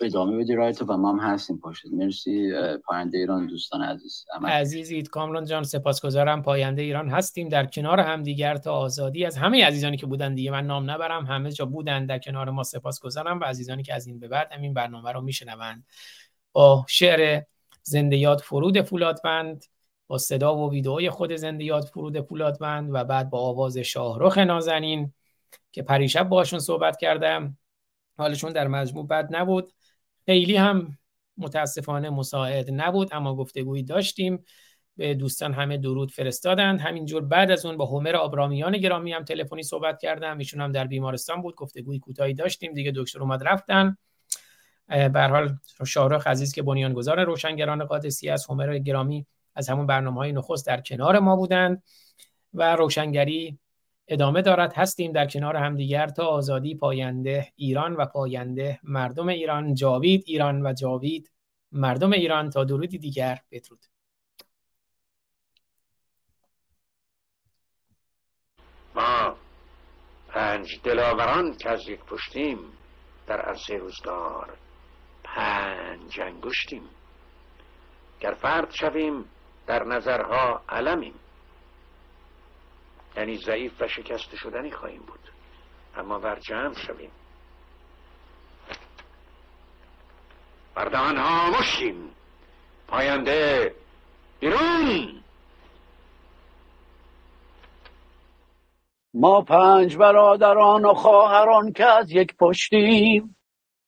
ادامه بدی رای تو و ما هم هستیم. پاشد مرسی پاینده ایران دوستان عزیز. عزیزید کامران جان سپاسگزارم. پاینده ایران هستیم. در کنار هم دیگر تا آزادی از همه عزیزانی که بودن دیگه. من نام نبرم. همه جا بودن. در کنار ما سپاسگزارم و عزیزانی که از این به بعد همین برنامه رو میشنوند. با شعر زنده یاد فرود فولادوند با صدا و ویدئوی خود زنده یاد فرود فولادوند و بعد با آواز شاهرخ نازنین که پریشب باشون صحبت کردم. حالشون در مجموع بد نبود. خیلی هم متاسفانه مساعد نبود اما گفتگویی داشتیم. به دوستان همه درود فرستادند همینجور بعد از اون با همر آبرامیان گرامی هم تلفنی صحبت کردم. ایشون هم در بیمارستان بود. گفتگوی کوتاهی داشتیم. دیگه دکتر اومد رفتن. به حال شارخ عزیز که بنیانگذار روشنگران قادسی از همر گرامی از همون برنامه های نخست در کنار ما بودند و روشنگری ادامه دارد. هستیم در کنار همدیگر تا آزادی پاینده ایران و پاینده مردم ایران. جاوید ایران و جاوید مردم ایران. تا درودی دیگر بدرود. ما پنج دلاوران که از یک پشتیم در عرصه روزگار پنج انگشتیم. گر فرد شویم در نظرها علمیم. یعنی ضعیف و شکست شدنی خواهیم بود. اما بر جمع شویم. بردهان ها مشتیم پاینده بیرون. ما پنج برادران و خواهران که از یک پشتیم.